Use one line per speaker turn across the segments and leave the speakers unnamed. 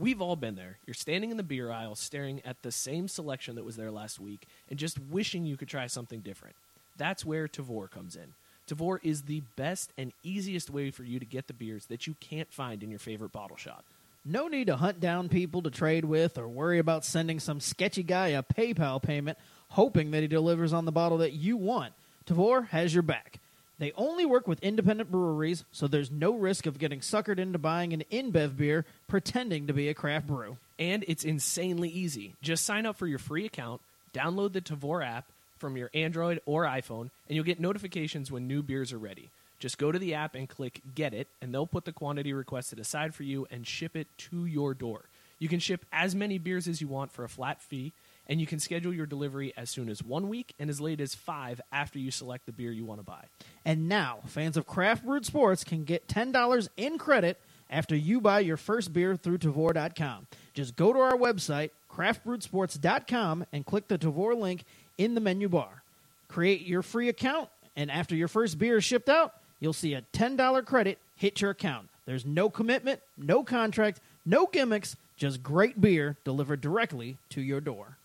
We've all been there. You're standing in the beer aisle, staring at the same selection that was there last week, and just wishing you could try something different. That's where Tavour comes in. Tavour is the best and easiest way for you to get the beers that you can't find in your favorite bottle shop.
No need to hunt down people to trade with or worry about sending some sketchy guy a PayPal payment hoping that he delivers on the bottle that you want. Tavour has your back. They only work with independent breweries, so there's no risk of getting suckered into buying an InBev beer pretending to be a craft brew.
And it's insanely easy. Just sign up for your free account, download the Tavour app from your Android or iPhone, and you'll get notifications when new beers are ready. Just go to the app and click Get It, and they'll put the quantity requested aside for you and ship it to your door. You can ship as many beers as you want for a flat fee, and you can schedule your delivery as soon as one week and as late as five after you select the beer you want to buy.
And now, fans of Craft Brewed Sports can get $10 in credit after you buy your first beer through Tavour.com. Just go to our website, craftbrewedsports.com, and click the Tavour link in the menu bar. Create your free account, and after your first beer is shipped out, you'll see a $10 credit hit your account. There's no commitment, no contract, no gimmicks, just great beer delivered directly to your door.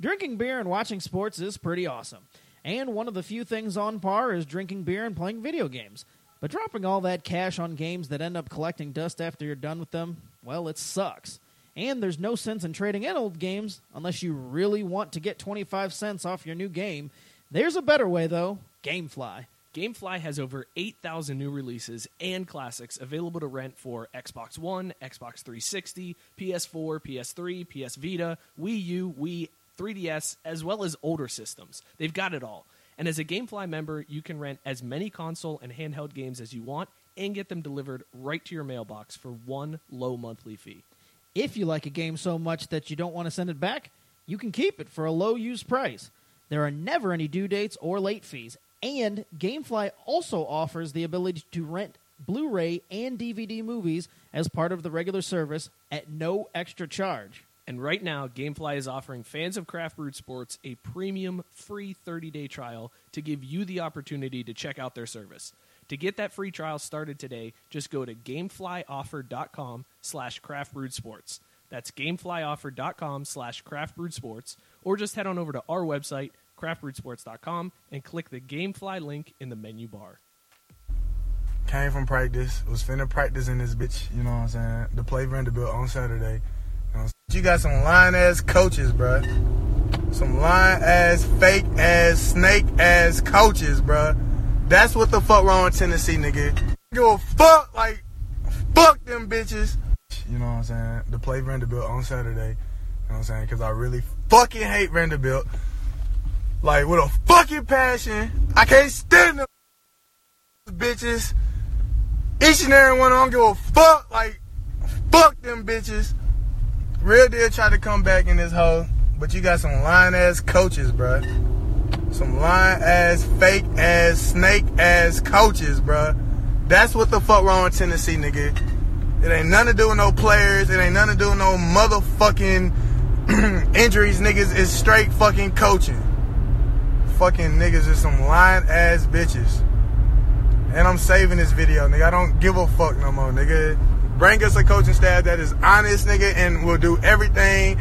Drinking beer and watching sports is pretty awesome. And one of the few things on par is drinking beer and playing video games. But dropping all that cash on games that end up collecting dust after you're done with them, well, it sucks. And there's no sense in trading in old games unless you really want to get 25 cents off your new game. There's a better way, though Gamefly.
Gamefly has over 8,000 new releases and classics available to rent for Xbox One, Xbox 360, PS4, PS3, PS Vita, Wii U, Wii, 3DS, as well as older systems. They've got it all. And as a Gamefly member, you can rent as many console and handheld games as you want and get them delivered right to your mailbox for one low monthly fee.
If you like a game so much that you don't want to send it back, you can keep it for a low use price. There are never any due dates or late fees, and Gamefly also offers the ability to rent Blu ray and DVD movies as part of the regular service at no extra charge.
And right now, Gamefly is offering fans of Craft Brewed Sports a premium free 30-day trial to give you the opportunity to check out their service. To get that free trial started today, just go to gameflyoffer.com slash craftbrewedsports. That's gameflyoffer.com slash craftbrewedsports, or just head on over to our website, craftbrewedsports.com, and click the Gamefly link in the menu bar.
Came from practice, was finna practice in this bitch, you know what I'm saying, to play Vanderbilt on Saturday. You, got some lying ass coaches, bruh. Some lying ass, fake ass, snake ass coaches, bruh. That's what the fuck wrong with Tennessee, nigga. Give a fuck, like, fuck them bitches. You know what I'm saying? To play Vanderbilt on Saturday. You know what I'm saying? Because I really fucking hate Vanderbilt. Like, with a fucking passion. I can't stand them bitches. Each and every one, I don't give a fuck. Like, fuck them bitches. Real deal tried to come back in this hole, but you got some lying ass coaches, bruh. Some lying ass, fake ass, snake ass coaches, bruh. That's what the fuck wrong with Tennessee, nigga. It ain't nothing to do with no players. It ain't nothing to do with no motherfucking injuries, niggas. It's straight fucking coaching. Fucking niggas is some lying ass bitches. And I'm saving this video, nigga. I don't give a fuck no more, nigga. Bring us a coaching staff that is honest, nigga, and will do everything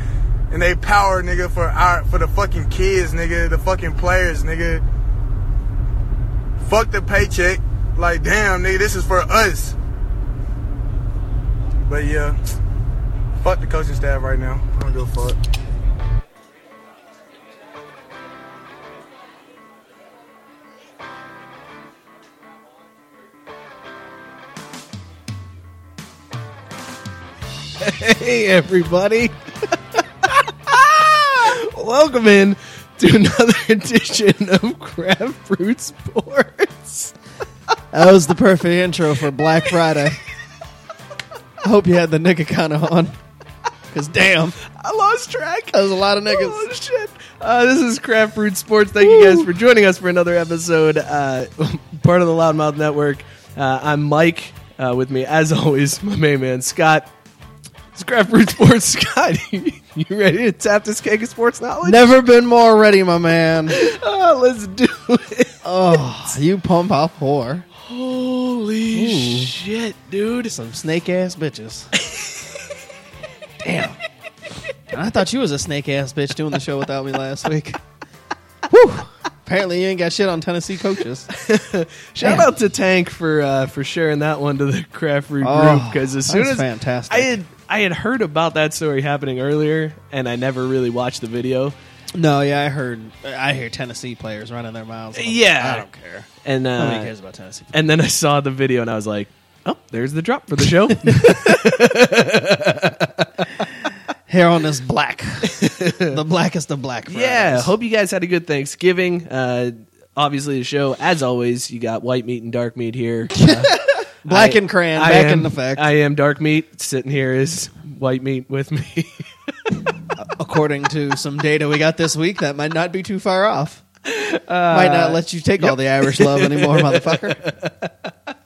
in they power, nigga, for our for the fucking kids, nigga, the fucking players, nigga. Fuck the paycheck. Like, damn, nigga, this is for us. But yeah, fuck the coaching staff right now. I don't give a fuck.
Hey, everybody. Welcome in to another edition of Craft Brewed Sports.
That was the perfect intro for Black Friday.
I hope you had the nigga kind of on. Because damn,
I lost track.
that was a lot of niggas.
Oh shit! Uh, this is Craft Fruit Sports. Thank you guys for joining us for another episode. Uh, part of the Loudmouth Network. Uh, I'm Mike. Uh, with me, as always, my main man Scott. It's Craft Fruit Sports. Scott, you, ready to tap this cake of sports knowledge?
Never been more ready, my man.
Oh, let's do it.
Oh, you pump out whore.
Holy shit, dude!
Some snake ass bitches. Damn. And I thought you was a snake ass bitch doing the show without me last week. Whew. Apparently you ain't got shit on Tennessee coaches.
Shout out to Tank for uh, for sharing that one to the Craft
Oh,
group because as soon
that's
as
fantastic.
I had I had heard about that story happening earlier, and I never really watched the video.
No, yeah, I heard. I hear Tennessee players running their mouths. I'm-
Yeah.
I don't care.
And uh,
Nobody cares about Tennessee.
and then I saw the video, and I was like, "Oh, there's the drop for the show."
Hair on this black, the blackest of black.
yeah, hope you guys had a good Thanksgiving. Uh, obviously, the show, as always, you got white meat and dark meat here. Uh,
black
I-
and crayon
I
back
am-
in effect.
I am dark meat. Sitting here is white meat with me.
according to some data we got this week, that might not be too far off.
Uh,
might not let you take all the Irish love anymore, motherfucker.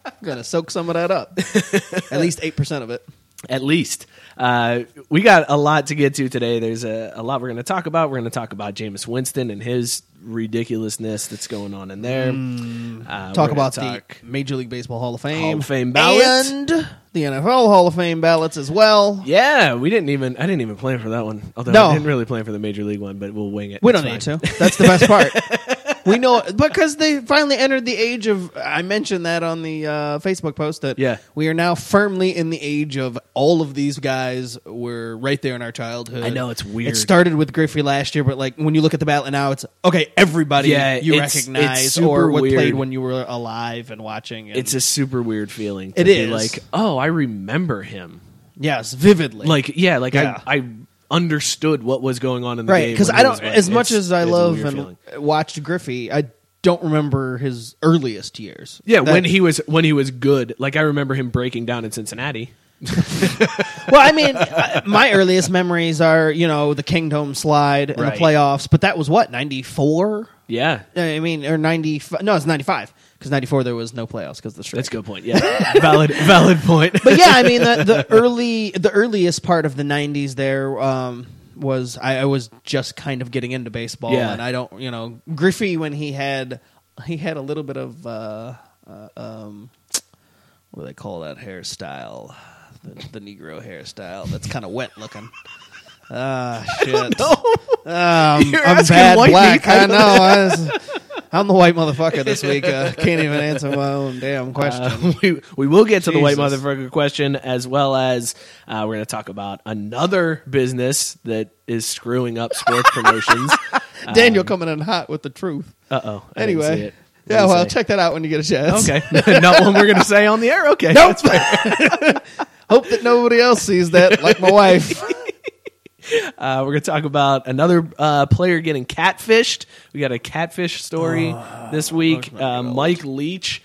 I'm gonna soak some of that up. At least eight percent of it.
At least. Uh, we got a lot to get to today. There's a, a lot we're going to talk about. We're going to talk about Jameis Winston and his ridiculousness that's going on in there. Uh,
Mm. Talk about
talk-
the Major League Baseball Hall of Fame,
Hall of Fame ballots.
and the NFL Hall of Fame ballots as well.
Yeah, we didn't even. I didn't even plan for that one. Although
No.
I didn't really plan for the major league one, but we'll wing it.
We
It's
don't need to. That's the best part. we know because they finally entered the age of. I mentioned that on the uh, Facebook post that
Yeah.
we are now firmly in the age of all of these guys were right there in our childhood.
I know, it's weird.
It started with Griffey last year, but like when you look at the ballot now, it's okay. Everybody
Yeah,
you
it's-
recognize
it's super
or what
weird.
played when you were alive and watching. And
It's a super weird feeling. To
It
be
is.
like, oh, I remember him.
yes, vividly.
Like, yeah, like
Yeah.
I, I understood what was going on in the
right
game
because I don't
like,
as much as I love and
feeling.
watched Griffey, I don't remember his earliest years.
Yeah,
That-
when he was when he was good. Like I remember him breaking down in Cincinnati.
well, I mean, my earliest memories are you know the Kingdome slide and
Right.
the playoffs, but that was what ninety four.
Yeah,
I mean, or ninety. No, it's ninety five because ninety four there was no playoffs because the strike.
that's a good point. Yeah, valid valid point.
But yeah, I mean the, the early, the earliest part of the '90s there um, was I, I was just kind of getting into baseball,
Yeah.
and I don't, you know, Griffey when he had he had a little bit of uh, uh, um, what do they call that hairstyle? The, the Negro hairstyle that's kind of wet looking. Ah, shit. Um,
You're
I'm bad
white
black. I know. I was- I'm the white motherfucker this week. Uh, can't even answer my own damn question.
Uh, we we will get to the white motherfucker question as well as uh, we're going to talk about another business that is screwing up sports promotions.
Daniel coming in hot with the truth.
Uh oh.
Anyway, yeah, well, check that out when you get a chance.
Okay, not one we're going to say on the air. Okay,
Nope. Hope that nobody else sees that, like my wife.
Uh, we're going to talk about another uh, player getting catfished. We got a catfish story this week. Uh, Mike Leach.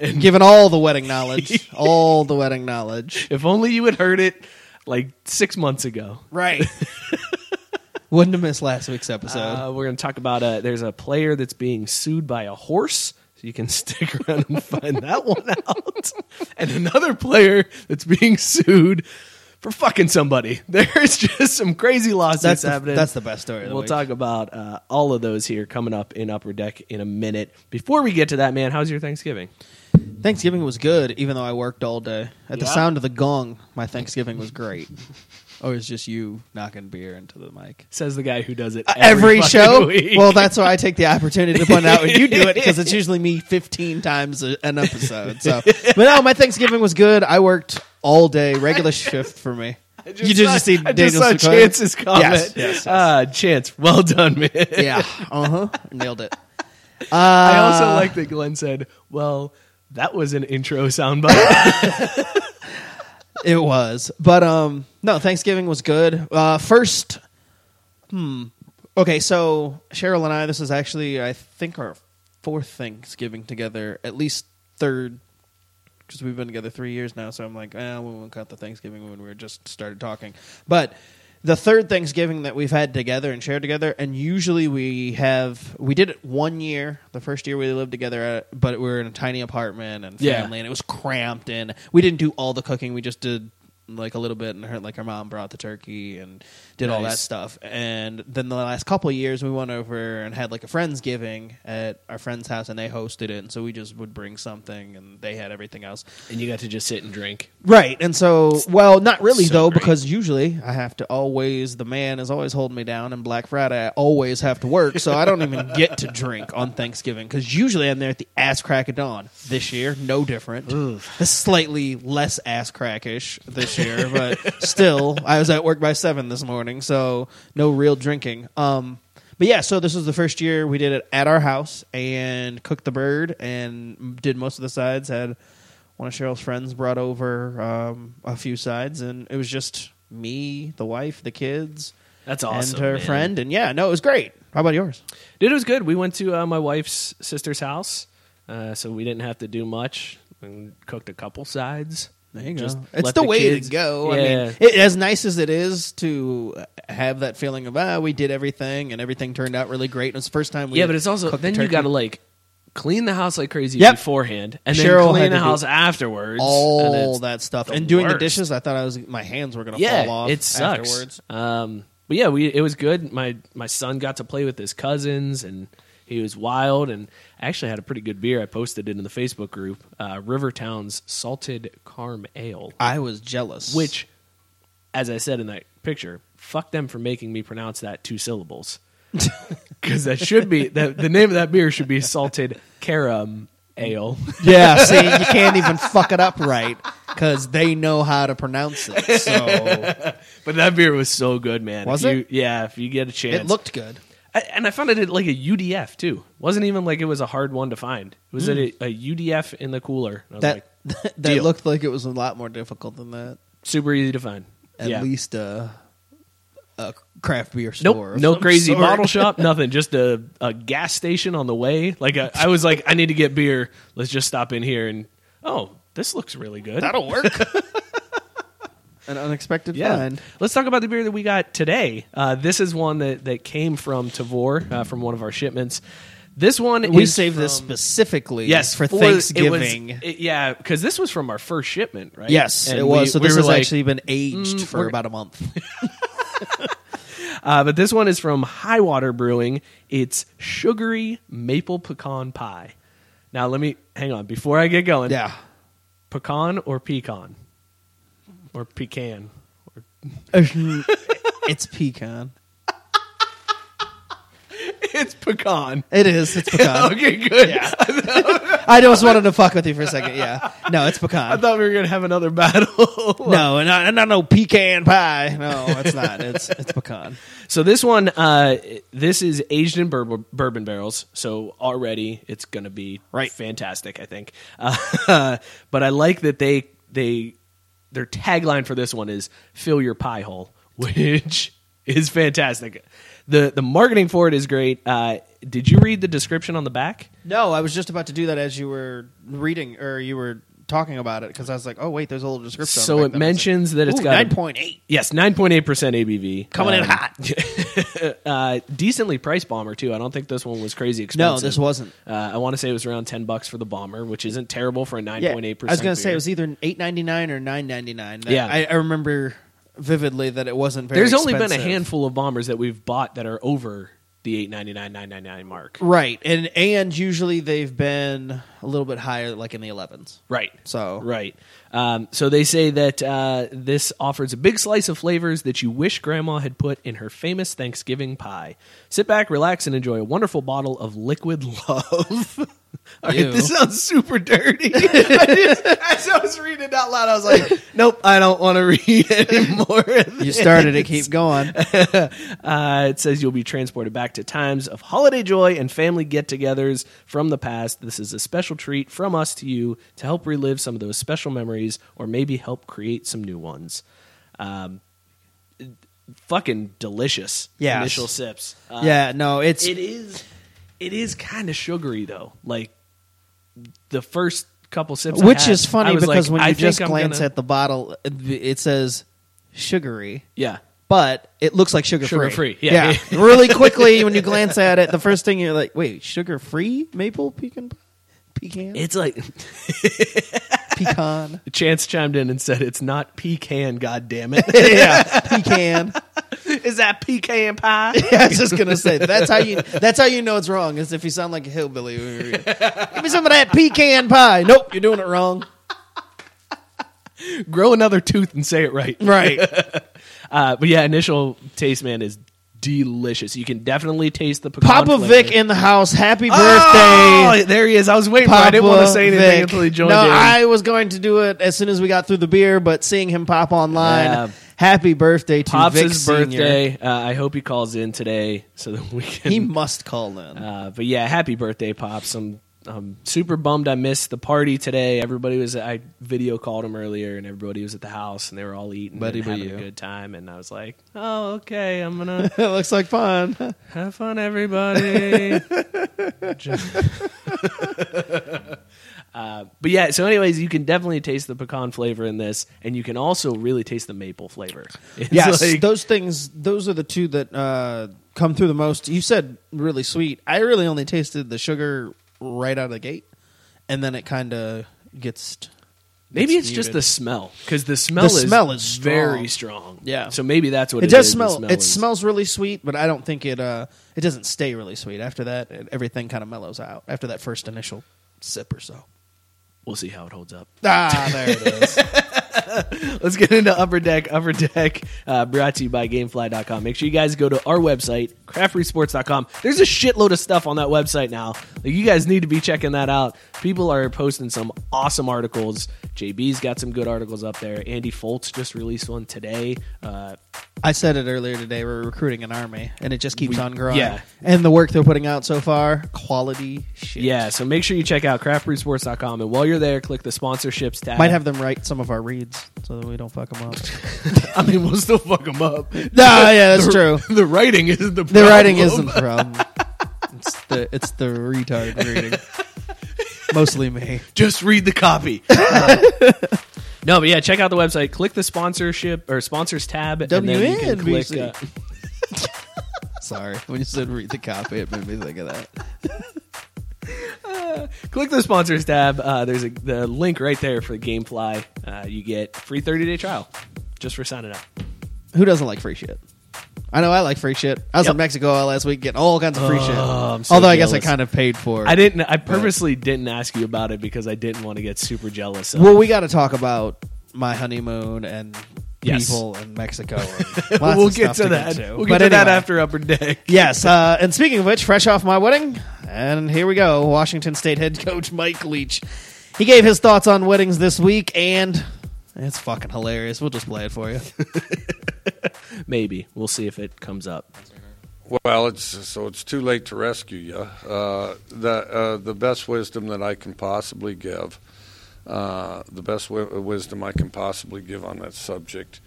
Given all the wedding knowledge, all the wedding knowledge.
if only you had heard it like six months ago.
Right. Wouldn't have missed last week's episode.
Uh, we're going to talk about a, there's a player that's being sued by a horse. So you can stick around and find that one out. and another player that's being sued for fucking somebody. There's just some crazy lawsuits
that's, the,
happening.
that's the best story of the
We'll
week.
talk about uh, all of those here coming up in Upper Deck in a minute. Before we get to that, man, how's your Thanksgiving?
Thanksgiving was good, even though I worked all day. At the sound of the gong, my Thanksgiving was great. or it's just you knocking beer into the mic.
Says the guy who does it
Uh, Every, show?
week.
Well, that's why I take the opportunity to point out when you do it because it's usually me 15 times a, an episode. So, But no, my Thanksgiving was good. I worked all day, regular shift for me.
I
you just
saw,
see
I just saw
comment?
Chance's comment.
Yes, yes, yes.
Ah, Chance, well done, man.
Yeah, uh huh. Nailed it.
I also
Uh,
like that Glenn said, "Well, that was an intro soundbite."
It was, but um, no. Thanksgiving was good. Uh, first, hmm. Okay, so Cheryl and I. This is actually, I think, our fourth Thanksgiving together. At least third because we've been together three years now. So I'm like, eh, we won't count the Thanksgiving when we were just started talking. But the third Thanksgiving that we've had together and shared together, and usually we have we did it one year, the first year we lived together, at, but we were in a tiny apartment and
Yeah.
family, and it was cramped, and we didn't do all the cooking. We just did like a little bit, and her like her mom brought the turkey and did all that
Nice.
stuff. And then the last couple of years, we went over and had like a friendsgiving at our friend's house, and they hosted it, and so we just would bring something, and they had everything else.
And you got to just sit and drink.
Right, and so well, not really
So
though,
great.
because usually I have to always the man is always holding me down, and Black Friday I always have to work, so I don't even get to drink on Thanksgiving because usually I'm there at the ass crack of dawn. This year, no different. It's slightly less ass crackish this year, but still, I was at work by seven this morning, so no real drinking. Um, but yeah, so this was the first year we did it at our house and cooked the bird and did most of the sides. Had one of Cheryl's friends brought over um, a few sides, and it was just me, the wife, the kids,
That's awesome.
and her
man.
friend. And yeah, no, it was great. How about yours?
Dude, it was good. We went to uh, my wife's sister's house, uh, so we didn't have to do much. We cooked a couple sides.
There you
Just
go. It's the,
the
way
kids-
to go. I mean, it, as nice as it is to have that feeling of ah, we did everything and everything turned out really great. And it's the first time we
yeah, but it's also then you got to like clean the house like crazy
Yep.
beforehand, and
Cheryl
then
had
clean the house afterwards. and
all that stuff and doing the dishes. I thought I was my hands were going to
yeah,
fall off.
it sucks.
afterwards.
Um, but yeah, we it was good. My my son got to play with his cousins, and he was wild. And actually had a pretty good beer. I posted it in the Facebook group. Uh, Rivertown's Salted Carm Ale,
I was jealous.
which, as I said in that picture, fuck them for making me pronounce that two syllables. Because that should be the the name of that beer should be Salted Caram Ale.
yeah, see, you can't even fuck it up right because they know how to pronounce it. So
But that beer was so good, man.
Was
If you-
it?
Yeah, if you get a chance.
it looked good.
I, and I found it at like a UDF too. wasn't even like it was a hard one to find. It was at mm. a, a UDF in the cooler. And I was
That
like,
that
deal.
looked like it was a lot more difficult than that.
super easy to find.
At
yeah.
least a, a craft beer store. of
no crazy
sort.
bottle shop, nothing. Just a, a gas station on the way. Like a, I was like, I need to get beer. Let's just stop in here and oh, this looks really good.
That'll work. An unexpected
Yeah.
find.
Let's talk about the beer that we got today. Uh, this is one that, that came from Tavour uh, from one of our shipments. This one
We saved this specifically
Yes,
for
it was-
Thanksgiving.
it- yeah, because this was from our first shipment, right?
yes,
And
it was.
we-
so this has
like,
actually been aged
mm,
for about a month.
Uh, but this one is from Highwater Brewing. It's sugary maple pecan pie. Now let me hang on before I get going.
yeah.
pecan or pecan or pecan.
it's pecan.
It's pecan.
It is. It's pecan.
okay, good. Yeah.
I just wanted to fuck with you for a second. Yeah. No, it's pecan.
I
pecan.
thought we were gonna have another battle.
no, and not, not no pecan pie. No, it's not. It's it's pecan.
So this one, uh, this is aged in bourbon, bourbon barrels. So already it's going to be
Right.
fantastic, I think. Uh, but I like that they they their tagline for this one is "Fill your pie hole," which is fantastic. the The marketing for it is great. Uh, did you read the description on the back?
No, I was just about to do that as you were reading or you were talking about it because I was like, oh wait, there's a little description.
So it mentions that it's got
nine point eight.
Yes, nine point eight percent ABV,
Coming in
Um,
hot.
uh, decently priced bomber too. I don't think this one was crazy expensive.
No,
expensive.
this wasn't.
Uh, I want to say it was around ten bucks for the bomber, which isn't terrible for a nine
Yeah,
point eight
I was gonna say it was either eight ninety nine or nine ninety nine.
Yeah.
I, I remember vividly that it wasn't very.
There's only been a
expensive.
handful of bombers that we've bought that are over the eight ninety nine nine ninety nine mark.
right? And and usually they've been a little bit higher, like in the elevens.
Right.
So
Right. Um, so they say that uh, this offers a big slice of flavors that you wish Grandma had put in her famous Thanksgiving pie. Sit back, relax, and enjoy a wonderful bottle of liquid love. Right, this sounds super dirty. I just, as I was reading it out loud, I was like, "Nope, I don't want to read anymore."
you started it. Keep going.
Uh, it says you'll be transported back to times of holiday joy and family get togethers from the past. This is a special treat from us to you to help relive some of those special memories or maybe help create some new ones. Um, fucking delicious
Yes.
initial sips. Uh,
yeah, no, it's
it is. It is kind of sugary though. Like the first couple sips,
Which
had,
is funny because
like,
when you just glance
gonna-
at the bottle, it says sugary,
yeah,
but it looks like sugar free.
Sugar-free, yeah.
really quickly, when you glance at it, the first thing you're like, wait, sugar free maple pecan pie? Pecan?
it's like
pecan.
Chance chimed in and said it's not pecan. God damn it!
yeah, pecan.
is that pecan pie?
Yeah, I was just gonna say that's how you that's how you know it's wrong is if you sound like a hillbilly. when you read it. Give me some of that pecan pie. Nope, you're doing it wrong.
Grow another tooth and say it right.
Right.
Uh, but yeah, initial taste, man, is delicious. You can definitely taste the pecan
Papa
flavor.
Vic in the house. Happy birthday.
Oh, there he is. I was waiting for. it. I didn't want to say anything
Vic.
until he joined
no,
in.
I was going to do it as soon as we got through the beer, but seeing him pop online,
Yeah.
Happy birthday to
Pops'
Vic Senior.
birthday. Uh, I hope he calls in today so that we can.
He must call in.
Uh, but yeah, happy birthday, Pops. I'm, I'm super bummed I missed the party today. Everybody was, I video called him earlier and everybody was at the house and they were all eating
Buddy
and having
you.
a good time. And I was like, oh, okay, I'm going to
it looks like fun.
have fun, everybody. Just- uh, but yeah, so anyways, you can definitely taste the pecan flavor in this and you can also really taste the maple flavor. It's
yes,
like-
those things. Those are the two that uh, come through the most. You said really sweet. I really only tasted the sugar right out of the gate, and then it kind of gets.
Maybe
gets
it's just the smell because the smell
The
is
smell is
very
strong.
strong.
Yeah.
so maybe that's what
It
it,
does
is.
Smell.
smell
it
is-
smells really sweet, but I don't think it. Uh, it doesn't stay really sweet. After that, it, everything kind of mellows out. After that first initial sip or so.
We'll see how it holds up.
Ah, there it is.
Let's get into Upper Deck. Upper Deck, uh, brought to you by GameFly.com. Make sure you guys go to our website, craftfreesports.com. There's a shitload of stuff on that website now. Like you guys need to be checking that out. People are posting some awesome articles. JB's got some good articles up there. Andy Foltz just released one today. Uh,
I said it earlier today. We're recruiting an army, and it just keeps
We-
on growing.
yeah.
and the work they're putting out so far, quality shit.
yeah, so make sure you check out craftbrewsports.com. And while you're there, click the sponsorships tab.
Might have them write some of our reads so that we don't fuck them up.
I mean, we'll still fuck them up.
no, yeah, that's true.
The writing isn't the problem.
The
problem.
writing isn't the problem. It's the it's the retard reading. Mostly me.
Just read the copy. Uh, no, but yeah, check out the website. Click the sponsorship or sponsors tab, and then you can click.
WNBC.
Uh,
Sorry, when you said read the copy, it made me think of that.
click the sponsors tab. Uh, there's a the link right there for GameFly. Uh, you get free 30 day trial just for signing up.
Who doesn't like free shit? I know I like free shit. I was
Yep.
in Mexico last week getting all kinds of free shit.
I'm so
Although I guess I
jealous.
kind of paid for. It.
I didn't. I purposely didn't ask you about it because I didn't want to get super jealous. Of,
Well, we got to talk about my honeymoon and
Yes.
people in Mexico. And lots
we'll
of
get
stuff
to that.
Get to.
We'll get
But
to that
anyway.
after Upper Deck.
Yes, uh, and speaking of which, fresh off my wedding, and here we go. Washington State head coach Mike Leach. He gave his thoughts on weddings this week, and it's fucking hilarious. We'll just play it for you.
Maybe we'll see if it comes up.
Well, it's so it's too late to rescue you. Uh, the uh, the best wisdom that I can possibly give, uh, the best wi- wisdom I can possibly give on that subject,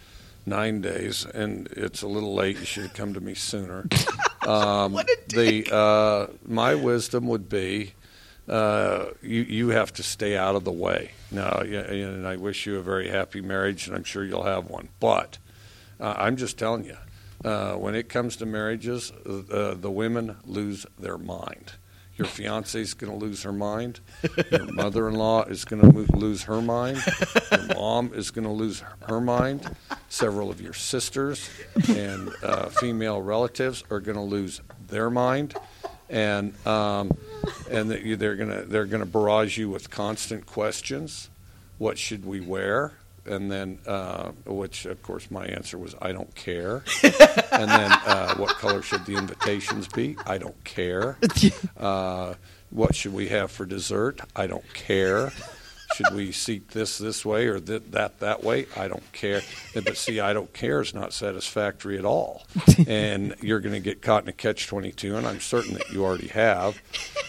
nine days, and it's a little late. You should have come to me sooner. Um, the uh, my wisdom would be, uh, you you have to stay out of the way. Now, and I wish you a very happy marriage, and I'm sure you'll have one. But uh, I'm just telling you, uh, when it comes to marriages, uh, the women lose their mind. Your fiance is going to lose her mind. Your mother-in-law is going to lose her mind. Your mom is going to lose her mind. Several of your sisters and uh, female relatives are going to lose their mind, and um, and that you- they're going to they're to barrage you with constant questions. What should we wear? And then, uh, which of course my answer was, I don't care. and then, uh, what color should the invitations be? I don't care. Uh, what should we have for dessert? I don't care. Should we seat this this way or th- that that way? I don't care. But see, I don't care is not satisfactory at all. And you're going to get caught in a catch 22, and I'm certain that you already have.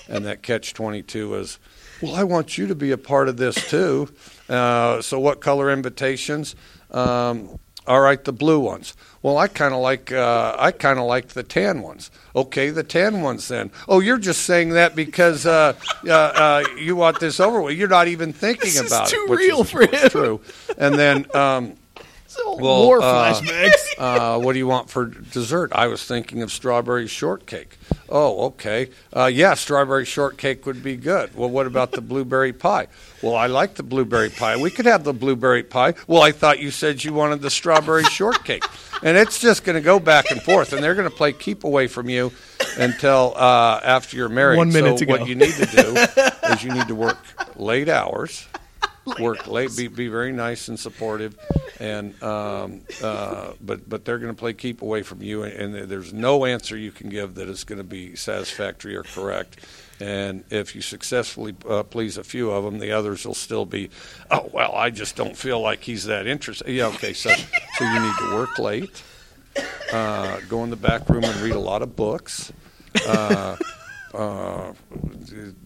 And that catch 22 is, well, I want you to be a part of this too. Uh, so, what color invitations? Um, All right, the blue ones. Well, I kind of like uh, I kind of like the tan ones. Okay, the tan ones then. Oh, you're just saying that because uh, uh, uh, you want this over with. You're not even thinking
This is
about
too
it. which
real
is,
for him.
True. And then. Um, well,
War
uh,
flashbacks.
uh, what do you want for dessert? I was thinking of strawberry shortcake. Oh, okay. Uh, yeah, strawberry shortcake would be good. Well, what about the blueberry pie? Well, I like the blueberry pie. We could have the blueberry pie. Well, I thought you said you wanted the strawberry shortcake. And it's just going to go back and forth, and they're going to play keep away from you until uh, after you're married.
One minute
so
to
what you need to do is you need to work late hours work late, be, be very nice and supportive, and um, uh, but but they're going to play keep away from you, and, and there's no answer you can give that is going to be satisfactory or correct. And if you successfully uh, please a few of them, the others will still be, oh well, I just don't feel like he's that interested. Yeah, okay, so so you need to work late, uh, go in the back room and read a lot of books. Uh, uh,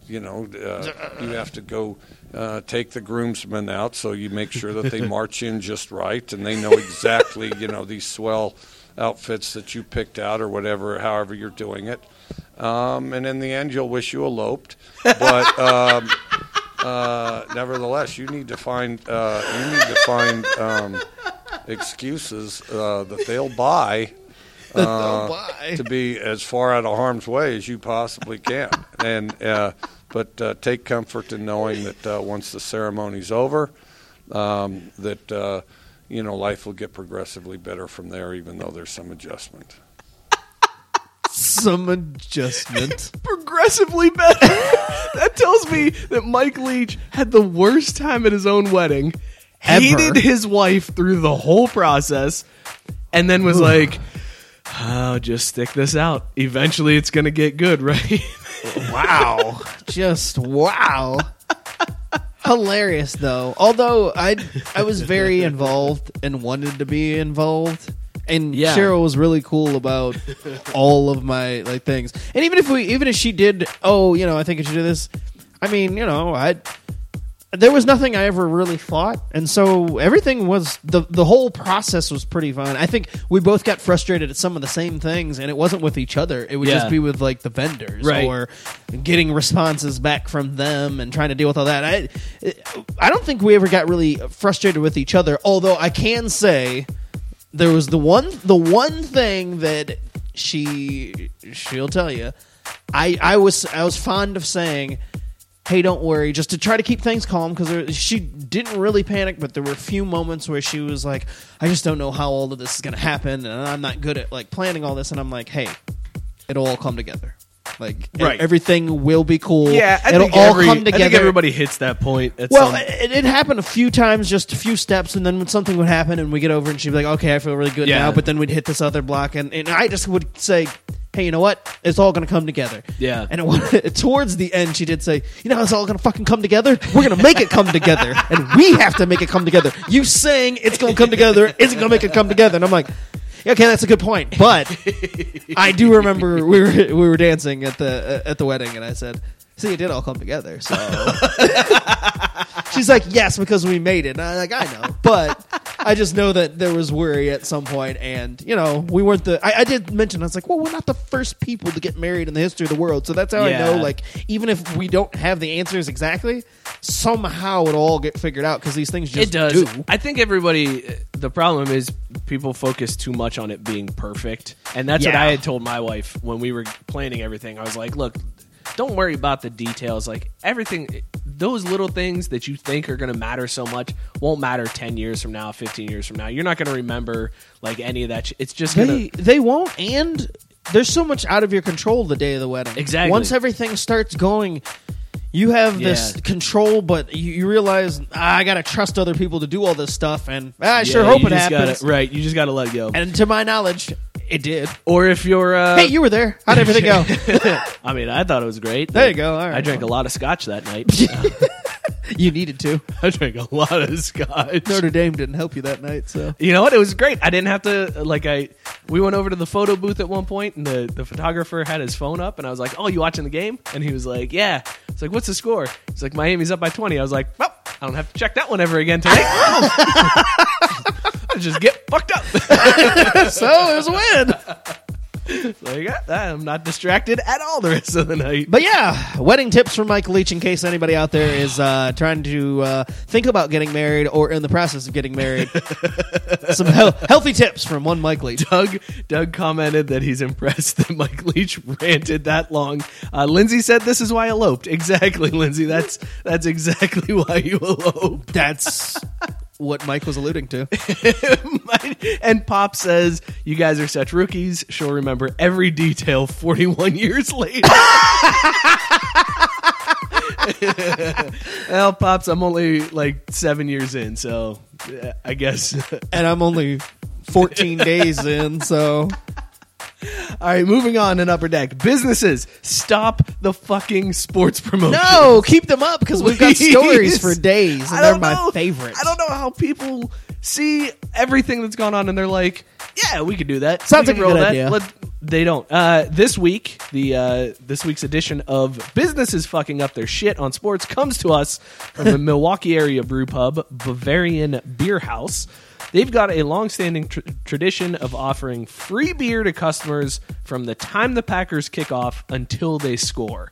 you know, uh, you have to go uh, take the groomsmen out, so you make sure that they march in just right, and they know exactly, you know, these swell outfits that you picked out or whatever, however you're doing it. Um, and in the end, you'll wish you eloped, but um, uh, nevertheless, you need to find uh, you need to find um, excuses uh, that they'll buy uh, to be as far out of harm's way as you possibly can. And uh, but uh, take comfort in knowing that uh, once the ceremony's over, um, that uh, you know life will get progressively better from there, even though there's some adjustment.
Some adjustment.
Progressively better. that tells me that Mike Leach had the worst time at his own wedding,
Ever.
hated his wife through the whole process, and then was like, "Oh, just stick this out. Eventually, it's gonna get good, right?"
wow. Just wow. Hilarious though. Although I I was very involved and wanted to be involved. And
Yeah.
Cheryl was really cool about all of my like things. And even if we even if she did, oh, you know, I think I should do this. I mean, you know, I there was nothing I ever really thought, and so everything was the the whole process was pretty fun. I think we both got frustrated at some of the same things, and it wasn't with each other. It would
Yeah.
just be with like the vendors
Right.
or getting responses back from them and trying to deal with all that. I I don't think we ever got really frustrated with each other. Although I can say there was the one the one thing that she she'll tell you. I I was I was fond of saying hey, don't worry, just to try to keep things calm because she didn't really panic, but there were a few moments where she was like, I just don't know how all of this is going to happen, and I'm not good at like planning all this. And I'm like, hey, it'll all come together. Like
Right.
everything will be cool.
yeah, I
it'll
think
all
every,
come
I
together.
think everybody hits that point.
Well,
some,
it, it happened a few times, just a few steps, and then when something would happen, and we get over, and she'd be like, "Okay, I feel really good
Yeah.
now." But then we'd hit this other block, and, and I just would say, "Hey, you know what? It's all going to come together."
Yeah.
And it, towards the end, she did say, "You know, how it's all going to fucking come together. We're going to make it come together, and we have to make it come together. You saying it's going to come together isn't going to make it come together." And I'm like. "Yeah, Okay, that's a good point, but I do remember we were we were dancing at the at the wedding, and I said, "See, it did all come together." So She's like, yes, because we made it. And I'm like, I know, but I just know that there was worry at some point, and you know, we weren't the. I, I did mention, I was like, well, we're not the first people to get married in the history of the world, so that's how I know. Like, even if we don't have the answers exactly, somehow it'll all get figured out because these things just
it does.
do.
I think everybody. The problem is people focus too much on it being perfect, and that's what
Yeah.
I had told my wife when we were planning everything. I was like, "Look, don't worry about the details. Like everything, those little things that you think are going to matter so much won't matter ten years from now, fifteen years from now. You're not going to remember like any of that. Sh- it's just going
They
to."
they won't, and there's so much out of your control the day of the wedding.
Exactly.
Once everything starts going, you have this
Yeah.
control, but you, you realize ah, I got to trust other people to do all this stuff, and ah, I sure
Yeah,
hope
you
it
just
happens.
Gotta, right, you just got to let go.
And to my knowledge, it did.
or if you're, uh,
hey, you were there. How'd everything go?
I mean, I thought it was great.
There you go. All right.
I drank a lot of scotch that night.
you needed to.
I drank a lot of scotch.
Notre Dame didn't help you that night, so
You know what? It was great. I didn't have to like I. We went over to the photo booth at one point, and the the photographer had his phone up, and I was like, "Oh, you watching the game?" And he was like, "Yeah." It's like, "What's the score?" He's like, "Miami's up by 20. I was like, "Well, I don't have to check that one ever again tonight." Just get fucked up.
so it was a win.
so you got that. I'm not distracted at all the rest of the night.
But yeah, wedding tips from Mike Leach in case anybody out there is uh, trying to uh, think about getting married or in the process of getting married. Some hel- healthy tips from one Mike Leach.
Doug Doug commented that he's impressed that Mike Leach ranted that long. Uh, Lindsay said this is why I eloped. Exactly, Lindsay. That's that's exactly why you eloped.
That's what Mike was alluding to.
and Pop says, "You guys are such rookies. She'll remember every detail 41 years later." well, pops, I'm only like seven years in, so uh, I guess.
and I'm only 14 days in, so.
All right, moving on in Upper Deck. Businesses, stop the fucking sports promotion.
No, keep them up because we've got
Please.
stories for days, and
I
they're
don't
my
know-
favorites.
I don't know how people see everything that's gone on and they're like, "Yeah, we could do that."
Sounds
We
like a good
that.
idea.
Let- they don't. Uh, this week, the uh, this week's edition of businesses fucking up their shit on sports comes to us from the Milwaukee area brew pub, Bavarian Bierhaus. They've got a long-standing tr- tradition of offering free beer to customers from the time the Packers kick off until they score,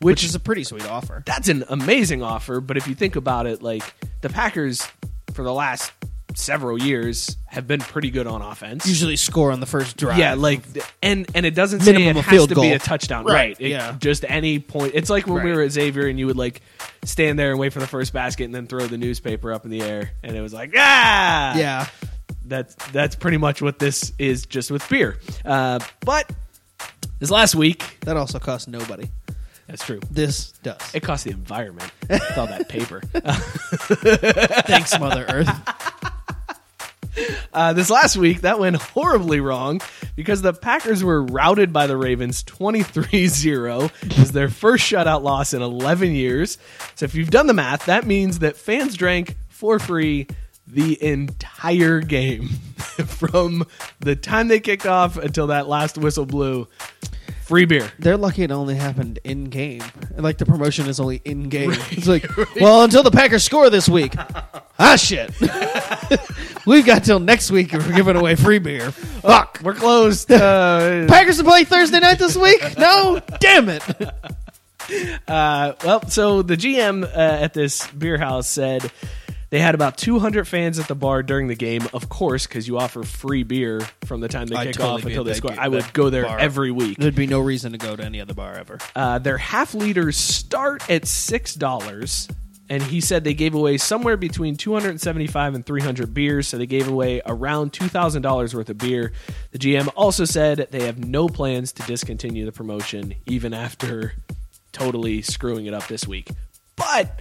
Which is a pretty sweet offer.
that's an amazing offer. But if you think about it, like the Packers for the last several years have been pretty good on offense.
Usually score on the first drive.
yeah, like and and it doesn't
Minimum
say it has to be a touchdown,
Right,
right? It-
yeah.
just any point. It's like when we were at Xavier and you would like stand there and wait for the first basket and then throw the newspaper up in the air, and it was like ah,
Yeah.
that's that's pretty much what this is, just with beer. Uh, but this last week,
That also cost nobody.
that's true.
This does.
It costs the environment with all that paper.
Thanks, Mother Earth.
Uh, this last week, that went horribly wrong because the Packers were routed by the Ravens 23 0. It was their first shutout loss in 11 years. So, if you've done the math, that means that fans drank for free the entire game from the time they kicked off until that last whistle blew. Free beer.
They're lucky it only happened in game. Like the promotion is only in game. It's like, well, until the Packers score this week. ah, shit. We've got till next week and we're giving away free beer. Fuck.
We're closed. Uh,
Packers to play Thursday night this week? No? Damn it.
Uh, well, so the GM uh, at this beer house said they had about 200 fans at the bar during the game. Of course, because you offer free beer from the time they
I'd
kick
totally
off
be
until
at
they
that
score.
ga-
I would
that
go there
bar.
every week.
There'd be no reason to go to any other bar ever.
Uh, their half liters start at six dollars, and he said they gave away somewhere between 275 and 300 beers. So they gave away around two thousand dollars worth of beer. The GM also said they have no plans to discontinue the promotion even after totally screwing it up this week. But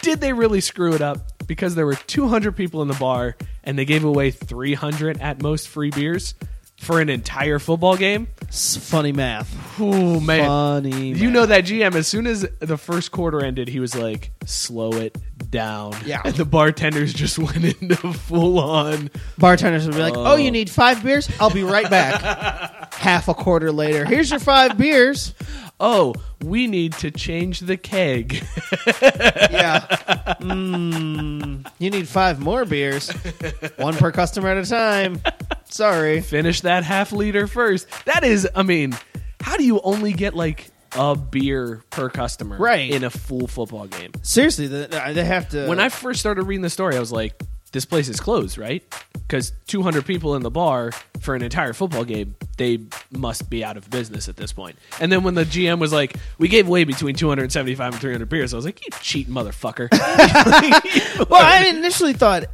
did they really screw it up? Because there were 200 people in the bar and they gave away 300 at most free beers for an entire football game.
It's funny math.
Oh man,
Funny
You
math.
know that GM as soon as the first quarter ended, he was like, "Slow it down."
Yeah.
and the bartenders just went into full on.
Bartenders would be like, "Oh, you oh. need five beers? I'll be right back." Half a quarter later, here's your five beers.
Oh, we need to change the keg.
Yeah. Mm, you need five more beers. One per customer at a time. Sorry.
Finish that half liter first. That is, I mean, how do you only get like a beer per customer,
Right.
in a full football game?
Seriously, they they have to.
when I first started reading the story, I was like, this place is closed, right? Because 200 people in the bar for an entire football game, they must be out of business at this point. And then when the GM was like, we gave away between 275 and 300 beers, I was like, you cheating motherfucker.
well, I initially thought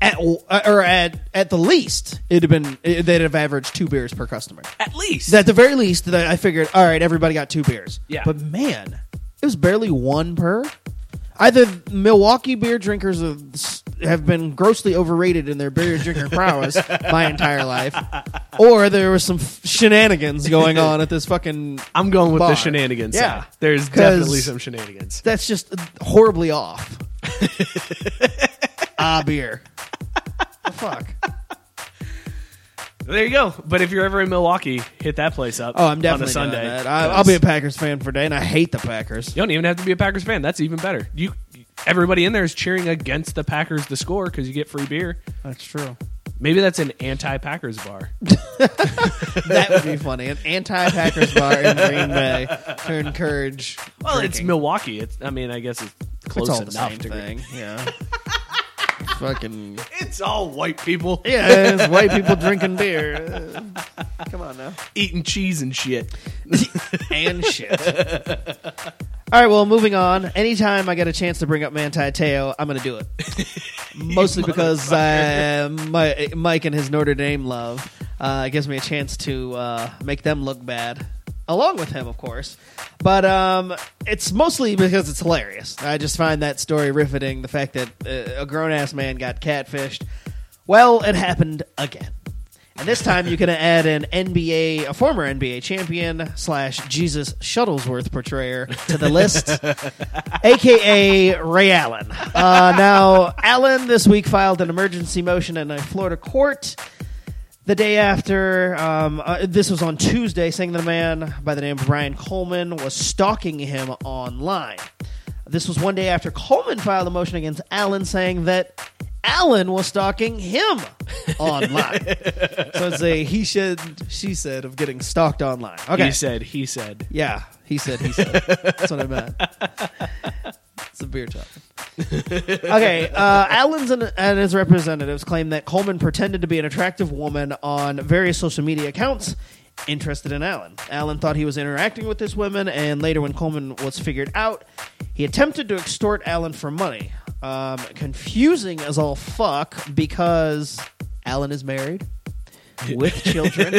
at uh, or at at the least it'd have been they'd have averaged two beers per customer.
at least.
At the very least, that I figured, all right, everybody got two beers.
Yeah.
but man, it was barely one per. Either Milwaukee beer drinkers have, been grossly overrated in their beer drinking prowess my entire life, or there was some f- shenanigans going on at this fucking.
I'm going with
bar.
the shenanigans
Yeah.
side. There's definitely some shenanigans.
That's just horribly off. ah, beer. The fuck.
There you go. But if you're ever in Milwaukee, hit that place up.
Oh, I'm definitely
on a Sunday.
doing that. I, I'll be a Packers fan for a day, and I hate the Packers.
You don't even have to be a Packers fan. That's even better. You everybody in there is cheering against the Packers to score because you get free beer.
That's true.
Maybe that's an anti-Packers bar.
That would be funny. An anti-Packers bar in Green Bay to encourage.
Well, it's
drinking.
Milwaukee. It's I mean, I guess it's close
It's all
enough
the same
to
thing. Yeah. Fucking
It's all white people
yeah, it's white people drinking beer. Uh, come on now.
eating cheese and shit.
and shit. All right, well, moving on. Anytime I get a chance to bring up Manti Te'o, I'm going to do it. Mostly because uh, my, Mike and his Notre Dame love uh, gives me a chance to uh, make them look bad, along with him, of course. But um, it's mostly because it's hilarious. I just find that story riveting. The fact that uh, a grown ass man got catfished. Well, it happened again. And this time you can add an NBA, a former NBA champion slash Jesus Shuttlesworth portrayer to the list, aka Ray Allen. Uh, now, Allen this week filed an emergency motion in a Florida court the day after. Um, uh, this was on Tuesday, saying that a man by the name of Brian Coleman was stalking him online. This was one day after Coleman filed a motion against Allen, saying that Allen was stalking him online. so it's a he said, she said of getting stalked online. Okay.
He said. He said.
yeah, he said, he said. That's what I meant. It's a beer talking. okay, uh, Allen's and, and his representatives claim that Coleman pretended to be an attractive woman on various social media accounts interested in Allen. Allen thought he was interacting with this woman, and later, when Coleman was figured out, he attempted to extort Allen for money. Um, confusing as all fuck because Allen is married with children.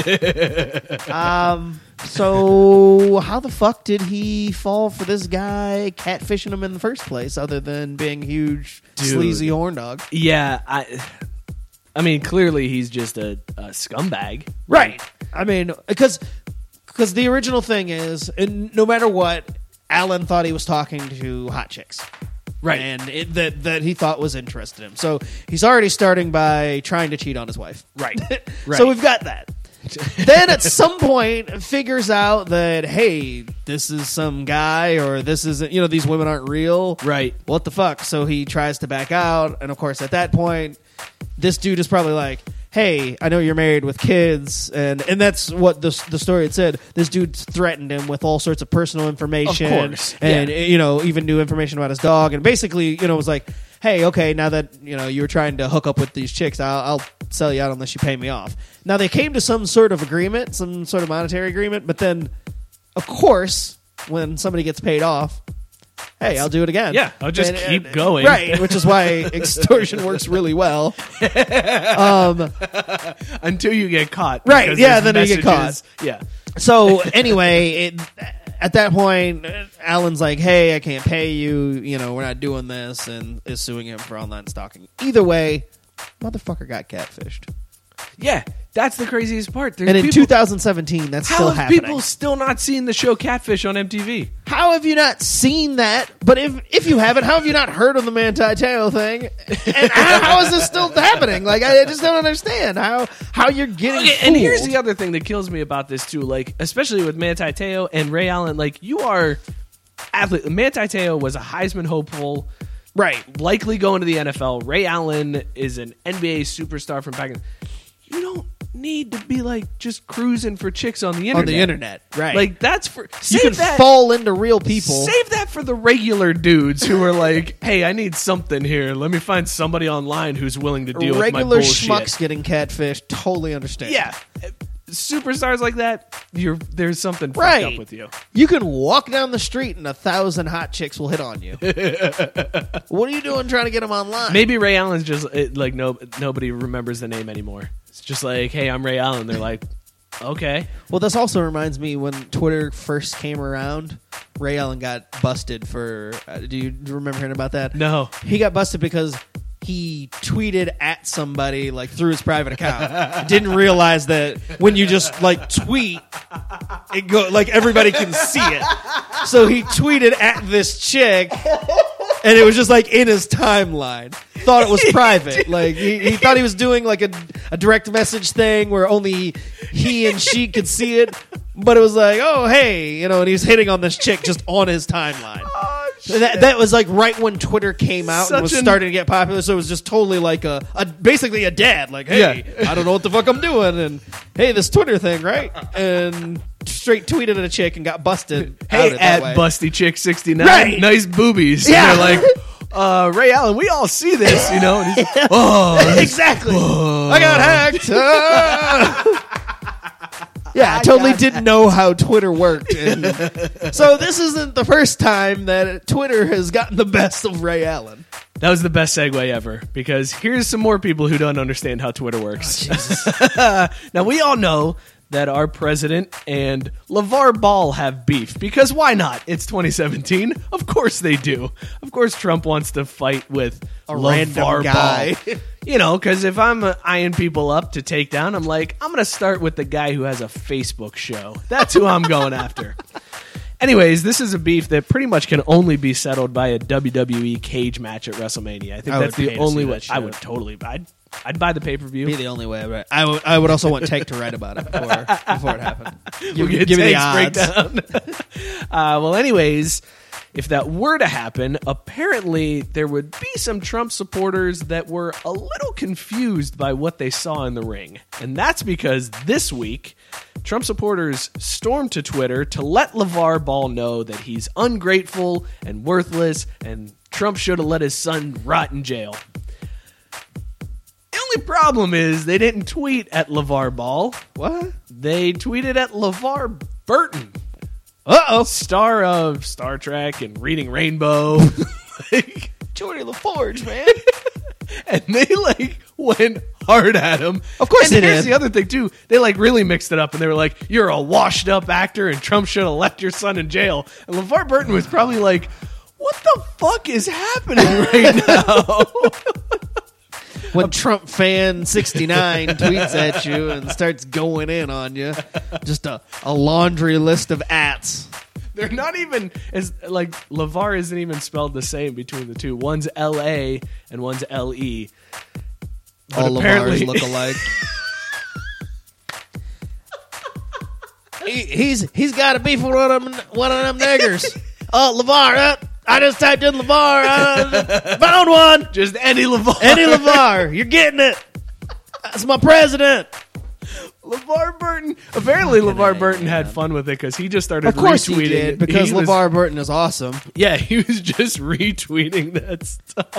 um, so how the fuck did he fall for this guy catfishing him in the first place, other than being huge
Dude.
sleazy horn dog?
Yeah, I. I mean, clearly he's just a, a scumbag.
Right. I mean, because because the original thing is, and no matter what, Allen thought he was talking to hot chicks.
Right.
And it, that that he thought was interested in him. So he's already starting by trying to cheat on his wife.
Right. right.
So we've got that. then at some point figures out that hey, this is some guy or this isn't you know these women aren't real.
Right.
What the fuck? So he tries to back out, and of course at that point, this dude is probably like, "Hey, I know you're married with kids," and and that's what the the story had said. This dude threatened him with all sorts of personal information,
course,
and
yeah.
you know even new information about his dog, and basically you know was like, "Hey, okay, now that you know you were trying to hook up with these chicks, I'll, I'll sell you out unless you pay me off." Now they came to some sort of agreement, some sort of monetary agreement, but then, of course, when somebody gets paid off. Hey, I'll do it again.
Yeah, I'll just keep going.
Right, which is why extortion works really well. Um,
Until you get caught.
Right,
because
yeah,
there's
then you get
messages- Yeah.
so anyway, it, at that point, Allen's like, "Hey, I can't pay you. You know, we're not doing this," and is suing him for online stalking. Either way, motherfucker got catfished.
Yeah, that's the craziest part. There's
And in
people,
2017, that's
how
still
have
happening.
people still not seen the show Catfish on MTV?
How have you not seen that? But if if you haven't, how have you not heard of the Manti Te'o thing? And how, how is this still happening? Like, I just don't understand how how you're getting.
Okay, and here's the other thing that kills me about this too, like especially with Manti Te'o and Ray Allen, like you are athlete. Manti Te'o was a Heisman hopeful,
right.
likely going to the NFL. Ray Allen is an NBA superstar from back in. You don't need to be like just cruising for chicks on the internet.
on the internet, right?
Like that's for
you
save
can
that,
fall into real people.
Save that for the regular dudes who are like, "Hey, I need something here. Let me find somebody online who's willing to deal with my
Regular
bullshit."
schmucks getting catfish. Totally understand.
Yeah, superstars like that, you're there's something fucked up with you.
You can walk down the street and a thousand hot chicks will hit on you. what are you doing trying to get them online?
Maybe Ray Allen's just like no nobody remembers the name anymore. It's just like, "Hey, I'm Ray Allen." They're like, "Okay."
Well, this also reminds me when Twitter first came around, Ray Allen got busted for. Uh, do you remember hearing about that?
No.
He got busted because he tweeted at somebody like through his private account. Didn't realize that when you just like tweet, it go like everybody can see it. So he tweeted at this chick, and it was just like in his timeline. Thought it was private. Like he, he thought he was doing like a, a direct message thing where only he and she could see it. But it was like, oh hey, you know, and he's hitting on this chick just on his timeline. Oh, that, that was like right when Twitter came out
Such
and was
an-
starting to get popular. So it was just totally like a, a basically a dad. Like, hey, I don't know what the fuck I'm doing, and hey, this Twitter thing, right? And straight tweeted at a chick and got busted.
Hey, at. Busty Chick sixty nine,
Right.
nice boobies.
Yeah.
and they're like, uh, Ray Allen, we all see this, you know. And he's, oh,
exactly. I got hacked. Ah. yeah, I totally didn't know how Twitter worked. And so this isn't the first time that Twitter has gotten the best of Ray Allen.
that was the best segue ever because here's some more people who don't understand how Twitter works. now we all know that our president and LeVar Ball have beef because why not? It's 2017. Of course they do. Of course Trump wants to fight with
A random guy.
Ball. You know, because if I'm uh, eyeing people up to take down, I'm like, I'm going to start with the guy who has a Facebook show. That's who I'm going after. Anyways, this is a beef that pretty much can only be settled by a WWE cage match at WrestleMania. I think
I
that's the only way. I would totally. I'd, I'd buy the pay per view.
Be the only way. But I would. I would also want Tank to write about it before, before it happened. Give,
We'll
give me the odds.
breakdown. uh, well, anyways, if that were to happen, apparently there would be some Trump supporters that were a little confused by what they saw in the ring. And that's because this week, Trump supporters stormed to Twitter to let LeVar Ball know that he's ungrateful and worthless, and Trump should have let his son rot in jail. The only problem is they didn't tweet at LeVar Ball.
What?
They tweeted at LeVar Burton,
Uh oh.
star of Star Trek and Reading Rainbow. like,
Geordi La Forge, man.
and they like went hard at him.
Of course
and
they
here's
did.
the other thing too. They like really mixed it up and they were like, "You're a washed up actor, and Trump should have left your son in jail." And LeVar Burton was probably like, "What the fuck is happening right now?"
when Trump fan 69 tweets at you and starts going in on you. Just a, a laundry list of ats.
They're not even as like Lavar isn't even spelled the same between the two. One's L A and one's L E.
All
apparently-
Lamar's look alike. he, he's he's got a beef with one of them, one of them niggers. Oh, Lavar, uh, I just typed in Lavar. Uh, found one.
Just Eddie Lavar.
Eddie Lavar, you're getting it. That's my president.
LeVar Burton. Apparently, LeVar Burton had fun with it because he just started
Of course
retweeting
he did
it.
because
He was-
LeVar Burton is awesome.
Yeah, he was just retweeting that stuff.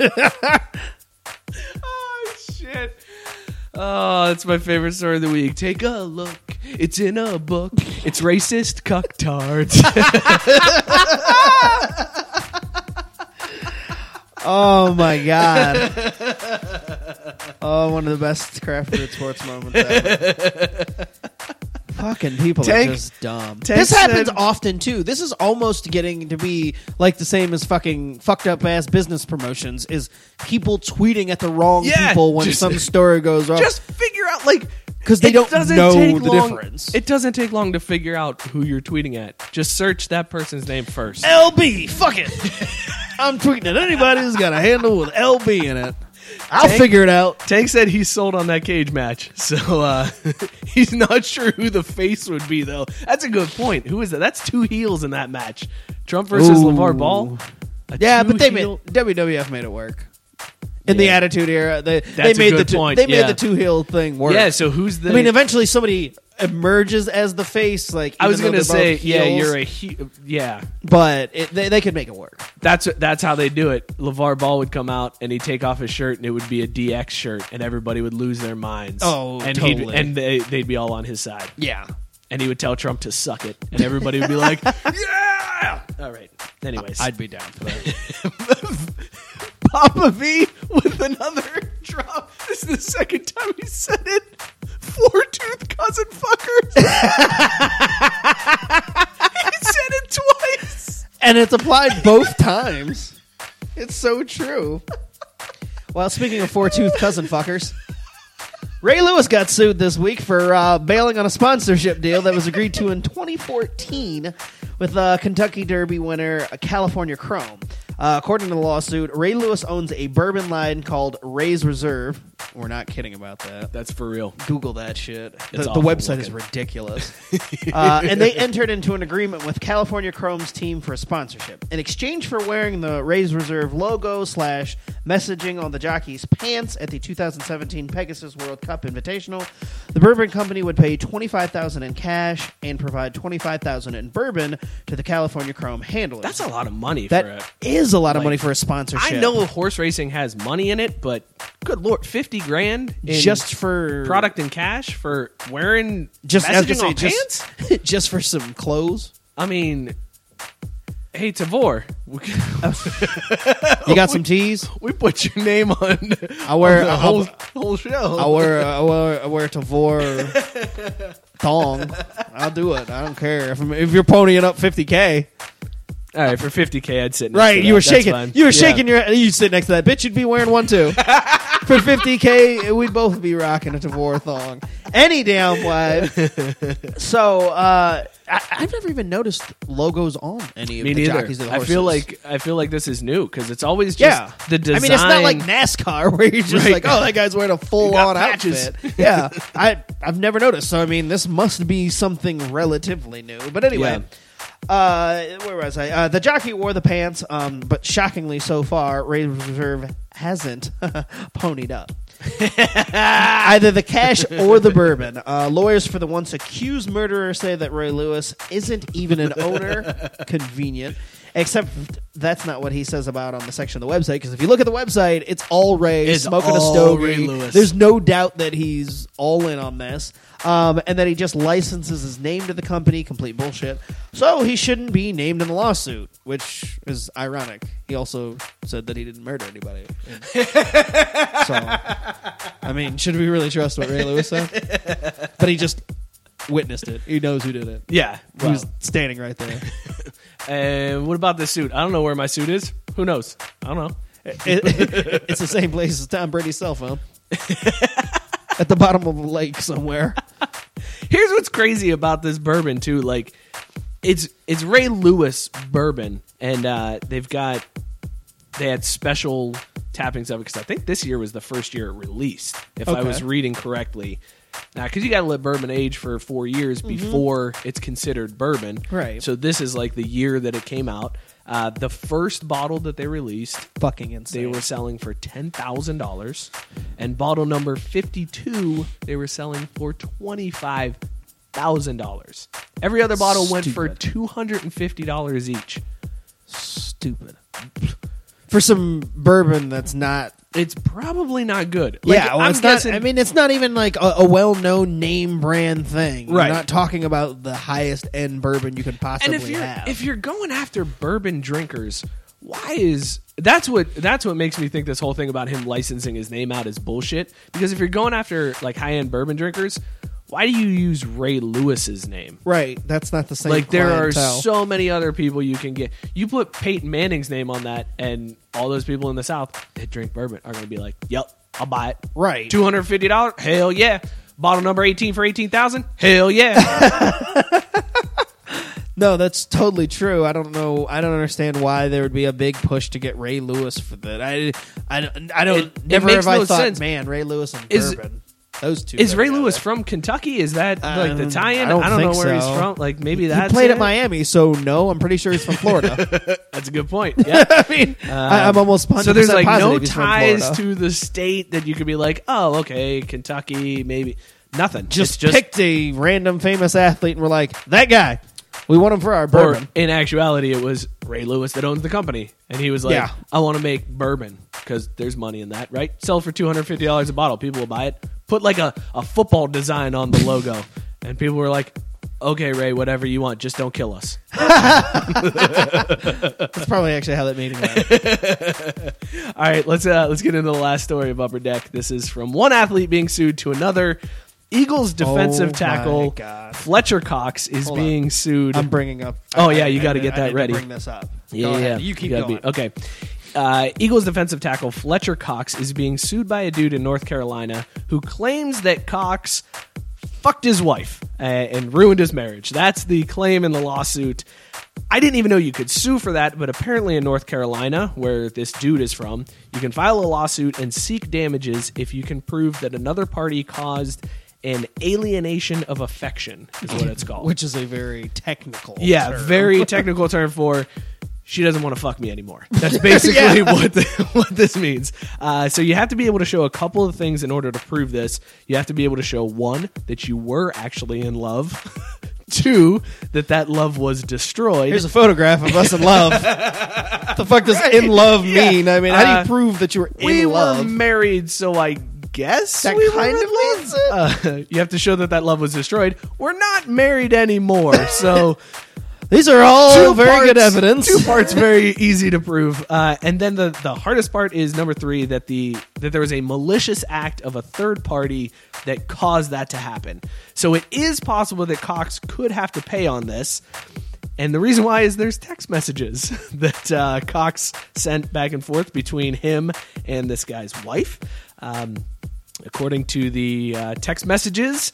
oh shit. Ah, oh, that's my favorite story of the week. Take a look. It's in a book. It's racist cucktards.
Oh my god! oh, one of the best craft sports moments ever. Fucking people
Tank-
are just dumb.
Tank
this happens
said-
often too. This is almost getting to be like the same as fucking fucked up ass business promotions. Is people tweeting at the wrong
Yeah,
people when
just-
some story goes wrong?
just figure out like
'Cause they
it
don't
doesn't
know
take
the
long-
difference.
It doesn't take long to figure out who you're tweeting at. Just search that person's name first.
LB, fuck it. I'm tweeting at anybody who's got a handle with LB in it. I'll
Tank-
figure it out.
Tank said he's sold on that cage match, so uh, he's not sure who the face would be, though. That's a good point. Who is that? That's two heels in that match. Trump versus
Ooh.
LeVar Ball.
Yeah, but they made WWF made it work. In the Attitude Era, they they made
good
the two,
point,
they made
yeah.
the two heel thing work.
Yeah, so who's the?
I mean, eventually somebody emerges as the face. Like
I was gonna say, yeah, you're a he- yeah.
but it, they they could make it work.
That's that's how they do it. LeVar Ball would come out and he'd take off his shirt and it would be a DX shirt and everybody would lose their minds.
Oh,
and he'd-
totally.
and they, they'd be all on his side.
Yeah,
And he would tell Trump to suck it, and everybody would be like, "Yeah." All right. Anyways,
I'd be down for that.
Papa V with another drop. This is the second time he said it. Four tooth cousin fuckers. he said it twice.
and it's applied both times. It's so true. Well, speaking of four tooth cousin fuckers, Ray Lewis got sued this week for uh, bailing on a sponsorship deal that was agreed to in 2014 with uh, Kentucky Derby winner uh, California Chrome. Uh, according to the lawsuit, Ray Lewis owns a bourbon line called Ray's Reserve. We're not kidding about that.
That's for real.
Google that shit.
It's
The, the
awful
website is
looking.
ridiculous. uh, and they entered into an agreement with California Chrome's team for sponsorship. In exchange for wearing the Rays Reserve logo slash messaging on the jockey's pants at the 2017 Pegasus World Cup Invitational, the bourbon company would pay 25000 in cash and provide 25000 in bourbon to the California Chrome handlers.
That's a lot of money
That
for it.
is a lot of
Like,
money for a sponsorship.
I know horse racing has money in it, but good lord, fifty grand in
Just for
product and cash for wearing
just I was
messaging
gonna
on
say,
pants.
just, just for some clothes.
I mean, hey Tavour,
You got some tees?
we put your name on,
I wear a
whole, whole show.
I wear I wear I wear Tavour thong. I'll do it. I don't care if I'm, if you're ponying up 50k.
All right, for fifty k, I'd sit. next
Right?
to
You were shaking. You were
Yeah.
shaking your. You sit next to that bitch. You'd be wearing one too. For 50k, we'd both be rocking a Tavour thong any damn way. So uh, I, I've never even noticed logos on any of
Me
the
neither.
jockeys. Of the
I feel like I feel like this is new because it's always just
Yeah,
the design.
I mean, it's not like NASCAR where you're just
Right.
like, oh, that guy's wearing a full on
patches.
outfit. yeah, I I've never noticed. So I mean, this must be something relatively new. But anyway. Uh, where was I? Uh, the jockey wore the pants, um, but shockingly, so far, Ray Reserve hasn't ponied up. Either the cash or the bourbon. Uh, lawyers for the once accused murderer say that Ray Lewis isn't even an owner. Convenient. Except that's not what he says about on the section of the website. Because if you look at the website, it's all Ray
It's
smoking a
all
stogie.
Ray Lewis.
There's no doubt that he's all in on this, um, and that he just licenses his name to the company. Complete bullshit. So he shouldn't be named in the lawsuit, which is ironic. He also said that he didn't murder anybody. so, I mean, should we really trust what Ray Lewis said? But he just witnessed it. He knows who did it.
Yeah,
He was standing right there.
And what about this suit? I don't know where my suit is. Who knows? I don't know.
It- it's the same place as Tom Brady's cell phone. At the bottom of a lake somewhere.
Here's what's crazy about this bourbon too. Like, it's it's Ray Lewis bourbon, and uh, they've got they had special tappings of it because I think this year was the first year it released. If I
Okay.
was reading correctly. Now, because you got to let bourbon age for four years before it's considered bourbon,
Right.
So this is like the year that it came out. Uh, the first bottle that they released
Fucking insane.
they were selling for ten thousand dollars, and bottle number fifty-two they were selling for twenty-five thousand dollars. Every other bottle went for two hundred and fifty dollars each.
stupid. For some bourbon that's not.
It's probably not good. Like,
yeah, well,
I'm
it's not-
guessing.
I mean, it's not even like a, a well-known name brand thing.
Right.
You're not talking about the highest end bourbon you could
and
possibly
if you're
have.
if you're going after bourbon drinkers, why is that's what that's what makes me think this whole thing about him licensing his name out is bullshit. Because if you're going after like high end bourbon drinkers, why do you use Ray Lewis's name?
right, that's not the same.
like there are so many other people you can get. You put Peyton Manning's name on that, and all those people in the South that drink bourbon are going to be like, "Yep, I'll buy it."
right.
Two hundred fifty dollars? Hell yeah! Bottle number eighteen for eighteen thousand? Hell yeah!
No, that's totally true. I don't know. I don't understand why there would be a big push to get Ray Lewis for that. I, I, I don't.
It- it
never
makes
have I thought,
sense.
man, Ray Lewis and
Is-
bourbon. Those two.
Is Ray. Lewis from Kentucky? Is that like the
Um,
tie-in?
I don't
know
think
where he's from. Like maybe
He played
it?
at Miami, so no, I'm pretty sure he's from Florida.
That's a good point. Yeah.
I mean, I, I'm almost 100%
so there's like no ties to the state that you could be like, oh, okay, Kentucky, maybe nothing.
just,
just
picked a random famous athlete and we're like, that guy. We want them for our
Or
bourbon.
in actuality, it was Ray Lewis that owns the company, and he was like,
Yeah.
"I want to make bourbon because there's money in that, right? Sell for two hundred fifty dollars a bottle, people will buy it. Put like a, a football design on the logo, and people were like." Okay, Ray, whatever you want, just don't kill us.
That's probably actually how that meeting went.
All right, let's uh, let's get into the last story of Upper Deck. This is from one athlete being sued to another. Eagles defensive
Oh
tackle
God.
Fletcher Cox is
Hold on.
being sued.
I'm bringing up.
Oh,
I-
yeah, you gotta get that ready.
Bring this up.
Yeah, yeah.
You keep
gotta
going.
be- okay. Uh, Eagles defensive tackle Fletcher Cox is being sued by a dude in North Carolina who claims that Cox fucked his wife uh, and ruined his marriage. That's the claim in the lawsuit. I didn't even know you could sue for that, but apparently in North Carolina, where this dude is from, you can file a lawsuit and seek damages if you can prove that another party caused an alienation of affection, is what it's called.
Which is a very technical.
yeah,
term.
very technical term for she doesn't want to fuck me anymore. That's basically what the, what this means. Uh, so you have to be able to show a couple of things in order to prove this. You have to be able to show one that you were actually in love. Two, that that love was destroyed.
Here's a photograph of us in love. the fuck does in love
Yeah.
mean? I mean, how do
Uh,
you prove that you were in
we
love?
were married, so I guess
That
we
kind
in
of means it.
love. Uh, you have to show that that love was destroyed. We're not married anymore, so
These are all
two
very
parts-
good evidence.
Two parts very easy to prove. Uh, and then the the hardest part is number three that the that there was a malicious act of a third party that caused that to happen. So it is possible that Cox could have to pay on this. And the reason why is there's text messages that uh, Cox sent back and forth between him and this guy's wife. Um, according to the uh, text messages,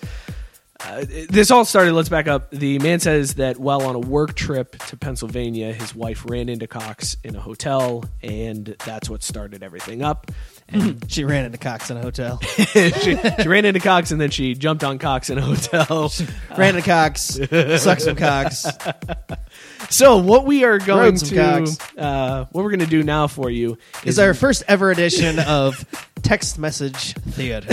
uh, this all started. Let's back up. The man says that while on a work trip to Pennsylvania, his wife ran into Cox in a hotel, and that's what started everything up. And
she ran into Cox in a hotel.
she, she ran into Cox, and then she jumped on Cox in a hotel.
ran into Cox, sucked some Cox.
So what we are going
Rode some
to, uh, what we're going to do now for you
Is our first ever edition of text message theater.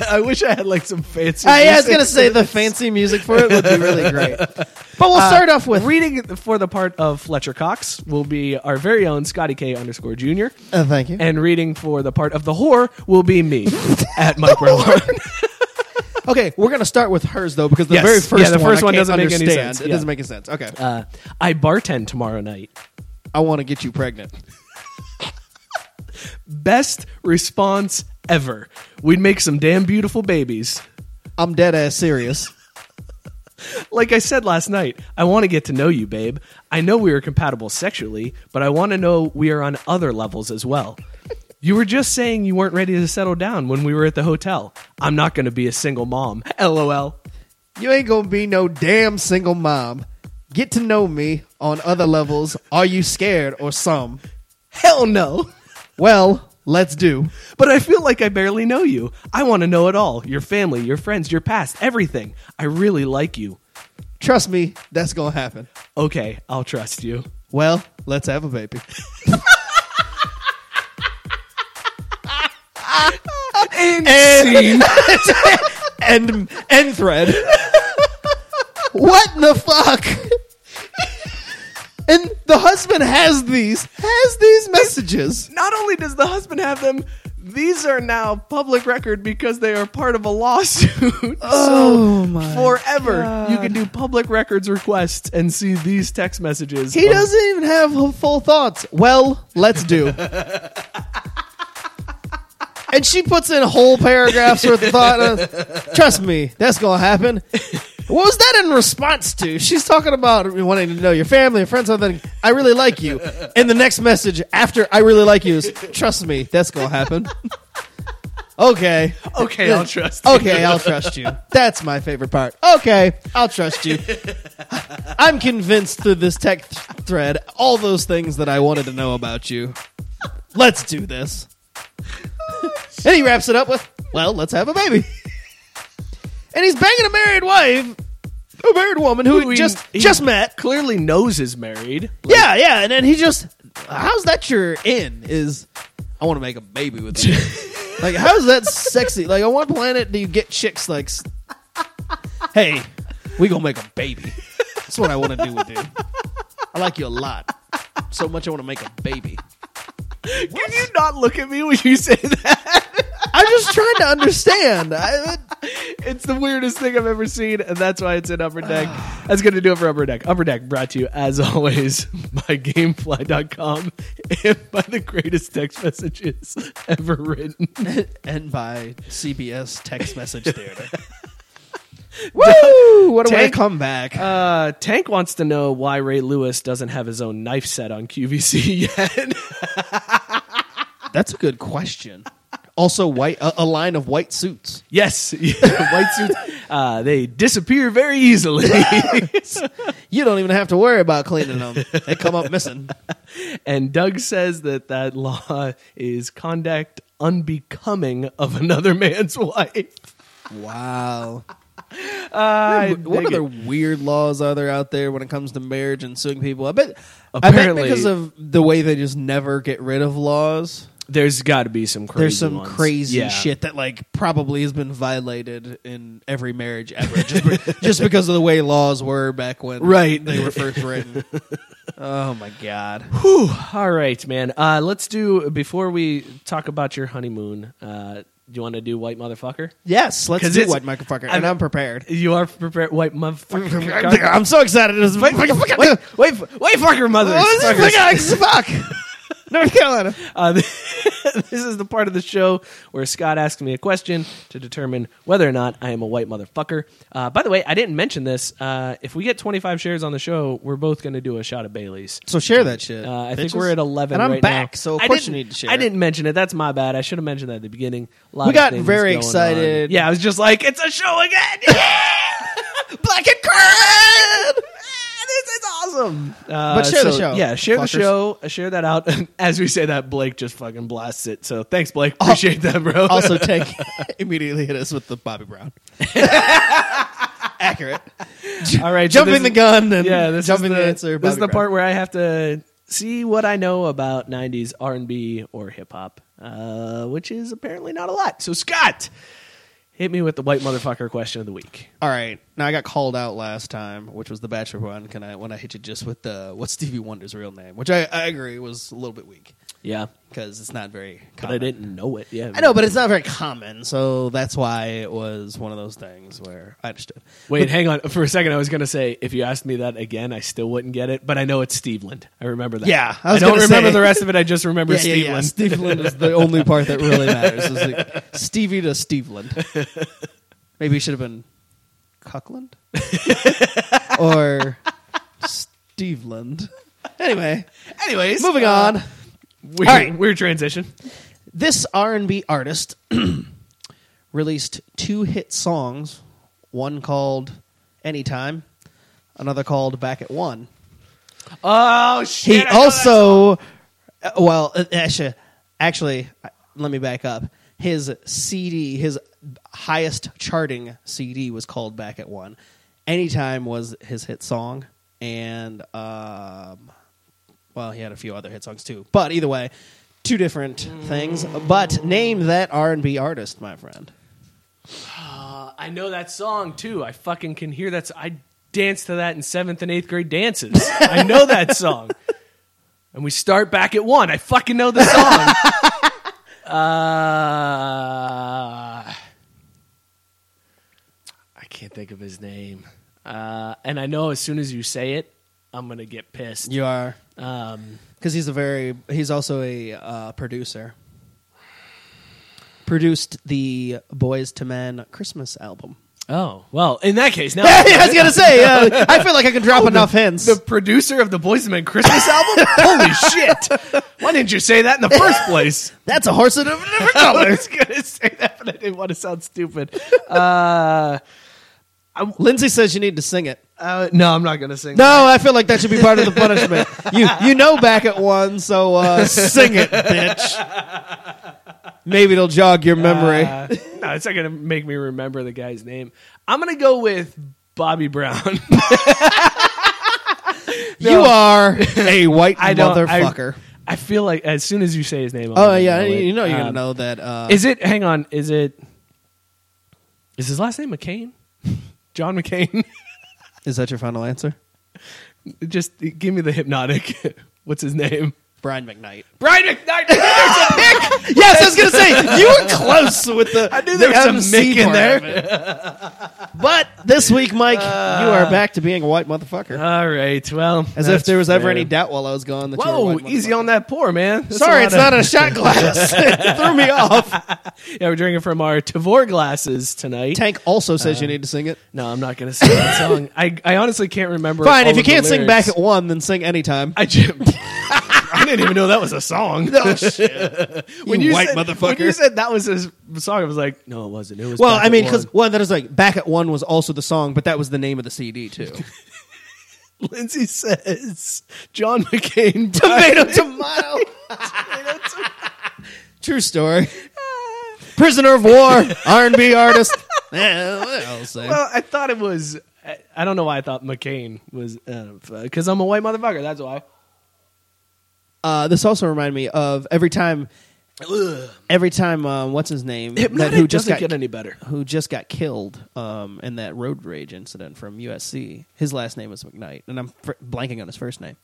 I wish I had like some fancy.
Yeah, I was gonna say
for
the fancy music for it would be really great. But we'll
Uh,
start off with
reading for the part of Fletcher Cox will be our very own Scotty K underscore Junior.
Uh, thank you.
And reading for the part of the whore will be me at Mike Brown.
Okay, we're gonna start with hers though because the
Yes.
very first
Yeah, the
one
first
I
one
can't
doesn't make any
understand.
sense.
It
Yeah.
doesn't make any sense. Okay,
Uh, I bartend tomorrow night.
I want to get you pregnant.
Best response ever. We'd make some damn beautiful babies.
I'm dead ass serious.
Like I said last night, I want to get to know you, babe. I know we are compatible sexually, but I want to know we are on other levels as well. You were just saying you weren't ready to settle down when we were at the hotel. I'm not going to be a single mom. LOL.
You ain't gonna be no damn single mom. Get to know me on other levels. Are you scared or some?
Hell no.
Well, let's do.
But I feel like I barely know you. I want to know it all your family, your friends, your past, everything. I really like you.
Trust me, that's gonna happen.
Okay, I'll trust you.
Well, let's have a baby.
And
End end thread. what the fuck? And the husband has these has these messages.
not only does the husband have them, these are now public record because they are part of a lawsuit.
Oh
so
my
forever,
God.
you can do public records requests and see these text messages.
He
of-
doesn't even have full thoughts. Well, let's do. and she puts in whole paragraphs worth of thought. Trust me, that's gonna happen. What was that in response to? She's talking about wanting to know your family and friends. Something I really like you. And the next message after I really like you is, "Trust me, that's gonna happen." Okay.
Okay, I'll trust you.
Okay, I'll trust you. That's my favorite part. Okay, I'll trust you. I'm convinced through this tech th- thread all those things that I wanted to know about you. Let's do this. and he wraps it up with, "Well, let's have a baby." And he's banging a married wife, a married woman who,
Who he-
just
he
just met.
Clearly knows is married.
yeah, yeah, and then he just, how's that your in? Is I want to make a baby with you. like, how's that sexy? Like, on what planet do you get chicks like, s- hey, we gonna make a baby? That's what I want to do with you. I like you a lot, so much I want to make a baby.
Can you not look at me when you say that?
I'm just trying to understand. I,
It's the weirdest thing I've ever seen, and that's why it's in Upper Deck. That's going to do it for Upper Deck. Upper Deck brought to you, as always, by Gamefly.com and by the greatest text messages ever written.
and by CBS text message theater. Woo! What a way to
Tank-
come back.
Uh, Tank wants to know why Ray Lewis doesn't have his own knife set on QVC yet.
That's a good question. Also, white a, a line of white suits.
yes, white suits. Uh, they disappear very easily.
You don't even have to worry about cleaning them; they come up missing.
And Doug says that that law is conduct unbecoming of another man's wife.
Wow.
I
what
dig
other
it.
weird laws are there out there when it comes to marriage and suing people? I bet. I bet
Apparently-
because of the way they just never get rid of laws.
There's got to be some crazy
There's some
ones.
crazy
Yeah.
shit that like probably has been violated in every marriage ever, just, be- just because of the way laws were back when
Right.
they were first written. oh my god!
Whew. All right, man. Uh, let's do before we talk about your honeymoon. Uh, do you want to do white motherfucker?
Yes, let's
'Cause
do
it's-
white motherfucker,
I'm-
and I'm prepared.
You are prepared, white motherfucker.
I'm so excited. This-
Wait, wait, wait, wait, wait, wait, fucker, mother.
Fuck. North Carolina.
Uh, this is the part of the show where Scott asks me a question to determine whether or not I am a white motherfucker. Uh, by the way, I didn't mention this. Uh, if we get 25 shares on the show, we're both going to do a shot of Bailey's.
So share that shit.
Uh, I think we're at 11
and I'm
right
back.
now.
So of
I
course you
didn't-
need to share.
I didn't mention it. That's my bad. I should have mentioned that at the beginning. A lot
We
of
got
things
very
going on.
excited.
Yeah, I was just like, it's a show again. Yeah! Black and cred. Awesome. Uh,
But share the show,
Yeah, share
fuckers.
the show. uh, Share that out. As we say that, Blake just fucking blasts it. So thanks, Blake. Appreciate that, bro.
also take immediately hit us with the Bobby Brown. Accurate.
all right, so
Jumping
this
the gun and
yeah, this
jumping
is
the,
the,
answer.
This is the
Brown.
part where I have to see what I know about '90s R&B or hip hop, uh, which is apparently not a lot. So Scott, hit me with the white motherfucker question of the week.
All right. Now I got called out last time, which was the Bachelor one. Can I when I hit you just with the what's Stevie Wonder's real name, which I, I agree was a little bit weak
Yeah,
because it's not very.
but
Common.
I didn't know it. Yeah,
I know, but it's not very common, so that's why it was one of those things where I understood.
Wait, hang on for a second. I was going to say if you asked me that again, I still wouldn't get it. But I know it's Steveland. I remember that.
Yeah, I
I,
was
don't
gonna
remember
say-
the rest of it. I just remember
yeah, yeah, yeah.
Steveland.
Steveland is the only part that really matters. Like Stevie to Steveland. Maybe he should have been Cuckland or Steveland. Anyway,
Anyways,
moving
uh,
on.
Weird,
right.
weird transition.
This R&B artist released two hit songs, one called Anytime, another called Back at One.
Oh shit!
He
I know that
also, uh, well, uh, actually, actually, uh, let me back up. His CD, his highest charting CD, was called "Back at One." Anytime was his hit song, and um, well, he had a few other hit songs too. But either way, two different things. But name that R and B artist, my friend.
Uh, I know that song too. I fucking can hear that. I danced to that in seventh and eighth grade dances. I know that song. And we start back at one. I fucking know the song. uh, I can't think of his name. Uh, and I know as soon as you say it, I'm gonna get pissed.
You are
Um,
because he's a very he's also a uh, producer. Produced the Boyz II Men Christmas album.
oh well, in that case, now
I was gonna say, uh, I feel like I can drop enough hints.
the producer of the Boys and Men Christmas album. Holy shit! Why didn't you say that in the first place?
That's a horse in a different color.
I was gonna say that, but I didn't want to sound stupid. Uh,
Lindsay says you need to sing it.
Uh, no, I'm not gonna sing.
No, I feel like that should be part of the punishment. You you know back at one, so uh, sing it, bitch. Maybe it'll jog your memory.
Uh, no, it's not gonna make me remember the guy's name. I'm gonna go with Bobby Brown.
You are a white
I don't. I-
motherfucker.
I, feel like as soon as you say his name, I'm
oh yeah,
know
you know you're gonna
Um,
know that. Uh,
Is it? Hang on. Is it? Is his last name McCain? John McCain.
Is that your final answer?
Just give me the hypnotic. What's his name?
Brian McKnight.
Brian McKnight. There's a Mick.
Yes, I was gonna say you were close with the.
I knew
the
there was some Mick in there.
But this week, Mike, uh, you are back to being a white motherfucker.
All right. Well,
As if there was ever any doubt while I was gone that you were a
Whoa,
white
easy on that pour, man. That's
Sorry, it's
lot
not a shot glass. it threw me off.
Yeah, we're drinking from our Tavour glasses tonight.
Tank also says you uh, need to sing it.
No, I'm not going to sing that song. I, I honestly can't remember.
Fine,
all
if you
of the
can't sing back at one, then sing anytime.
I just, I didn't even know that was a song.
Oh shit!
when
you
you
white
said,
motherfucker.
When you said that was his song, I was like, no, it wasn't. It was.
well,
Back
I mean,
One.
because one that is like back at one was also the song, but that was the name of the CD too.
Lindsay says John McCain
Tomato,
died-
tomato. True story. Prisoner of war, R&B artist. Eh, what else say?
Well, I thought it was. I, I don't know why I thought McCain was because I'm a white motherfucker. That's why.
Uh, this also reminded me of every time, every time. Um, what's his name?
Hypnotic
who just
doesn't
got
get any better.
who just got killed um, in that road rage incident from USC. His last name was McKnight, and I'm fr- blanking on his first name.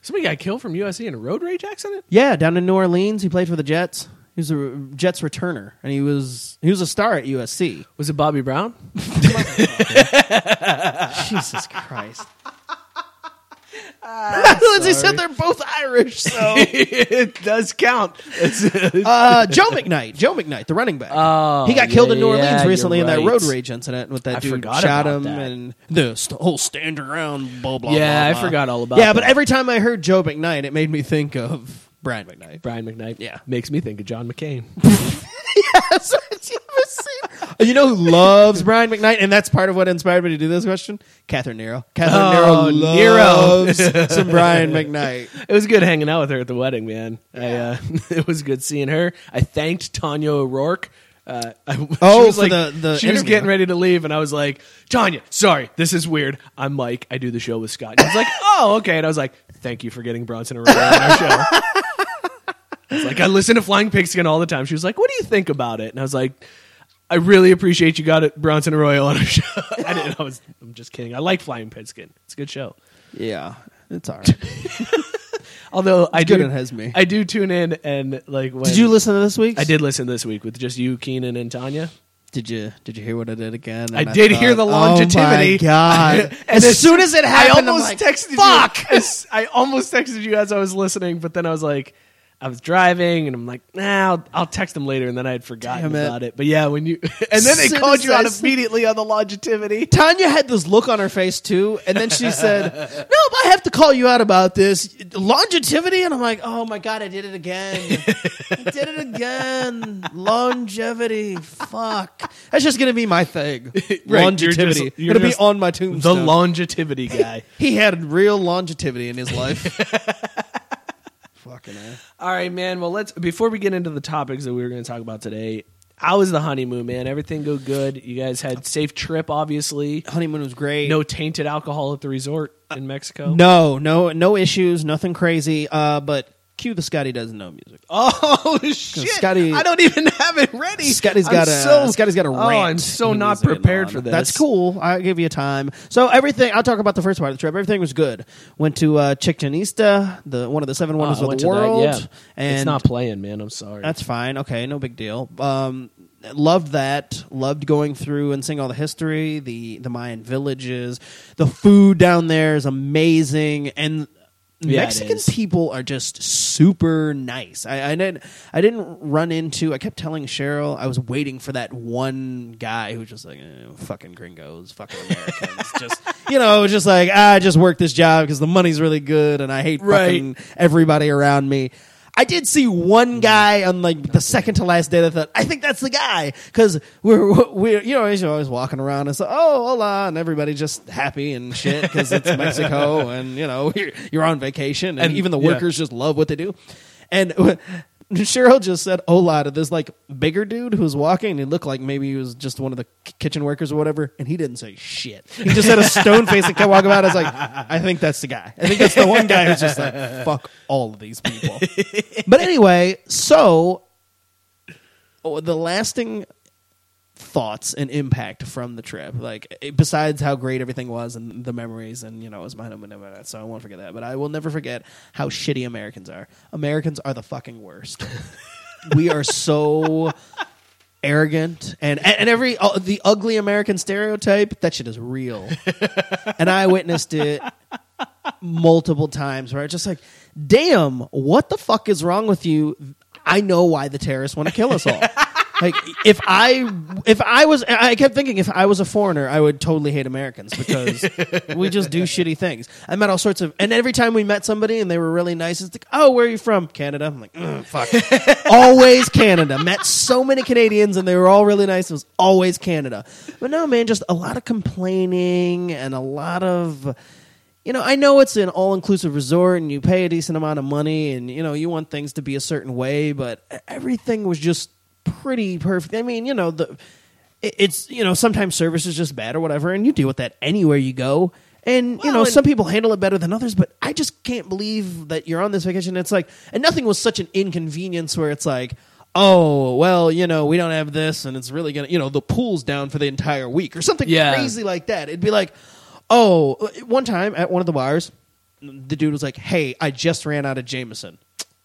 Somebody got killed from USC in a road rage accident.
Yeah, down in New Orleans, he played for the Jets. He was a Jets returner, and he was he was a star at USC.
Was it Bobby Brown?
Jesus Christ! Lindsay said they're both Irish, so
it does count.
Uh, Joe McKnight, Joe McKnight, the running back.
Oh,
he got killed in New Orleans
you're
recently in that
right.
road rage incident with that
I
dude shot
about
him
that.
and the st- whole stand around. Blah blah.
Yeah,
blah,
I forgot all about
Yeah, but every time I heard Joe McKnight, it made me think of Brian McKnight.
Brian McKnight.
Yeah.
makes me think of John McCain.
yes, you know who loves Brian McKnight, and that's part of what inspired me to do this question. Catherine Nero. Catherine
Oh,
Nero
Nero.
loves some Brian McKnight.
It was good hanging out with her at the wedding, man. I, uh, it was good seeing her. I thanked Tanya O'Rourke. Uh, I, she
Oh,
was like,
the- the
she was getting ready to leave, and I was like, Tanya, sorry, this is weird. I'm Mike. I do the show with Scott. And I was like, oh, okay. And I was like, thank you for getting Bronson on our show. I was like, I listen to Flying Pigskin all the time. She was like, what do you think about it? And I was like, I really appreciate you got it, Bronson Arroyo on our show. I didn't. I was. I'm just kidding. I like Flying Pigskin. It's a good show.
Yeah, it's all right.
Although I
good
do,
it has me.
I do tune in and like. When,
Did you listen to this week?
I did listen this week with just you, Keenan, and Tanya.
Did you Did you hear what I did again?
I
And
did hear the
oh
longevity.
Oh my god!
And
as soon as it happened,
I almost
like,
texted
Fuck!
you. as- I almost texted you as I was listening, but then I was like, I was driving, and I'm like, nah, I'll, I'll text him later, and then I had forgotten
Damn it.
about it. But yeah, when you and then they called you out immediately on the longevity.
Tanya had this look on her face too, and then she said, "Nope, I have to call you out about this longevity." And I'm like, "Oh my god, I did it again! I did it again! Longevity, fuck! That's just gonna be my thing.
you're
longevity.
you're
It'll be
just
on my tombstone.
The
tombstone.
longevity guy.
he had real longevity in his life. Fucking a.
All right, man. Well, let's before we get into the topics that we were going to talk about today. How was the honeymoon, man? Everything go good? You guys had safe trip, obviously.
Honeymoon was great.
No tainted alcohol at the resort in Mexico.
no, no, no issues. Nothing crazy. Uh, but cue the Scotty doesn't know music.
Oh shit!
Scotty-
I don't even have it ready.
Scotty's
I'm
got a
so,
Scotty's got a
Oh,
rant.
I'm so not prepared for this.
That's cool. I'll give you time. So everything. I'll talk about the first part of the trip. Everything was good. Went to uh, Chichen Itza, the one of the seven wonders
I
of the
to that,
world.
yeah.
And
it's not playing, man. I'm sorry.
that's fine. Okay, no big deal. Um, loved that. Loved going through and seeing all the history, the the Mayan villages. The food down there is amazing, and
Yeah,
Mexican people are just super nice. I, I didn't I didn't run into. I kept telling Cheryl I was waiting for that one guy who was just like eh, fucking gringos, fucking Americans, just you know, just like "Ah, I just work this job because the money's really good and I hate
Right.
fucking everybody around me. I did see one guy on like the second to last day that I thought I think that's the guy because we're we're you know he's always walking around and so oh hola and everybody just happy and shit because it's Mexico and you know you're, you're on vacation and,
And-
even the
yeah.
workers just love what they do and Cheryl just said hola to this like bigger dude who was walking he looked like maybe he was just one of the k- kitchen workers or whatever and he didn't say shit. He just had a stone face and kept walking about. I was like I think that's the guy. I think that's the one guy who's just like fuck all of these people. But anyway, so oh, the lasting thoughts and impact from the trip, like eh, besides how great everything was and the memories, and you know, it was my home and that, so I won't forget that. But I will never forget how shitty Americans are. Americans are the fucking worst. we are so arrogant and and, and every uh, the ugly American stereotype that shit is real, and I witnessed it multiple times where I just like, damn, what the fuck is wrong with you? I know why the terrorists want to kill us all. like if I if I was I kept thinking if I was a foreigner I would totally hate Americans because we just do shitty things. I met all sorts of and every time we met somebody and they were really nice it's like oh where are you from? Canada. I'm like "Ugh, fuck. Always Canada. Met so many Canadians and they were all really nice. It was always Canada. But no man just a lot of complaining and a lot of you know, I know it's an all inclusive resort and you pay a decent amount of money and, you know, you want things to be a certain way, but everything was just pretty perfect. I mean, you know, the it- it's, you know, sometimes service is just bad or whatever, and you deal with that anywhere you go. And, you know,
and-
some people handle it better than others, but I just can't believe that you're on this vacation. It's like, and nothing was such an inconvenience where it's like, oh, well, you know, we don't have this and it's really going to, you know, the pool's down for the entire week or something
Yeah.
crazy like that. It'd be like, oh, one time at one of the bars, the dude was like, hey, I just ran out of Jameson.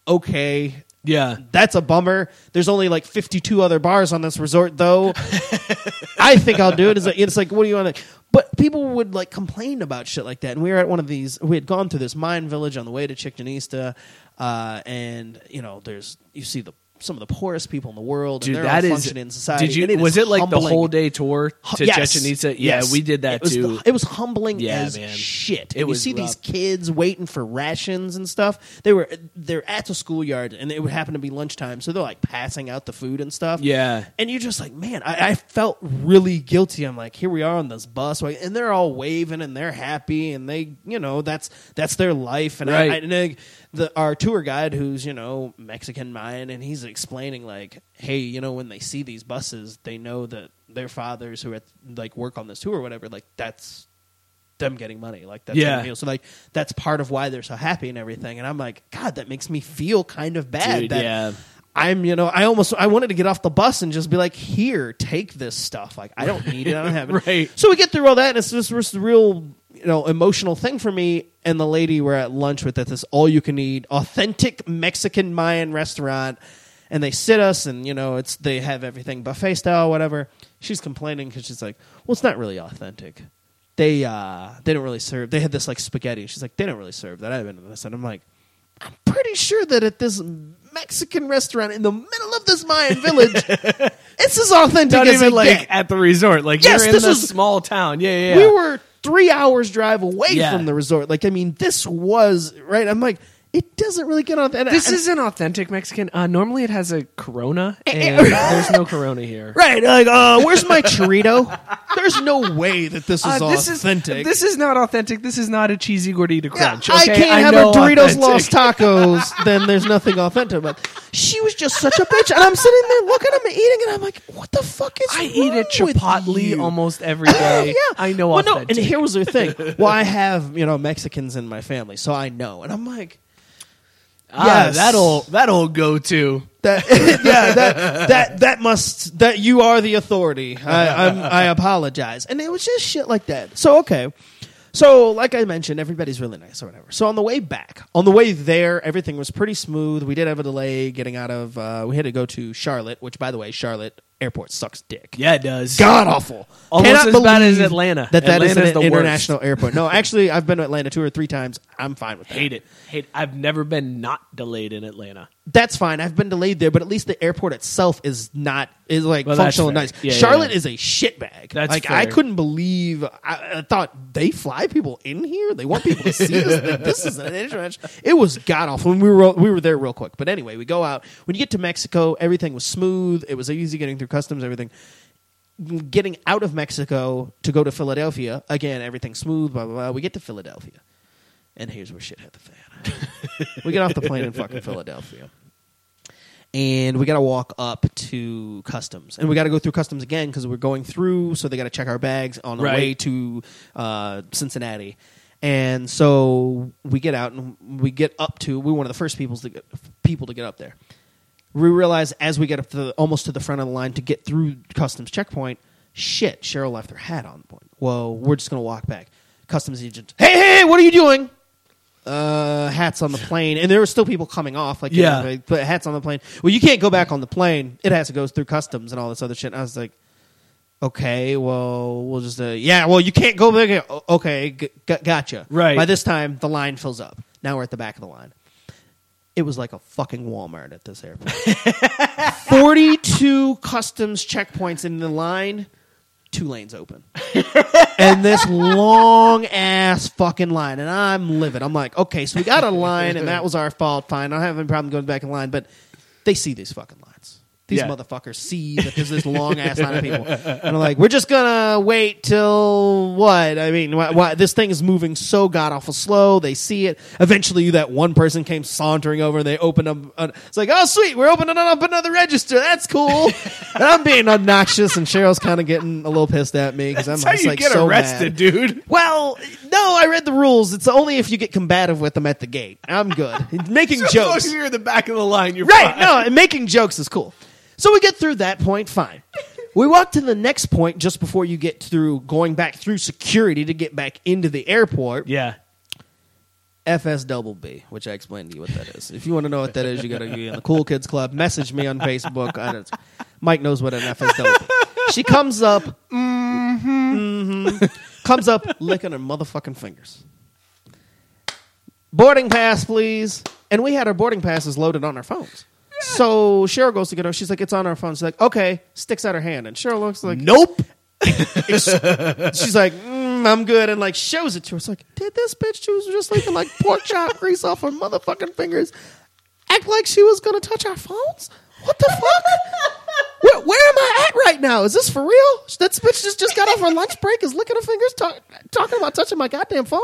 Okay.
Yeah.
That's a bummer. There's only like 52 other bars on this resort, though. I think I'll do it. It's like, it's like what do you want to? But people would like complain about shit like that. And we were at one of these. We had gone through this Mayan village on the way to Chichen Itza, uh, and you know, there's you see the some of the poorest people in the world,
Dude,
and they're
that is.
functioning in society.
Did you?
it
was it like the
humbling.
whole day tour to
Yes.
Chichen Itza? Yeah,
Yes.
we did that
it was,
too.
It was humbling
Yeah,
as
man.
shit.
It
And
was
you see
rough.
these kids waiting for rations and stuff. They were they're at the schoolyard, and it would happen to be lunchtime, so they're like passing out the food and stuff.
Yeah.
and you're just like, man, I, I felt really guilty. I'm like, here we are on this bus, and they're all waving and they're happy, and they, you know, that's that's their life. And
Right.
I, I, and I- the our tour guide, who's you know Mexican Mayan, and he's explaining like, hey, you know, when they see these buses, they know that their fathers who at, like work on this tour or whatever, like that's them getting money, like that's
Yeah.
meal. So like that's part of why they're so happy and everything. And I'm like, God, that makes me feel kind of bad.
Dude,
that
yeah.
I'm, you know, I almost I wanted to get off the bus and just be like, here, take this stuff. Like I don't need it. I don't have it.
Right.
So we get through all that, and it's just, just real, you know, emotional thing for me. And the lady we're at lunch with at this all you can eat authentic Mexican Mayan restaurant, and they sit us, and you know, it's they have everything buffet style, whatever. She's complaining because she's like, well, it's not really authentic. They uh they don't really serve. They had this like spaghetti. She's like, they don't really serve that. I've been to this, and I'm like. I'm pretty sure that at this Mexican restaurant in the middle of this Mayan village, it's as authentic
Not
as
even
it
like
get.
at the resort. Like
Yes,
you're in
this was-
small town. Yeah, yeah. yeah.
We were three hours drive away
Yeah.
from the resort. Like, I mean, this was right. I'm like, it doesn't really get on. And,
This
and-
is an authentic Mexican. Uh, normally, it has a Corona,
Eh,
and there's no Corona here.
right. Like, uh, where's my churrito? There's no way that this is
Uh, this is
authentic.
this is not authentic. This is not a cheesy gordita crunch.
I
okay?
can't have a
know
Doritos
authentic.
Lost Tacos. Then there's nothing authentic. But she was just such a bitch, and I'm sitting there looking at them eating, and I'm like, what the fuck is? This?
I eat
wrong
at
with
Chipotle
you?
almost every day.
yeah,
I know
Well, no,
authentic.
and here was the thing. Well, I have you know Mexicans in my family, so I know, and I'm like,
ah,
yes.
that'll that'll go to.
that yeah, that that that must that you are the authority. I I'm, I apologize, and it was just shit like that. So okay. So, like I mentioned, everybody's really nice or whatever. So, on the way back, on the way there, everything was pretty smooth. We did have a delay getting out of. Uh, we had to go to Charlotte, which, by the way, Charlotte airport sucks dick.
Yeah, it does.
God awful.
Almost
Cannot
as bad as
believe
Atlanta.
That that is
Atlanta's
an
the worst.
international airport. No, actually, I've been to Atlanta two or three times. I'm fine with that.
Hate it. Hate. I've never been not delayed in Atlanta.
That's fine. I've been delayed there, but at least the airport itself is not is like
Well, that's
functional and
fair.
nice.
Yeah, yeah,
Charlotte
yeah.
is a shitbag.
That's
like I
fair.
couldn't believe. I, I thought they fly people in here. They want people to see this. Like, this is an international. It was god awful. And we were we were there real quick. But anyway, we go out. When you get to Mexico, everything was smooth. It was easy getting through customs. Everything. Getting out of Mexico to go to Philadelphia again, everything smooth. Blah blah blah. We get to Philadelphia, and here's where shit hit the fan. we get off the plane in fucking Philadelphia and we got to walk up to customs and we got to go through customs again because we're going through so they got to check our bags on the
Right.
way to uh, cincinnati and so we get out and we get up to we're one of the first people to get, people to get up there we realize as we get up to the, almost to the front of the line to get through customs checkpoint shit cheryl left her hat on point well we're just going to walk back customs agent hey hey hey what are you doing uh, hats on the plane, and there were still people coming off. Like,
Yeah.
you know, put hats on the plane. Well, you can't go back on the plane. It has to go through customs and all this other shit. And I was like, okay, well, we'll just, uh, yeah, well, you can't go back. Okay, g- g- gotcha.
Right.
By this time, the line fills up. Now we're at the back of the line. It was like a fucking Walmart at this airport. 42 customs checkpoints in the line, two lanes open. and this long ass fucking line. And I'm livid. I'm like, okay, so we got a line, and that was our fault. Fine. I don't have any problem going back in line, but they see these fucking lines. These
Yeah.
motherfuckers see that there's this long ass line of people, and they're like, "We're just gonna wait till what? I mean, why, why, this thing is moving so god awful slow. They see it. Eventually, that one person came sauntering over. They opened up. Uh, it's like, oh sweet, we're opening up another register. That's cool. and I'm being obnoxious, and Cheryl's kind of getting a little pissed at me because I'm just
you
like
get
so
arrested,
mad.
dude.
Well, no, I read the rules. It's only if you get combative with them at the gate. I'm good. Making
As long
jokes.
as you're in the back of the line, you're
Right.
fine.
No, and making jokes is cool. So we get through that point, fine. We walk to the next point just before you get through going back through security to get back into the airport.
Yeah.
FS double B, which I explained to you what that is. If you want to know what that is, you got to be in the Cool Kids Club. Message me on Facebook. I don't, Mike knows what an FS double B. She comes up, mm-hmm, comes up licking her motherfucking fingers. Boarding pass, please. And we had our boarding passes loaded on our phones. So Cheryl goes to get her. She's like, "It's on our phone." She's like, "Okay." Sticks out her hand, and Cheryl looks like,
Nope.
She's like, mm, I'm good, and like shows it to her. It's like, did this bitch was just leaking like pork chop grease off her motherfucking fingers? Act like she was gonna touch our phones? What the fuck? where, where am I at right now? Is this for real? That bitch just, just got off her lunch break, is licking her fingers, talk, talking about touching my goddamn phone.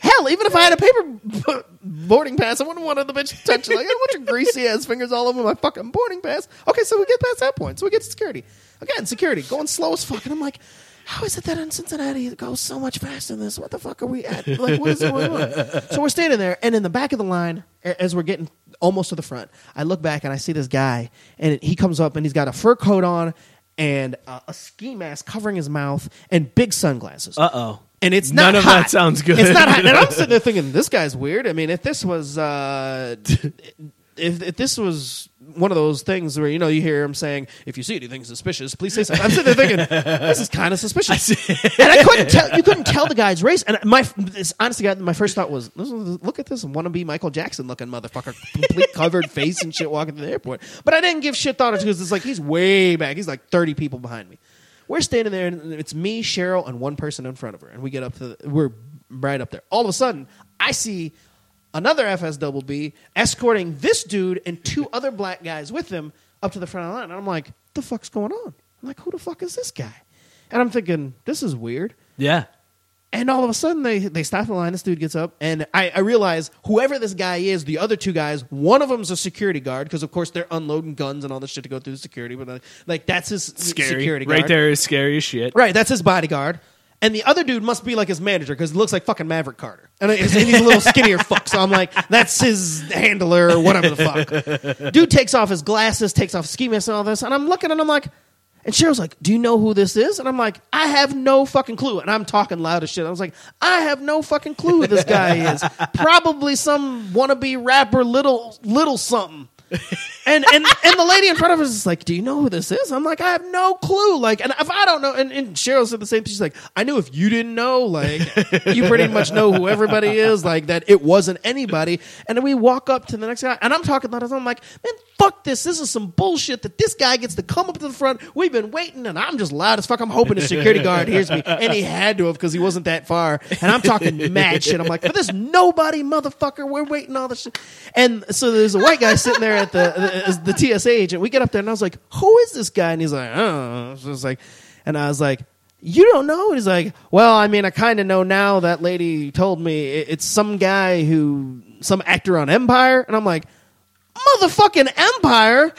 Hell, even if I had a paper boarding pass, I wouldn't want the bitch to touch it. Like, I don't want your greasy ass fingers all over my fucking boarding pass. Okay, so we get past that point. So we get to security. Again, security, going slow as fuck. And I'm like, how is it that in Cincinnati it goes so much faster than this? What the fuck are we at? Like, what is going on? So we're standing there, and in the back of the line, as we're getting almost to the front, I look back and I see this guy, and he comes up and he's got a fur coat on and uh, a ski mask covering his mouth and big sunglasses.
Uh oh.
And it's
None of
hot.
that sounds good.
It's not hot. And I'm sitting there thinking, this guy's weird. I mean, if this was, uh, if, if this was one of those things where you know you hear him saying, "If you see anything suspicious, please say something." I'm sitting there thinking, "This is kind of suspicious," and I couldn't tell. You couldn't tell the guy's race. And my, this, honestly, God, my first thought was, "Look at this wannabe Michael Jackson looking motherfucker, complete covered face and shit, walking to the airport." But I didn't give shit thought to because it's like he's way back. He's like 30 people behind me. We're standing there, and it's me, Cheryl, and one person in front of her. And we get up to, the, we're right up there. All of a sudden, I see another FS double B escorting this dude and two other black guys with him up to the front of the line. And I'm like, the fuck's going on? I'm like, who the fuck is this guy? And I'm thinking, this is weird.
Yeah.
And all of a sudden, they they stop the line. This dude gets up, and I, I realize whoever this guy is, the other two guys, one of them's a security guard because of course they're unloading guns and all this shit to go through security. But like, like that's his
Scary.
security guard
Right there is scary as shit.
Right, that's his bodyguard. And the other dude must be like his manager because it looks like fucking Maverick Carter. And he's and he's a little skinnier fuck. So I'm like, that's his handler or whatever the fuck. Dude takes off his glasses, takes off his ski mask and all this. And I'm looking and I'm like, and Cheryl's like, do you know who this is? And I'm like, I have no fucking clue. And I'm talking loud as shit. I was like, I have no fucking clue who this guy is. Probably some wannabe rapper, little, little something. And and and the lady in front of us is like, "Do you know who this is?" I'm like, "I have no clue." Like, and if I don't know, and, and Cheryl said the same. thing. She's like, "I knew if you didn't know, like, you pretty much know who everybody is. Like that, it wasn't anybody." And then we walk up to the next guy, and I'm talking loud. As I'm like, "Man, fuck this. This is some bullshit that this guy gets to come up to the front. We've been waiting, and I'm just loud as fuck. I'm hoping the security guard hears me, and he had to have because he wasn't that far. And I'm talking mad shit. I'm like, "For this nobody, motherfucker, we're waiting all this shit." And so there's a white guy sitting there at the the, the TSA agent. We get up there, and I was like, "Who is this guy?" And he's like, "Oh," like, and I was like. You don't know? He's like, well, I mean, I kind of know now. That lady told me It- it's some guy who, some actor on Empire. And I'm like, motherfucking Empire.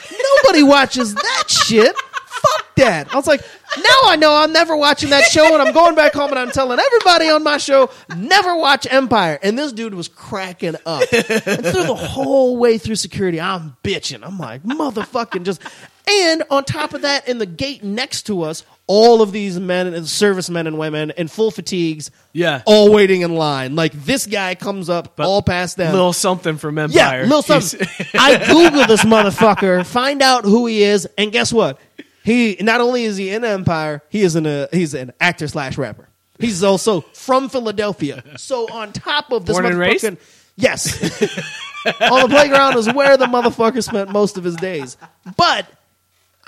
Nobody watches that shit. Fuck that. I was like, now I know I'm never watching that show, and I'm going back home and I'm telling everybody on my show, never watch Empire. And this dude was cracking up. And through the whole way through security, I'm bitching. I'm like, motherfucking just. And on top of that, in the gate next to us, all of these men and servicemen and women in full fatigues,
Yeah.
all waiting in line. Like this guy comes up, all past them.
Little something from Empire,
Yeah,
little
something. I Google this motherfucker, find out who he is, and guess what? He not only is he in Empire, he is an a he's an actor slash rapper. He's also from Philadelphia. So on top of this
Born
motherfucking yes, on the playground is where the motherfucker spent most of his days. But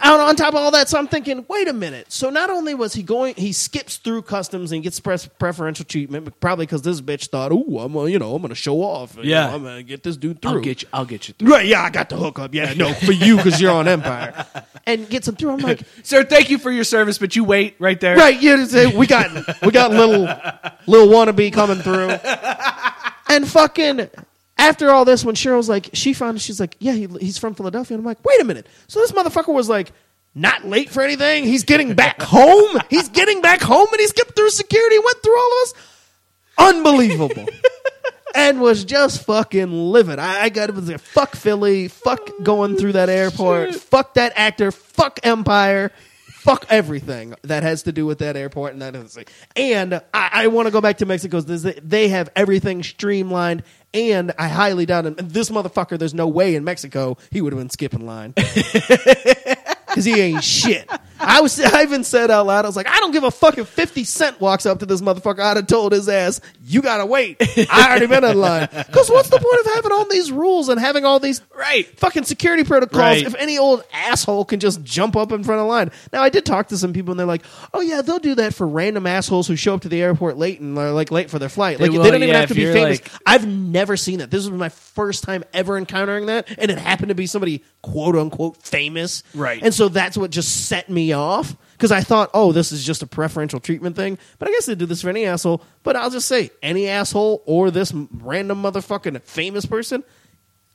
on, on top of all that, so I'm thinking, wait a minute. So not only was he going, he skips through customs and gets pref- preferential treatment, probably because this bitch thought, oh, I'm gonna, you know, I'm gonna show off. You
Yeah.
know, I'm gonna get this dude through.
I'll get you. I'll get you. Through.
Right? Yeah, I got the hookup. Yeah, no, for you because you're on Empire, and gets him through. I'm like,
Sir, thank you for your service, but you wait right there.
right? Yeah, we got we got little little wannabe coming through, and fucking. After all this, when Cheryl's like, she found, she's like, yeah, he, he's from Philadelphia. And I'm like, wait a minute. So this motherfucker was like, not late for anything. He's getting back home. He's getting back home, and he skipped through security, went through all of us. Unbelievable. and was just fucking livid. I, I got it was like, fuck Philly, fuck going through that airport, fuck that actor, fuck Empire, fuck everything that has to do with that airport and that is and I, I want to go back to Mexico. They have everything streamlined, and I highly doubt him. This motherfucker, there's no way in Mexico he would have been skipping line. Because he ain't shit. I was. I even said out loud, I was like, I don't give a fuck if Fifty Cent walks up to this motherfucker. I'd have told his ass, "You gotta wait. I already been in line." Because what's the point of having all these rules and having all these
Right.
fucking security protocols
Right.
if any old asshole can just jump up in front of line? Now, I did talk to some people, and they're like, "Oh yeah, they'll do that for random assholes who show up to the airport late and are like late for their flight.
They
Like
will,
they don't even have to be famous."
like-
I've never seen that. This was my first time ever encountering that, and it happened to be somebody quote unquote famous.
Right.
And so that's what just set me off because I thought, oh, this is just a preferential treatment thing. But I guess they do this for any asshole. But I'll just say, any asshole or this random motherfucking famous person,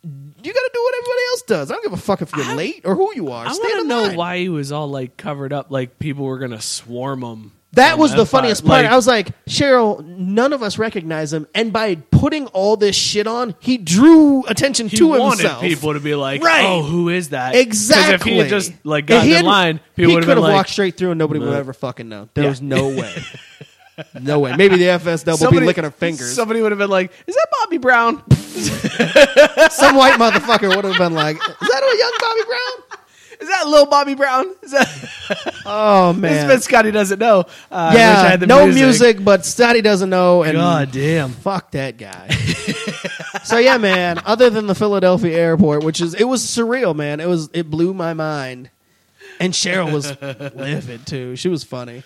you got to do what everybody else does. I don't give a fuck if you're
I-
late or who you are.
I want to know why he was all like covered up, like people were gonna swarm him.
That was the funniest part. I was like, Cheryl, none of us recognize him, and by putting all this shit on, he drew attention
he
to
wanted
himself.
people to be like,
Right.
"Oh, who is that?" 'Cause
Exactly.
if he had just like
If
gotten
he
in
had-
line,
he
people would
could
have
have
been like,
walked straight through, and nobody would
Nah.
ever fucking know. There was no way. no way. Maybe the FSW will
Somebody-
be licking her fingers.
Somebody would have been like, "Is that Bobby Brown?"
Some white motherfucker would have been like, "Is that a young Bobby Brown?"
Is that little Bobby Brown? Is that?
Oh
This
man.
bit Scotty doesn't know. Uh, I wish I
yeah,
had the
no music. but Scotty doesn't know. And
God damn.
fuck that guy. so yeah, man. Other than the Philadelphia airport, which is it was surreal, man. It was it blew my mind. And Cheryl was livid too. She was funny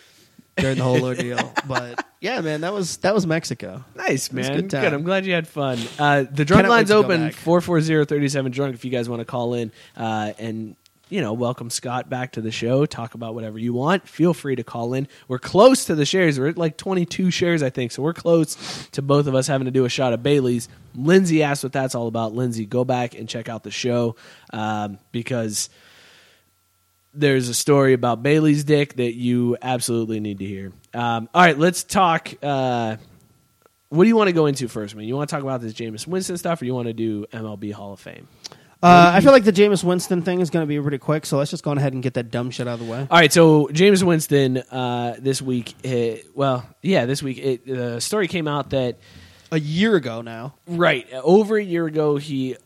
during the whole ordeal. But yeah, man, that was that was Mexico.
Nice, man.
good
Good. I'm glad you had fun. Uh, the drunk
Cannot
line's
to go
open
back.
440-37 drunk if you guys want to call in uh, and you know welcome Scott back to the show. Talk about whatever you want. Feel free to call in. We're close to the shares. We're at like 22 shares, I think. So we're close to both of us having to do a shot of Bailey's. Lindsay asked what that's all about. Lindsay, go back and check out the show um, because there's a story about Bailey's dick that you absolutely need to hear. Um, all right, let's talk. Uh, what do you want to go into first, man? You want to talk about this Jameis Winston stuff, or you want to do MLB Hall of Fame?
Uh, I feel like the Jameis Winston thing is going to be pretty quick, so let's just go ahead and get that dumb shit out of the way.
All right, so Jameis Winston uh, this week, uh, well, yeah, this week, it, the story came out that
A year ago now.
right over a year ago, he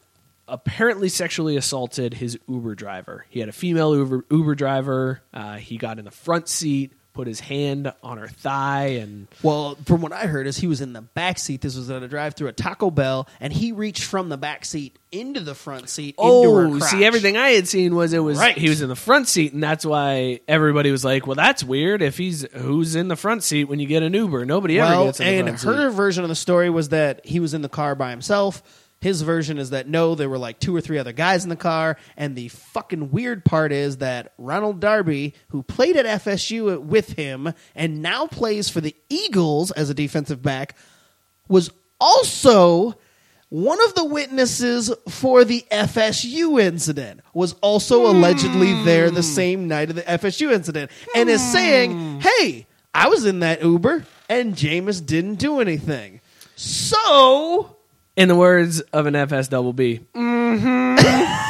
apparently sexually assaulted his Uber driver. He had a female Uber Uber driver. Uh, he got in the front seat, put his hand on her thigh, and
Well, from what I heard, is he was in the back seat. This was at a drive-through at Taco Bell, and he reached from the back seat into the front seat. into oh, her
Oh, see, everything I had seen was it was
Right.
he was in the front seat, and that's why everybody was like, "Well, that's weird. If he's who's in the front seat when you get an Uber, nobody ever gets in
and her
seat."
version of the story was that he was in the car by himself. His version is that no, there were like two or three other guys in the car. And the fucking weird part is that Ronald Darby, who played at FSU with him and now plays for the Eagles as a defensive back, was also one of the witnesses for the FSU incident. Was also allegedly there the hmm. same night of the FSU incident, and is hmm. saying, "Hey, I was in that Uber, and Jameis didn't do anything." So
In the words of an FS double B, mm-hmm.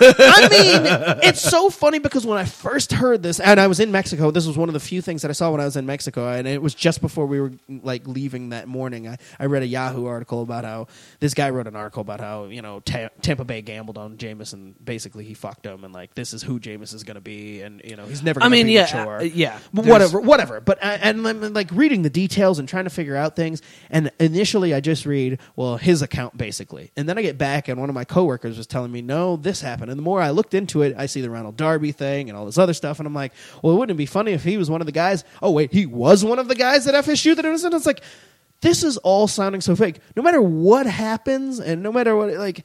I mean, it's so funny because when I first heard this, and I was in Mexico, this was one of the few things that I saw when I was in Mexico, and it was just before we were like leaving that morning. I, I read a Yahoo article about how this guy wrote an article about how you know Ta- Tampa Bay gambled on Jameis, and basically he fucked him, and like this is who Jameis is going to be, and you know he's never.
I mean,
be
yeah,
mature.
uh, yeah. There's-
whatever, whatever. But I, and I'm like reading the details and trying to figure out things. And initially, I just read well his account basically, and then I get back and one of my coworkers was telling me, no, this happened And the more I looked into it, I see the Ronald Darby thing and all this other stuff, and I'm like, well, it wouldn't it be funny if he was one of the guys? Oh wait, he was one of the guys at FSU that it was in. It's like this is all sounding so fake. No matter what happens, and no matter what, like,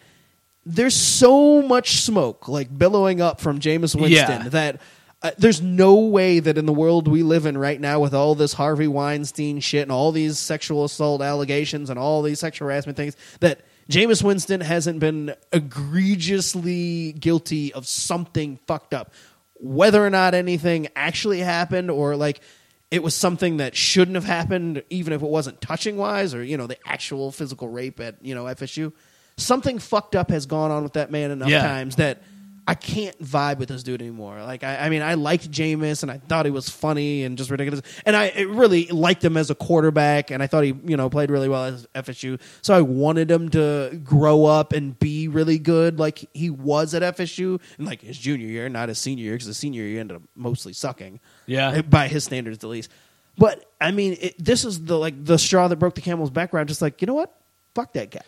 there's so much smoke like billowing up from Jameis Winston
Yeah.
that. Uh, there's no way that in the world we live in right now, with all this Harvey Weinstein shit and all these sexual assault allegations and all these sexual harassment things, that Jameis Winston hasn't been egregiously guilty of something fucked up. Whether or not anything actually happened or like it was something that shouldn't have happened, even if it wasn't touching wise or, you know, the actual physical rape at, you know, FSU. Something fucked up has gone on with that man enough
Yeah.
times that I can't vibe with this dude anymore. Like, I, I mean, I liked Jameis and I thought he was funny and just ridiculous. And I really liked him as a quarterback and I thought he, you know, played really well at FSU. So I wanted him to grow up and be really good like he was at FSU in like his junior year, not his senior year, because his senior year ended up mostly sucking.
Yeah.
Uh, by his standards, at least. But I mean, it, this is the like the straw that broke the camel's back. Where I'm just like, you know what? Fuck that guy.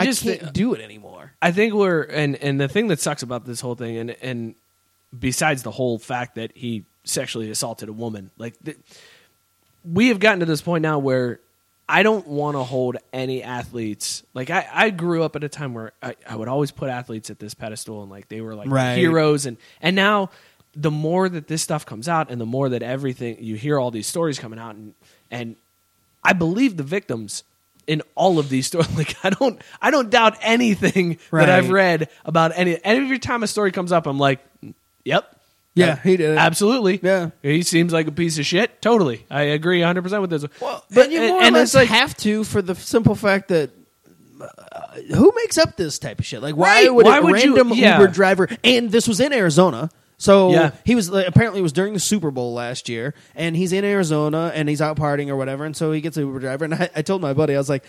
I just
can't
thi-
do it anymore.
I think we're and and the thing that sucks about this whole thing, and and besides the whole fact that he sexually assaulted a woman, like th- we have gotten to this point now where I don't want to hold any athletes. Like I, I grew up at a time where I, I would always put athletes at this pedestal, and like they were like
Right.
heroes, and and now the more that this stuff comes out, and the more that everything you hear all these stories coming out, and and I believe the victims in all of these stories. Like I don't I don't doubt anything
Right.
that I've read about any. And every time a story comes up, I'm like, yep.
Yeah, he did it.
Absolutely.
Yeah.
He seems like a piece of shit. Totally. I agree 100% with this.
Well,
but
but you more
and
or
it's
less
like
have to for the simple fact that uh, who makes up this type of shit? Like, why
Right,
would
why
a
would you-
random
yeah.
Uber driver? And this was in Arizona. So
Yeah.
he was like, apparently it was during the Super Bowl last year, and he's in Arizona and he's out partying or whatever, and so he gets an Uber driver. And I, I told my buddy, I was like,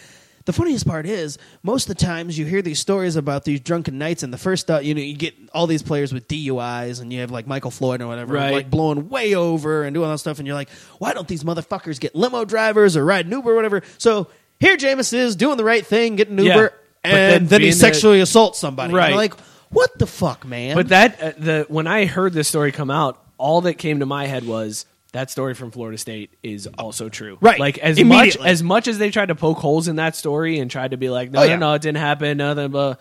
the funniest part is most of the times you hear these stories about these drunken nights, and the first uh, you know you get all these players with DUIs, and you have like Michael Floyd or whatever,
Right.
like blowing way over and doing all that stuff, and you're like, why don't these motherfuckers get limo drivers or ride an Uber or whatever? So here Jameis is doing the right thing, getting an
Yeah.
Uber,
But
and
then
then, he
being the-
sexually assaults somebody.
Right.
Like, what the fuck, man?
But that uh, the when I heard this story come out, all that came to my head was that story from Florida State is also true.
Right.
Like as much as much as they tried to poke holes in that story and tried to be like, no,
Oh,
no,
yeah.
no, it didn't happen, nothing, but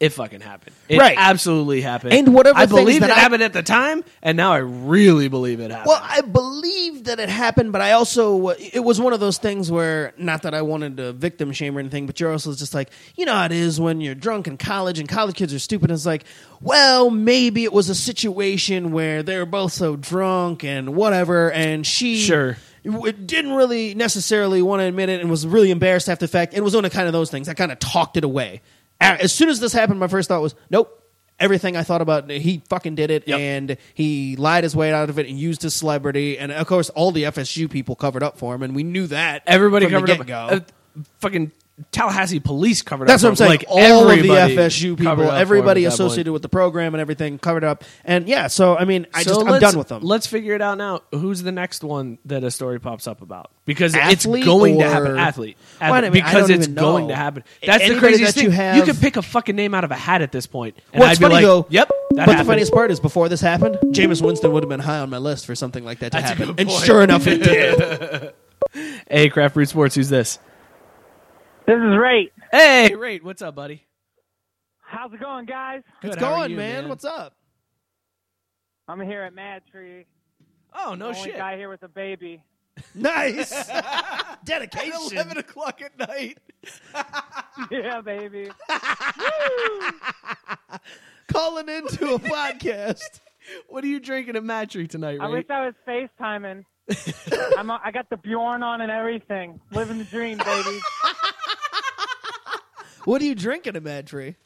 it fucking happened. It
Right.
absolutely happened.
And whatever
I
things
believed
that
it
I-
happened at the time, and now I really believe it happened.
Well, I believe that it happened, but I also it was one of those things where not that I wanted to victim shame or anything, but you're also just like you know how it is when you're drunk in college and college kids are stupid. And It's like, well, maybe it was a situation where they were both so drunk and whatever, and she
Sure.
w- didn't really necessarily want to admit it and was really embarrassed after the fact. It was one of kind of those things. I kind of talked it away. As soon as this happened, my first thought was, nope. Everything I thought about, he fucking did it,
Yep.
and he lied his way out of it and used his celebrity, and of course, all the FSU people covered up for him, and we knew that.
Everybody
from
covered
the
up.
get-go.
Uh, fucking Tallahassee police covered
That's
up.
That's what I'm
for
saying.
Like
all of the FSU people,
up for him
everybody
at that point.
associated with the program and everything covered up, and yeah. So I mean, I
So
just I'm done with them.
Let's figure it out now. Who's the next one that a story pops up about? Because
Athlete
it's going to happen. Athlete.
Well, I
Athlete.
mean, I
because
don't
it's
even
going
know.
to happen. That's the
Anybody
craziest
that
thing.
you have-
You could pick a fucking name out of a hat at this point. And
Well,
I'd
it's
be
funny
like,
though.
Yep. That
but
happened.
the funniest part is before this happened, Jameis Winston would have been high on my list for something like that to
That's
happen, and sure enough, it did.
Hey, Craft Brewed Sports, who's this?
This is Rate.
Hey, Rate, what's up, buddy?
How's it going, guys?
Good,
It's
how
going,
you,
man. What's up?
I'm here at MadTree.
Oh, no
the only
shit.
guy here with a baby.
Nice dedication.
Eleven o'clock at night.
yeah, baby.
Calling into a podcast.
What are you drinking at MadTree tonight, Rate?
I wish I was FaceTiming. I'm, I got the Bjorn on and everything. Living the dream, baby.
What are you drinking at MadTree?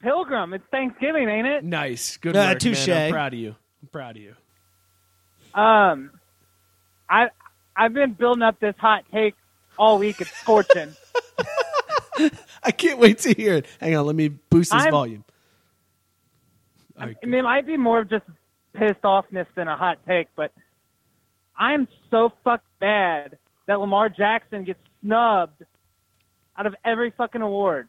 Pilgrim, it's Thanksgiving, ain't it?
Nice. Good
Ah,
work,
touche.
man. I'm proud of you. I'm proud of you.
Um, I I've been building up this hot take all week. It's scorching.
I can't wait to hear it. Hang on, let me boost this
I'm-
volume.
I mean, it might be more of just pissed offness than a hot take, but I'm so fucked bad that Lamar Jackson gets snubbed out of every fucking award.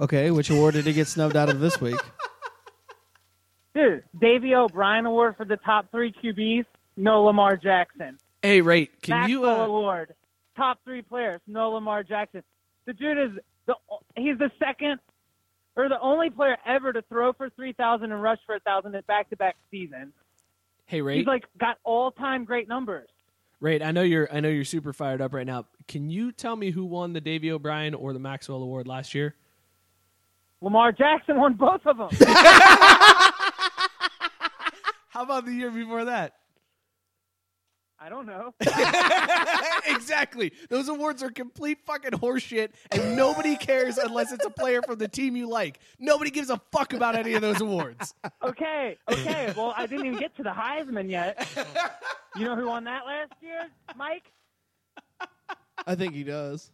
Okay, which award did he get snubbed out of this week?
Dude, Davy O'Brien Award for the top three QBs, no Lamar Jackson.
Hey, Rate, can
Maxwell
you? Uh,
Award, top three players, no Lamar Jackson. The dude is the he's the second or the only player ever to throw for three thousand and rush for a thousand in back to back seasons.
hey, Rate.
He's like got all time great numbers.
Rate, I know you're. I know you're super fired up right now. Can you tell me who won the Davy O'Brien or the Maxwell Award last year?
Lamar Jackson won both of them.
How about the year before that?
I don't know.
exactly. Those awards are complete fucking horseshit, and nobody cares unless it's a player from the team you like. Nobody gives a fuck about any of those awards.
Okay, okay. Well, I didn't even get to the Heisman yet. You know who won that last year, Mike?
I think he does.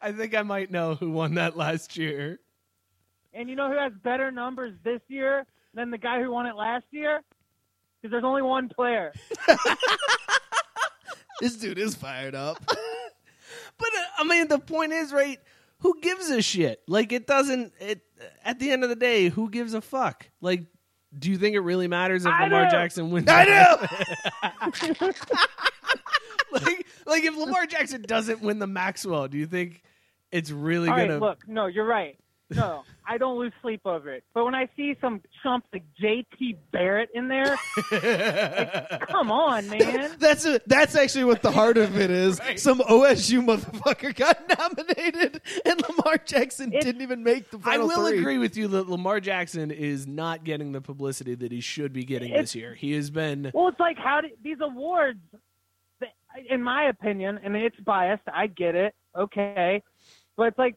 I think I might know who won that last year.
And you know who has better numbers this year than the guy who won it last year? Because there's only one player.
This dude is fired up.
But uh, I mean, the point is, right? Who gives a shit? Like, it doesn't. It at the end of the day, who gives a fuck? Like, do you think it really matters if
I
Lamar
do.
Jackson wins?
I
do. like, like if Lamar Jackson doesn't win the Maxwell, do you think it's really
All right,
gonna?
look, no, you're right. No, I don't lose sleep over it. But when I see some chump like J.T. Barrett in there, like, come on, man.
That's a, that's actually what the heart of it is. Some OSU motherfucker got nominated, and Lamar Jackson didn't even make the final I
will
three.
agree with you that Lamar Jackson is not getting the publicity that he should be getting
It's-
this year. He has been.
Well, it's like how do, these awards, in my opinion, and it's biased. I get it. Okay, but it's like,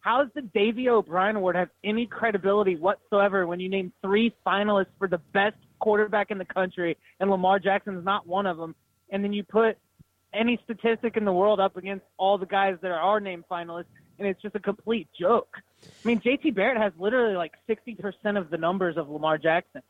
how does the Davy O'Brien Award have any credibility whatsoever when you name three finalists for the best quarterback in the country, and Lamar Jackson's not one of them, and then you put any statistic in the world up against all the guys that are named finalists, and it's just a complete joke. I mean, JT Barrett has literally like 60% of the numbers of Lamar Jackson.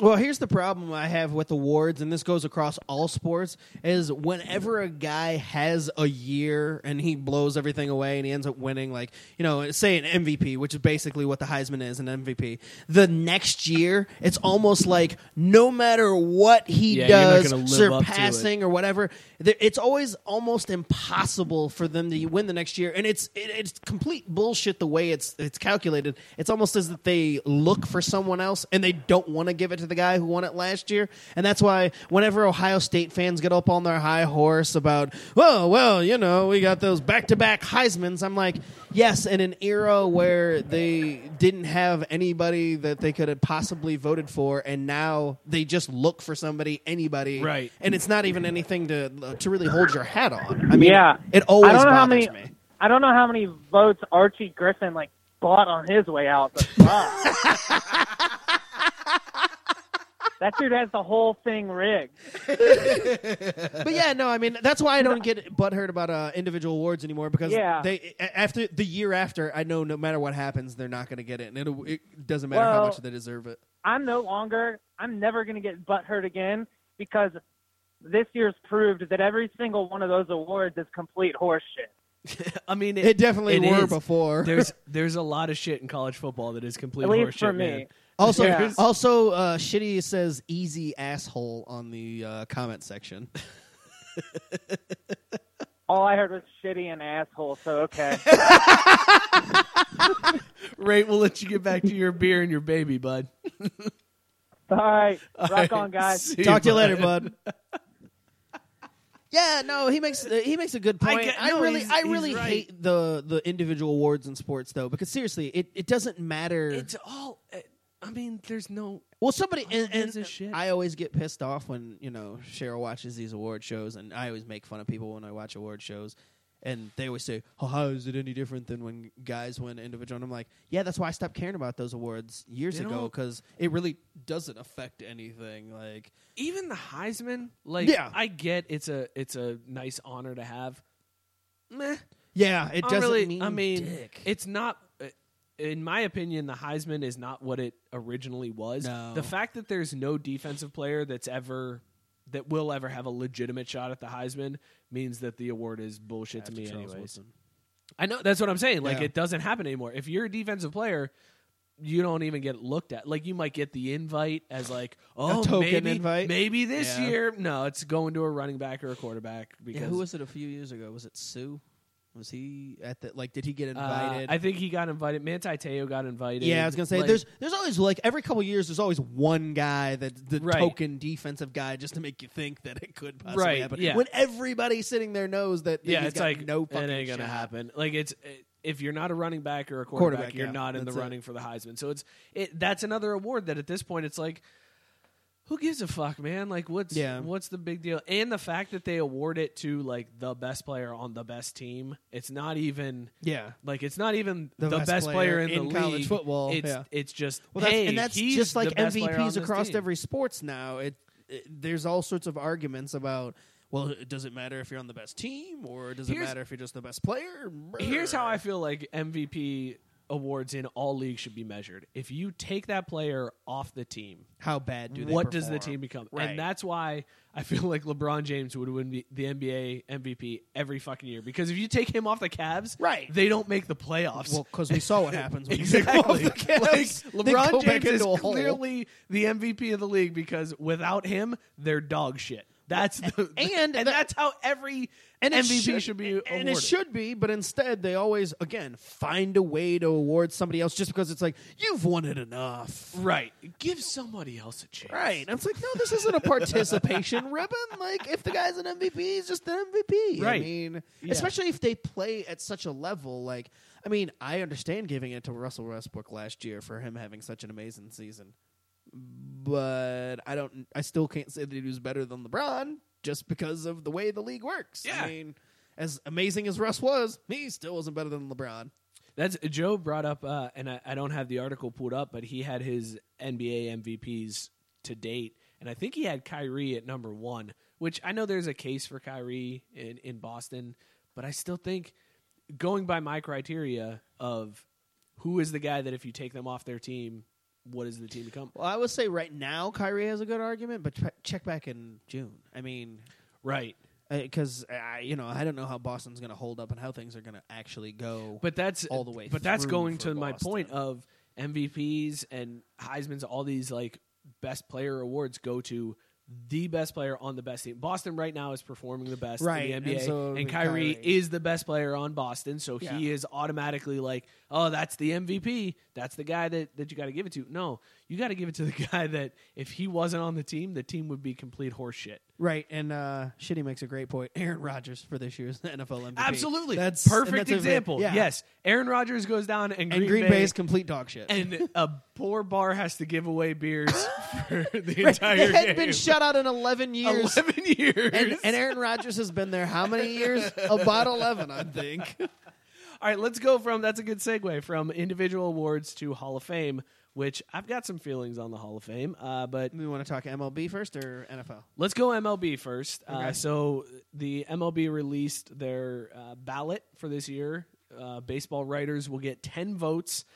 Well, here's the problem I have with awards, and this goes across all sports: is whenever a guy has a year and he blows everything away and he ends up winning, like you know, say an MVP, which is basically what the Heisman is, an MVP. The next year, it's almost like no matter what he
Yeah,
does,
gonna live up to it.
surpassing or whatever, it's always almost impossible for them to win the next year, and it's it, it's complete bullshit the way it's it's calculated. It's almost as if they look for someone else and they don't want to give it to the guy who won it last year, and that's why whenever Ohio State fans get up on their high horse about, well, well, you know, we got those back to back Heisman's, I'm like, yes, in an era where they didn't have anybody that they could have possibly voted for, and now they just look for somebody, anybody,
Right.
and it's not even anything to to really hold your hat on. I mean,
yeah,
it always
I don't know how
bothers
many.
me.
I don't know how many votes Archie Griffin like bought on his way out. But fuck. that dude has the whole thing rigged.
but yeah, no, I mean that's why I don't get butthurt about uh, individual awards anymore because
Yeah.
they a- after the year after, I know no matter what happens, they're not going to get it, and it'll, it doesn't matter how
Well-
much they deserve it.
I'm no longer. I'm never going to get butthurt again because this year's proved that every single one of those awards is complete horseshit.
I mean,
It definitely
it
were
is.
before.
There's there's a lot of shit in college football that is complete
At least
horseshit,
for me.
man.
Also,
Yeah.
also, uh, shitty says easy asshole on the uh, comment section.
All I heard was shitty and asshole. So okay.
Ray, we'll let you get back to your beer and your baby, bud.
All right, rock
right,
on, guys.
see
Talk to you later, bud. Yeah, no, he makes uh, he makes a good
I
point. I,
get- no,
really
he's-
I
he's
really
right.
hate the the individual awards in sports though because seriously, it, it doesn't matter.
It's all. I mean, there's no.
Well, somebody and, and
shit?
I always get pissed off when you know Cheryl watches these award shows, and I always make fun of people when I watch award shows, and they always say, "Oh, how is it any different than when guys win individual?" And I'm like, "Yeah, that's why I stopped caring about those awards years
They
ago because it really doesn't affect anything." Like,
Even the Heisman, like,
Yeah.
I get it's a it's a nice honor to have. Meh.
yeah, it
I don't
doesn't
really,
mean.
I mean,
dick.
it's not. In my opinion, the Heisman is not what it originally was.
No.
The fact that there's no defensive player that's ever that will ever have a legitimate shot at the Heisman means that the award is bullshit to me,
Charles
anyways.
Woodson.
I know that's what I'm saying. Like
Yeah.
it doesn't happen anymore. If you're a defensive player, you don't even get looked at. Like you might get the invite as like, oh,
token
maybe,
invite.
maybe this
Yeah.
year. No, it's going to a running back or a quarterback. Because
Yeah, who was it a few years ago? Was it Suh? Was he at the like? Did he get
uh,
invited?
I think he got invited. Manti Te'o got invited.
yeah, I was gonna say
Like,
there's there's always like every couple years there's always one guy that the
Right.
token defensive guy just to make you think that it could possibly
Right,
happen.
yeah.
When everybody sitting there knows that
yeah, it's like
no
it
fucking
ain't gonna
shot.
happen. Like it's if you're not a running back or a quarterback,
Quarterback,
you're
yeah,
not in the
that's it.
running for the Heisman. So it's it that's another award that at this point it's like who gives a fuck, man? Like what's
Yeah.
what's the big deal? And the fact that they award it to like the best player on the best team, it's not even
Yeah.
like it's not even the,
The
best,
best
player,
player
in,
in
the
college
league.
football,
It's
yeah.
it's just
Well, that's,
hey,
and that's
he's
just like MVPs across
team.
every sports now. It, it there's all sorts of arguments about. Well, does it matter if you're on the best team, or does it matter if you're just the best player?
Here's how I feel like MVP awards in all leagues should be measured. If you take that player off the team,
How bad do they
what does the team become?
Right.
And that's why I feel like LeBron James would win the, the NBA MVP every fucking year because if you take him off the Cavs,
Right.
they don't make the playoffs.
Well, because we saw what happens when you take off the Cavs.
Like, LeBron James is
into a hole.
clearly the MVP of the league because without him, they're dog shit. That's the,
And
and that's how every
and it
MVP should, be
and
awarded.
it should be, but instead they always again find a way to award somebody else just because it's like you've won it enough.
right. Give somebody else a chance.
Right. And it's like, no, this isn't a participation ribbon. Like, if the guy's an MVP, he's just an MVP.
Right.
I mean,
Yeah.
especially if they play at such a level. Like, I mean, I understand giving it to Russell Westbrook last year for him having such an amazing season. But I don't, I still can't say that he was better than LeBron just because of the way the league works.
Yeah.
I mean, as amazing as Russ was, he still wasn't better than LeBron.
That's Joe brought up, uh, and I, I don't have the article pulled up, but he had his NBA MVPs to date, and I think he had Kyrie at number one. Which I know there's a case for Kyrie in in Boston, but I still think going by my criteria of who is the guy that if you take them off their team, what does the team become?
Well, I would say right now Kyrie has a good argument, but ch- check back in June. I mean,
Right.
because I, you know, I don't know how Boston's going to hold up and how things are going to actually go.
But that's
all the way.
But that's going to my point of MVPs and Heisman's. All these like best player awards go to the best player on the best team. Boston right now is performing the best
Right,
in the NBA,
so
and, Kyrie,
Kyrie.
is the best player on Boston. So
Yeah.
he is automatically like, oh, that's the MVP. That's the guy that that you got to give it to. No, you got to give it to the guy that if he wasn't on the team, the team would be complete horseshit.
right, and uh, Shitty makes a great point. Aaron Rodgers for this year's NFL MVP.
Absolutely,
that's
perfect
that's
example.
yeah.
Yes, Aaron Rodgers goes down, and,
and Green, Bay's complete dog shit.
and a poor bar has to give away beers for the
Right,
entire
they had
game.
been shut out in eleven years.
Eleven years.
And, and Aaron Rodgers has been there how many years? About eleven, I think.
All right, let's go from that's a good segue from individual awards to Hall of Fame, which I've got some feelings on the Hall of Fame, uh, but
We want to talk MLB first or NFL?
let's go MLB first. Uh, so the MLB released their uh, ballot for this year. Uh, baseball writers will get ten votes.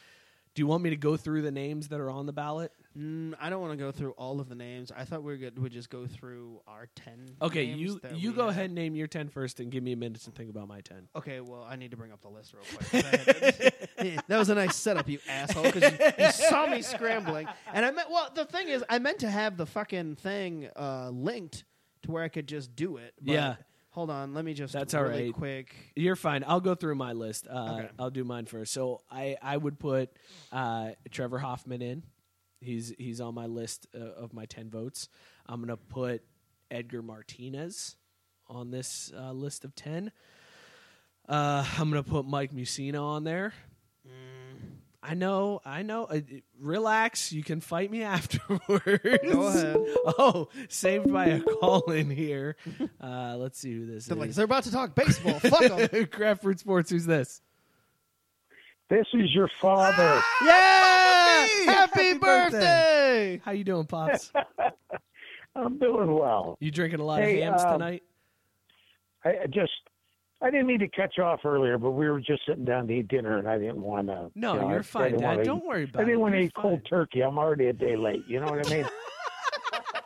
Do you want me to go through the names that are on the ballot?
Mm, I don't want to go through all of the names. I thought we were good. Would just go through our ten.
Okay, you you go ahead and name your 10 first and give me a minute to think about my 10.
Okay, well, I need to bring up the list real quick. that was a nice setup, you asshole, because you, you saw me scrambling. And I meant, well, the thing is, I meant to have the fucking thing uh, linked to where I could just do it. But
Yeah.
Hold on, let me just
That's all
really
right.
quick.
You're fine. I'll go through my list. Uh,
Okay.
I'll do mine first. So I, I would put uh, Trevor Hoffman in. He's he's on my list uh, of my ten votes. I'm gonna put Edgar Martinez on this uh, list of ten. Uh, I'm gonna put Mike Mussina on there. I know, I know. Uh, relax. You can fight me afterwards.
Go ahead.
Oh, saved by a call in here. Uh, let's see who this
They're
is.
like, they're about to talk baseball. Fuck them.
Craft Brewed Sports. Who's this?
This is your father.
Yeah! Happy,
Happy birthday.
birthday!
How you doing, pops?
I'm doing well.
You drinking a lot
Hey,
of Hamm's
um,
tonight?
I I just, I didn't mean to cut you off earlier, but we were just sitting down to eat dinner, and I didn't want to.
No,
you know,
you're
I- I
fine,
didn't
Dad.
wanna
Don't worry about it.
I didn't want to
You're
eat cold turkey. I'm already a day late. You know what I mean?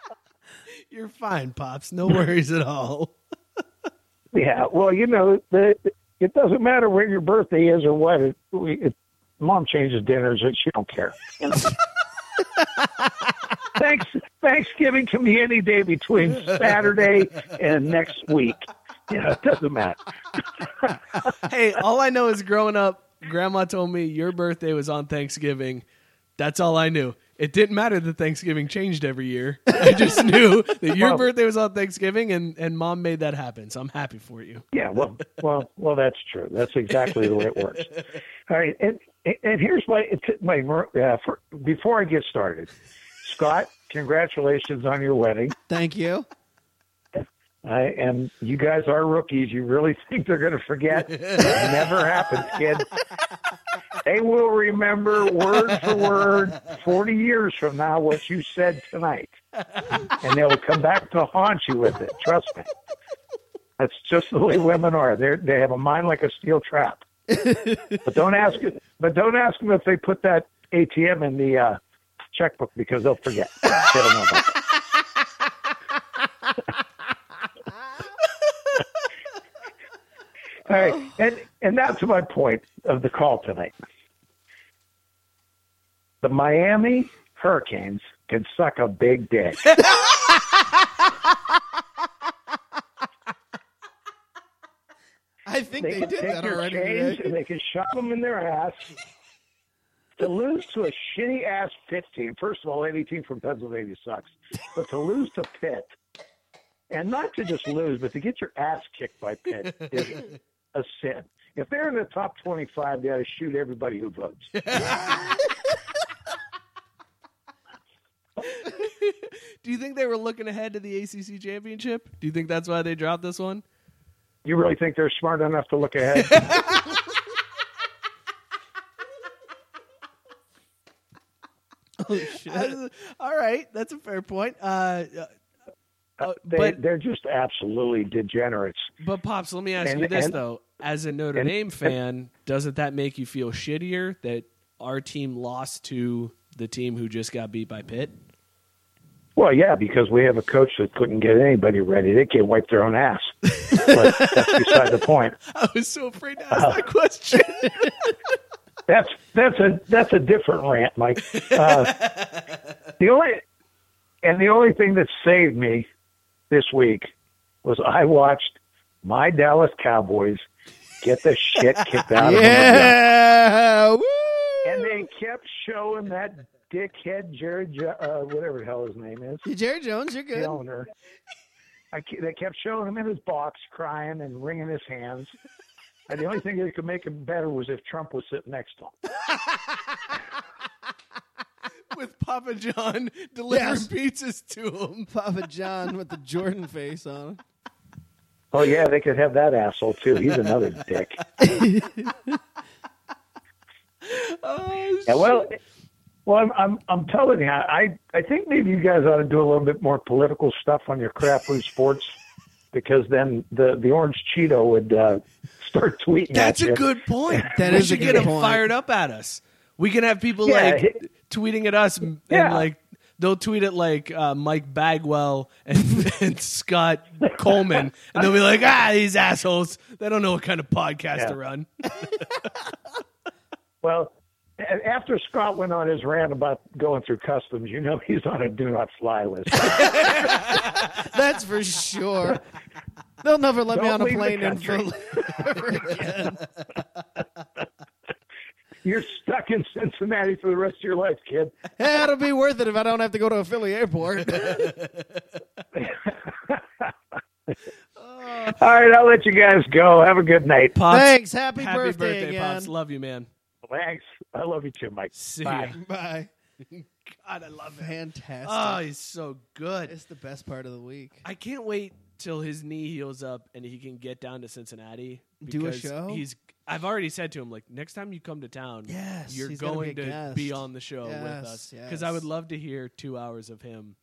You're fine, pops. No worries at all.
yeah. Well, you know, the it doesn't matter where your birthday is or what. It, we, it, mom changes dinners, and she don't care. You know? Thanks, Thanksgiving can be any day between Saturday and next week. You know, it doesn't matter.
hey, all I know is growing up, Grandma told me your birthday was on Thanksgiving. That's all I knew. It didn't matter that Thanksgiving changed every year. I just knew that your
Well-
birthday was on Thanksgiving, and, and Mom made that happen. So I'm happy for you.
Yeah, well, well, well, that's true. That's exactly the way it works. All right, and and here's my my uh, for, before I get started, Scott, congratulations on your wedding.
Thank you.
I and you guys are rookies. You really think they're going to forget? it never happens, kid. They will remember word for word, forty years from now, what you said tonight, and they will come back to haunt you with it. Trust me. That's just the way women are. They they have a mind like a steel trap. But don't ask it. but don't ask them if they put that ATM in the uh, checkbook because they'll forget. They don't know about that. All right, and and that's my point of the call tonight. The Miami Hurricanes can suck a big dick.
I think
they,
they,
can
did
take
that
your
already.
change
today.
and they can shove them in their ass. To lose to a shitty ass Pitt team, first of all, any team from Pennsylvania sucks. But to lose to Pitt, and not to just lose, but to get your ass kicked by Pitt is a sin. If they're in the top 25, they ought to shoot everybody who votes.
Do you think they were looking ahead to the ACC championship? Do you think that's why they dropped this one?
You really think they're smart enough to look ahead?
Oh shit!
Uh, all right, that's a fair point. Uh, uh,
they,
but
they're just absolutely degenerates.
but pops, let me ask
And-
you this
and-
though: as a Notre
and-
Dame fan, doesn't that make you feel shittier that our team lost to the team who just got beat by Pitt?
Well, yeah, because we have a coach that couldn't get anybody ready. They can't wipe their own ass. But that's beside the point.
I was so afraid to ask that question.
That's that's a that's a different rant, Mike. Uh, the only and the only thing that saved me this week was I watched my Dallas Cowboys get the shit kicked out of them.
Yeah.
And they kept showing that dickhead Jerry, Jo- uh, whatever the hell his name is,
Jerry Jones, you're good.
the owner. I, they kept showing him in his box, crying and wringing his hands. And the only thing that could make him better was if Trump was sitting next to him.
With Papa John delivering
Yes.
pizzas to him.
Papa John with the Jordan face on. him.
Oh yeah, they could have that asshole too. He's another dick.
Oh,
Yeah, well, well, I'm, I'm I'm telling you, I I think maybe you guys ought to do a little bit more political stuff on your Craft Brewed Sports, because then the the orange Cheeto would uh, start tweeting.
That's
at
a
you.
good point.
That
we
is a
should get
good
them fired up at us. We can have people
Yeah,
like
he-
tweeting at us and
Yeah.
like they'll tweet at like uh, Mike Bagwell and, and Scott Coleman, and they'll be like, "Ah, these assholes! They don't know what kind of podcast
Yeah.
to run."
Well, after Scott went on his rant about going through customs, you know he's on a do not fly list.
That's for sure. They'll never let me
Don't
on a plane in. Philly ever again.
You're stuck in Cincinnati for the rest of your life, kid.
Eh, It'll be worth it if I don't have to go to a Philly airport.
All right, I'll let you guys go. Have a good night.
Pops,
Thanks. Happy,
happy
birthday, again.
Pops. Love you, man.
Thanks. I love you too, Mike.
See
Bye.
ya.
Bye.
God, I love it.
Fantastic.
Oh, he's so good.
it's the best part of the week.
I can't wait till his knee heals up and he can get down to Cincinnati.
Do a
because
show?
He's. I've already said to him like next time you come to town,
Yes,
you're
he's gotta
going
be a
to
guest.
be on the show with us because I
yes.
would love to hear two hours of him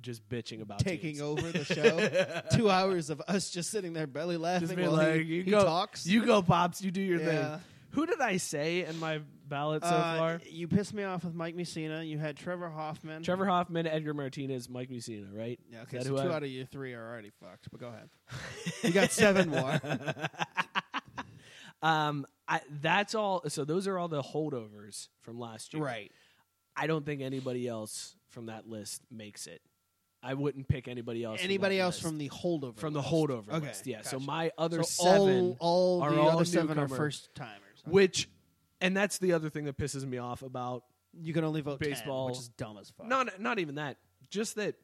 just bitching about
Taking
teams.
over the show. Two hours of us just sitting there belly laughing
Just be
while
like,
he,
you
he
go,
talks.
you go, pops, you do your
Yeah.
thing. Who did I say in my ballot so
Uh,
far?
You pissed me off with Mike Mussina. You had Trevor Hoffman.
Trevor Hoffman, Edgar Martinez, Mike Mussina, right?
Yeah,
Is
okay,
that
so
who
two
I-
out of your three are already fucked. But go ahead. you got seven more.
Um, I, that's all. So those are all the holdovers from last year.
Right.
I don't think anybody else from that list makes it. I wouldn't pick anybody else. from
Anybody
that
else
list.
from the holdover?
from the
list.
holdover
Okay,
list? Yeah. So
gotcha.
my other
So
seven
all, all
are
the
all
other seven are
newcomer,
first timers.
Which, and that's the other thing that pisses me off about
You can only vote 10,
baseball,
which is dumb as fuck.
Not not even that. Just that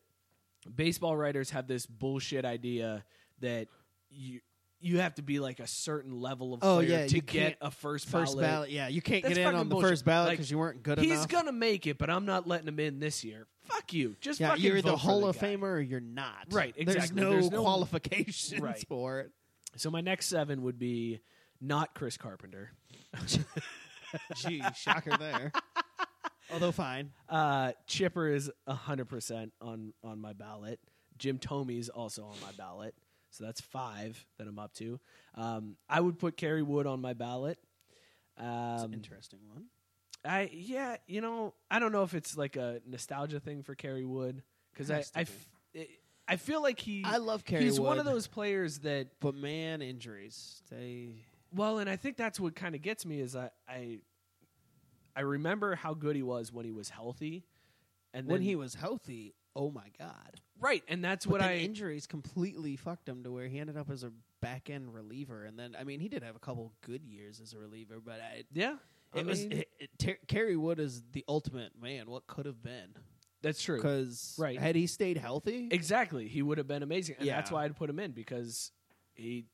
baseball writers have this bullshit idea that you you have to be like a certain level of
Oh,
player
yeah,
to
you
get
can't-
a first
first
ballot.
ballot, yeah, you can't
That's
get in
fucking
on the
bullshit.
first ballot
Like,
'cause you weren't good enough.
he's
enough.
gonna make it, but I'm not letting him in this year. Fuck you. Just
yeah,
fucking
you're either
vote for
Hall
the
of
guy.
Famer or you're not.
Right,
There's
exactly.
no,
There's no-
qualifications
Right.
for it.
So my next seven would be not Chris Carpenter.
Gee, shocker there. Although fine.
Uh, Chipper is hundred percent on on my ballot. Jim Thome's also on my ballot. So that's five that I'm up to. Um, I would put Kerry Wood on my ballot. Um,
interesting one.
I yeah, you know, I don't know if it's like a nostalgia thing for Kerry Wood because I
Has to
I,
be.
f- it- I feel like he
I love Kerry
He's one
Wood.
of those players that
But man, injuries. They
well, and I think that's what kind of gets me is I, I I remember how good he was when he was healthy, and
when
then-
he was healthy, oh my god.
right, and that's
But
what I
injuries completely fucked him to where he ended up as a back end reliever, and then I mean he did have a couple good years as a reliever, but I,
yeah. I
it was
mean,
it, it, Ter- Kerry Wood is the ultimate man. What could have been?
that's true.
Because
Right.
had he stayed healthy,
Exactly, he would have been amazing, and
Yeah.
that's why I'd put him in because he.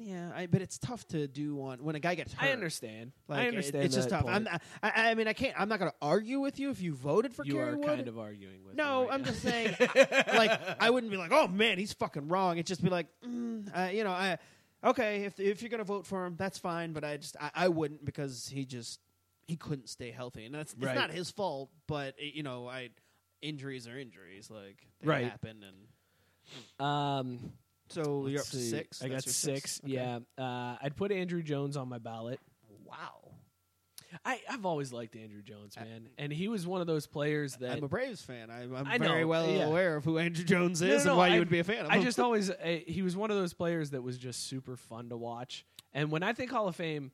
Yeah. I, but it's tough to do on when a guy gets hurt.
I understand.
Like,
I
it-
understand.
it's just tough. I'm not, I, I mean, I can't. I'm not going to argue with you if you voted for
you
Kerry
are
Wood.
kind of arguing with.
No,
me right
I'm
now.
just saying. like, I wouldn't be like, "Oh man, he's fucking wrong." It'd just be like, mm, uh, you know, I okay if if you're gonna vote for him, that's fine. But I just I, I wouldn't because he just he couldn't stay healthy, and that's it's not his fault. But you know, I injuries are injuries, like they
Right.
happen, and
Um,
so you're up to six.
I got
That's your
six.
Okay.
Yeah, uh, I'd put Andruw Jones on my ballot.
Wow.
I, I've always liked Andruw Jones, man, and he was one of those players that
I'm a Braves fan. I'm, I'm
I
very well
yeah.
aware of who Andruw Jones is
no,
and why
I-
you would be a fan of
I just always uh, he was one of those players that was just super fun to watch. And when I think Hall of Fame,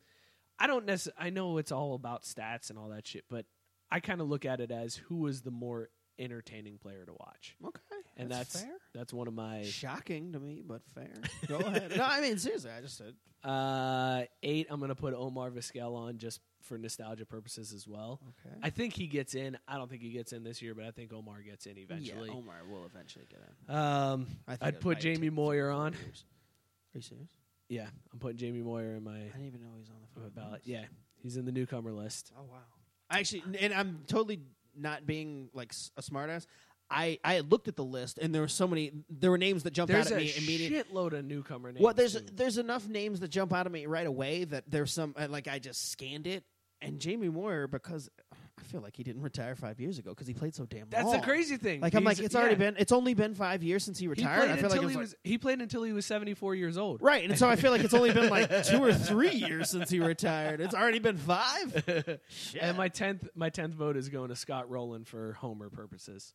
I don't necessarily I know it's all about stats and all that shit, but I kind of look at it as who was the more entertaining player to watch.
okay,
And
that's,
that's
fair.
that's one of my
Shocking to me, but fair. Go ahead. No, I mean seriously. I just said
uh, eight. I'm gonna put Omar Vizquel on just for nostalgia purposes as well.
Okay.
I think he gets in. I don't think he gets in this year, but I think Omar gets in eventually.
Yeah, Omar will eventually get in.
Um,
I think
I'd
it
put
might
Jamie
take
Moyer
three
on.
years. Are you serious?
Yeah, I'm putting Jamie Moyer in my
I didn't even know he's on the
my ballot. Yeah, he's in the newcomer list.
Oh wow. Actually, and I'm totally not being like a smartass. I I had looked at the list and there were so many. There were names that jumped
There's
out at me immediately.
shitload of newcomer names.
Well, there's
too.
there's enough names that jump out at me right away that there's some uh, like I just scanned it and Jamie Moyer because I feel like he didn't retire five years ago because he played so damn.
That's
long.
the crazy thing.
Like I'm like it's already
yeah.
been it's only been five years since he
he
retired.
played
I feel
until
like it
he
was,
was he played until he was 74 years old.
right, and so I feel like it's only been like two or three years since he retired. It's already been five. Shit.
And my tenth my tenth vote is going to Scott Rolen for Homer purposes.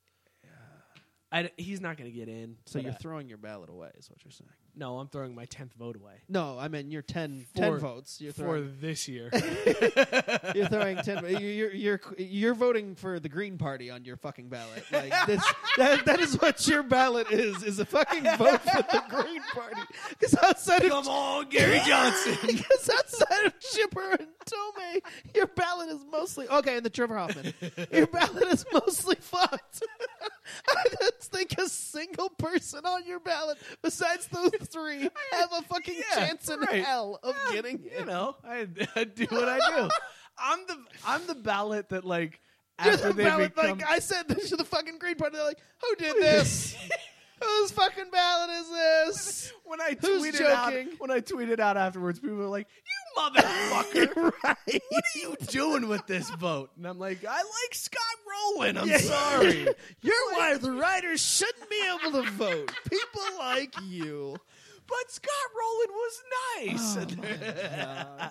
I, he's not going to get in.
so
but
you're
I-
throwing your ballot away, is what you're saying.
No, I'm throwing my tenth vote away
No, I mean you're 10,
For-
10 votes. You're
for
throwing,
this year.
you're throwing ten. You're, you're you're you're voting for the Green Party on your fucking ballot. Like this, that, that is what your ballot is. Is a fucking vote for the Green Party. Because outside of
Come on, Gary Johnson.
because outside of Chipper and Thome, your ballot is mostly okay. And the Trevor Hoffman, your ballot is mostly fucked. I don't think a single person on your ballot besides those three have a fucking
Yeah,
chance in
right.
hell of getting
you know, I, I do what I do. I'm the I'm the ballot that like after
the
they
ballot,
become
like I said this to the fucking Green Party. They're like, who did this? Whose fucking ballot is this?
when I
Who's
tweeted
joking?
out when I tweeted out afterwards, people were like, "You motherfucker!
right.
What are you doing with this vote?" And I'm like, "I like Scott Rolen. I'm
Yeah.
sorry."
You're why the writers shouldn't be able to vote. People like you.
But Scott Rolen was nice.
Oh,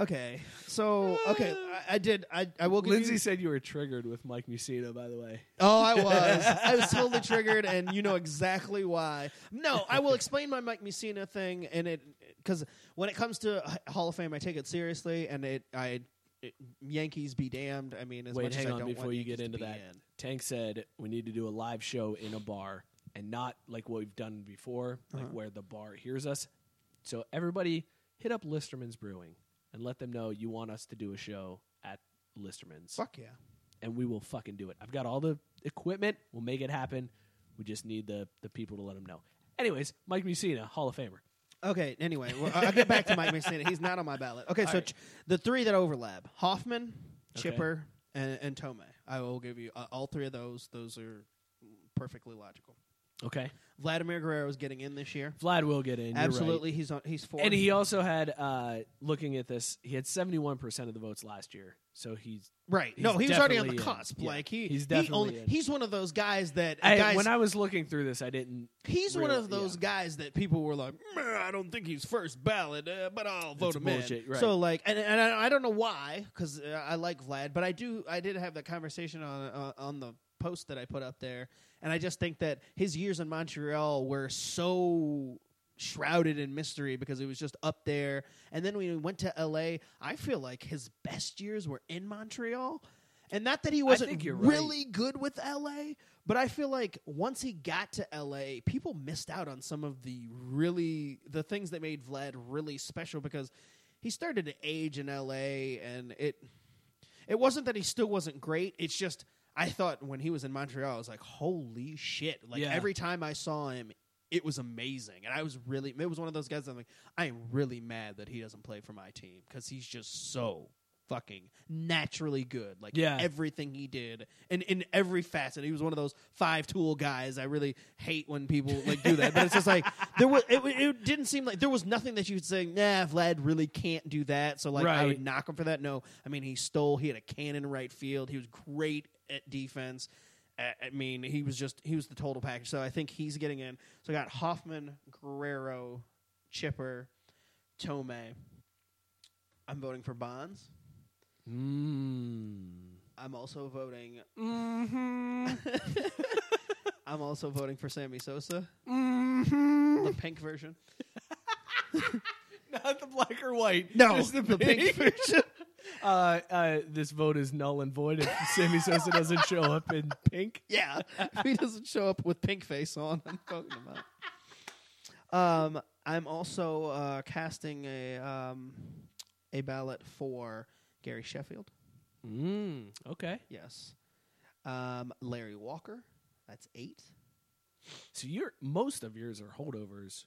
Okay, so okay, I, I did. I I will give
Lindsay
you.
said you were triggered with Mike Mussina, by the way.
Oh, I was. I was totally triggered, and you know exactly why. No, I will explain my Mike Mussina thing, and it because when it comes to H- Hall of Fame, I take it seriously, and it I it, Yankees be damned. I mean, as
Wait,
much
hang
as I
on
don't
before
want
you
Yankees
get
to
into
be
that.
in.
Tank said we need to do a live show in a bar and not like what we've done before, like
Uh-huh.
where the bar hears us. So everybody hit up Listermann's Brewing and let them know you want us to do a show at Listermann's.
Fuck yeah.
And we will fucking do it. I've got all the equipment. We'll make it happen. We just need the, the people to let them know. Anyways, Mike Mussina, Hall of Famer.
Okay. Anyway, well, I'll get back to Mike Mussina. He's not on my ballot. Okay,
All
so
right.
ch- the three that overlap: Hoffman,
Okay.
Chipper, and, and Thome. I will give you uh, all three of those. Those are perfectly logical.
Okay.
Vladimir Guerrero is getting in this year.
Vlad will get in. you're right.
Absolutely, he's on. He's four.
And he also had, uh, looking at this, he had 71% of the votes last year. So he's.
Right.
he's
no, he was already on the
definitely in.
cusp.
Yeah,
Like he,
he's
he
definitely
only,
in.
he's one of those guys that
I-
guys.
when I was looking through this, I didn't.
he's one
real-
of those
yeah.
guys that people were like, "Meh, I don't think he's first ballot, uh, but I'll vote him
bullshit,
in.
right.
So like, and, and I, I don't know why, because uh, I like Vlad, but I do. I did have that conversation on uh, on the post that I put up there, and I just think that his years in Montreal were so shrouded in mystery because it was just up there. And then when we went to LA, I feel like his best years were in Montreal. And not that he wasn't
you're right.
really good with LA, but I feel like once he got to LA, people missed out on some of the really the things that made Vlad really special because he started to age in LA and it it wasn't that he still wasn't great. It's just I thought when he was in Montreal, I was like, holy shit! Like
Yeah.
every time I saw him, it was amazing, and I was really. It was one of those guys. That I'm like, I am really mad that he doesn't play for my team because he's just so fucking naturally good. Like
Yeah.
everything he did, and in every facet, he was one of those five tool guys. I really hate when people like do that, but it's just like there was. It, it didn't seem like there was nothing that you could say. Nah, Vlad really can't do that. So like, I would knock him for that. No, I mean he stole. He had a cannon right field. He was great at defense. I mean, he was just he was the total package. So I think he's getting in. So I got Hoffman, Guerrero, Chipper, Thome. I'm voting for Bonds.
Mm.
I'm also voting.
Mm-hmm.
I'm also voting for Sammy Sosa,
mm-hmm.
the pink version.
Not the black or white.
No,
just the,
the
pink.
pink version.
Uh, uh, this vote is null and void if Sammy Sosa doesn't show up in pink.
Yeah, if he doesn't show up with pink face on, I'm voting him out. Um, I'm also uh, casting a um, a ballot for Gary Sheffield.
Mm, okay.
Yes. Um, Larry Walker. That's eight.
So your most of yours are holdovers,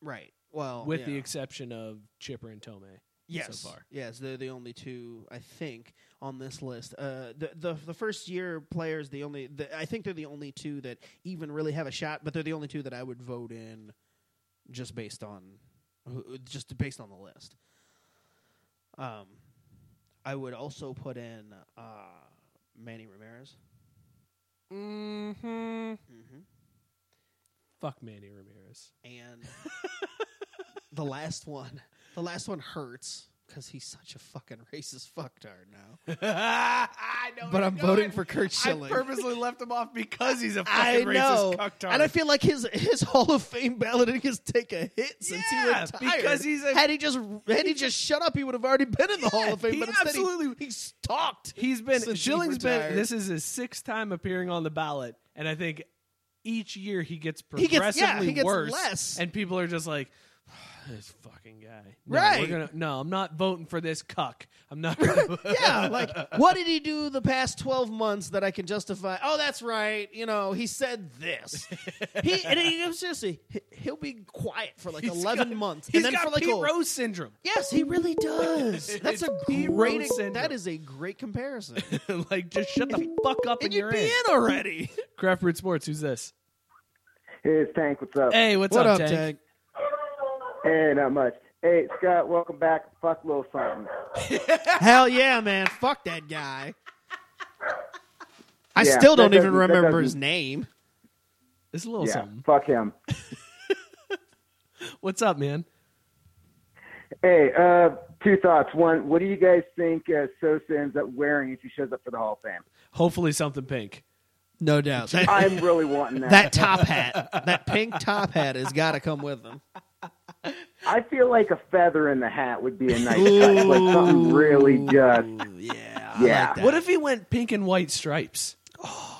Right. Well,
with the exception of Chipper and Thome.
Yes,
so far.
yes, they're the only two I think on this list. Uh, the the the first year players, the only the, I think they're the only two that even really have a shot, but they're the only two that I would vote in, just based on, just based on the list. Um, I would also put in uh, Manny Ramirez.
Mm-hmm.
Mm-hmm.
Fuck Manny Ramirez.
And the last one, the last one hurts because he's such a fucking racist fucktard now.
I know.
But I'm voting for
Curt
Schilling.
I purposely left him off because he's a fucking racist cucktard.
and I feel like his his Hall of Fame balloting has take a hit since he
Yeah,
retired.
because he's a-
had he just had he just shut up, he would have already been in the Hall of Fame.
he
But instead,
absolutely-
he, he's talked.
He's been
since he
Schilling's been.
retired.
This is his sixth time appearing on the ballot, and I think each year he gets
He
progressively
gets- yeah, he gets
worse.
less.
and people are just like, "This fucking guy." No,
Right.
We're gonna, no, I'm not voting for this cuck. I'm not. Gonna,
yeah, like what did he do the past twelve months that I can justify? Oh, that's right. You know, he said this. he and he seriously, he- he'll be quiet for like
He's
eleven
got-
months,
He's
and then
got
for like
Pete
a,
Rose syndrome.
Yes, he really does. That's a
Pete
great.
Rose syndrome.
That is a great comparison.
like, just shut the fuck up and,
and
you're
you'd
in.
in already.
Craft Brewed Sports. Who's this?
Hey, it's Tank. What's up?
Hey, what's
what
up,
up,
Tank?
Tank?
Hey, not much. Hey, Scott, welcome back. Fuck Lil something.
Hell yeah, man! Fuck that guy. I
Yeah,
still don't even remember his name.
It's a little
yeah,
something.
fuck him.
What's up, man?
Hey, uh, two thoughts. One, what do you guys think uh, Sosa ends up wearing if he shows up for the Hall of Fame?
Hopefully something pink.
No doubt.
I'm really wanting that.
that top hat, that pink top hat, has got to come with them.
I feel like a feather in the hat would be a nice touch, like something really just.
Yeah.
Yeah.
What if he went pink and white stripes? Oh.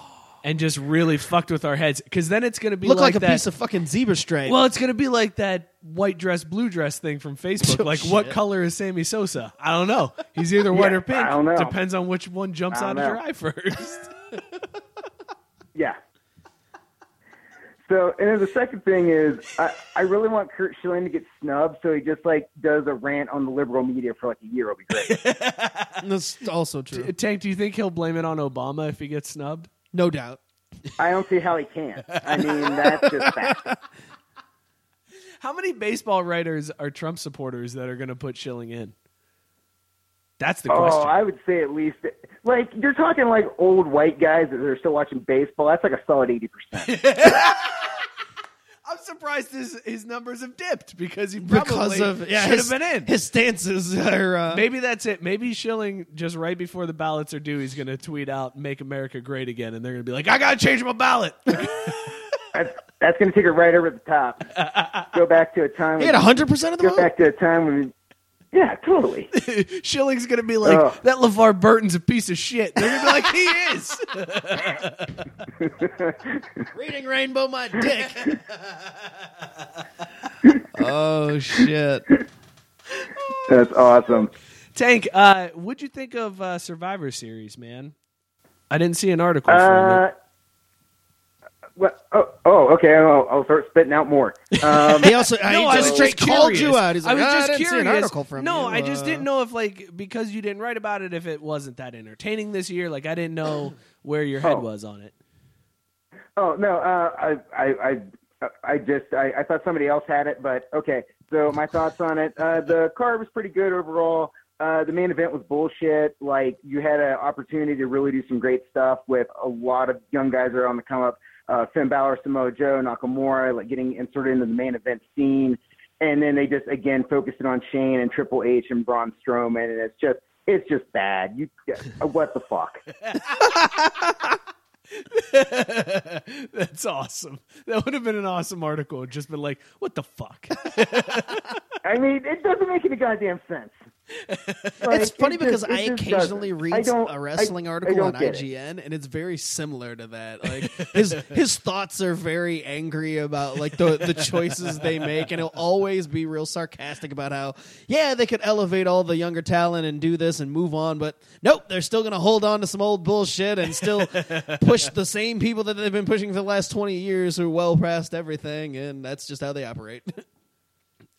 And just really fucked with our heads, because then it's gonna be
Look like,
like,
a
that.
piece of fucking zebra stripe.
well, it's gonna be like that white dress, blue dress thing from Facebook.
Oh,
like, what color is Sammy Sosa? I don't know. He's either white
Yeah,
or pink.
I don't know.
Depends on which one jumps out
don't
of
know.
your eye first.
Yeah. So, and then the second thing is, I, I really want Curt Schilling to get snubbed, so he just like does a rant on the liberal media for like a year. It'll be great.
That's also true.
Tank, do you think he'll blame it on Obama if he gets snubbed?
No doubt.
I don't see how he can. I mean, that's just fact.
How many baseball writers are Trump supporters that are going to put Schilling in? That's the
oh,
question. Oh.
I would say at least like you're talking like old white guys that are still watching baseball. That's like a solid eighty percent.
I'm surprised his his numbers have dipped because he probably
Because of yeah,
should
his,
have been in.
His stances are. Uh,
Maybe that's it. Maybe Schilling just right before the ballots are due, he's going to tweet out "Make America Great Again," and they're going to be like, "I got to change my ballot."
That's that's going to take it right over the top. Go back to a time.
he
when-
had 100% of the
Go
vote.
back to a time when. Yeah, totally.
Schilling's going to be like,
Ugh.
"That LeVar Burton's a piece of shit." They're going to be like, "He is."
Reading Rainbow, my dick. oh, shit.
That's awesome.
Tank, uh, what'd you think of uh, Survivor Series, man? I didn't see an article from
Uh,
it.
What? Oh, oh, okay. I'll, I'll start spitting out more. Um,
He also
No,
he
I
just
was
straight
just
called you out. He's like,
I was
"Ah,
just
didn't see
curious.
an article from
no,
you."
I just
Uh,
didn't know if like because you didn't write about it, if it wasn't that entertaining this year. Like I didn't know where your head
Oh.
was on it.
Oh no, uh, I, I, I, I just, I, I thought somebody else had it, but okay. So my thoughts on it: uh, the card was pretty good overall. Uh, the main event was bullshit. Like you had an opportunity to really do some great stuff with a lot of young guys that are on the come up. Uh, Finn Balor, Samoa Joe, Nakamura, like getting inserted into the main event scene, and then they just again focused it on Shane and Triple H and Braun Strowman, and it's just, it's just bad. You, uh, what the fuck?
That's awesome. That would have been an awesome article. Just been like, what the fuck?
I mean, it doesn't make any goddamn sense. Like,
it's funny
it
because
just-
I occasionally
doesn't.
read
I
a wrestling
I- I
article
don't
on
get it.
IGN, and it's very similar to that. Like his his thoughts are very angry about like the the choices they make, and he'll always be real sarcastic about how yeah they could elevate all the younger talent and do this and move on, but nope, they're still gonna hold on to some old bullshit and still push the same people that they've been pushing for the last twenty years who are well past everything, and that's just how they operate.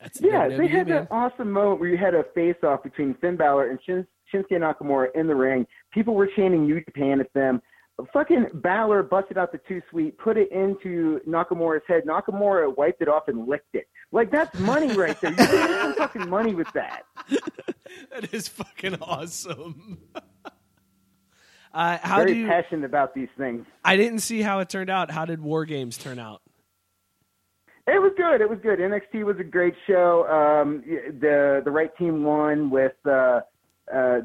That's
Yeah, they had that awesome moment where you had a face-off between Finn Balor and Shin- Shinsuke Nakamura in the ring. People were chanting New Japan at them. Fucking Balor busted out the two sweet, put it into Nakamura's head. Nakamura wiped it off and licked it. Like that's money right there. You can get some fucking money with that.
that is fucking awesome. uh, how
Very
do you?
passionate about these things.
I didn't see how it turned out. How did War Games turn out?
It was good. It was good. NXT was a great show. Um, the the right team won with uh, uh,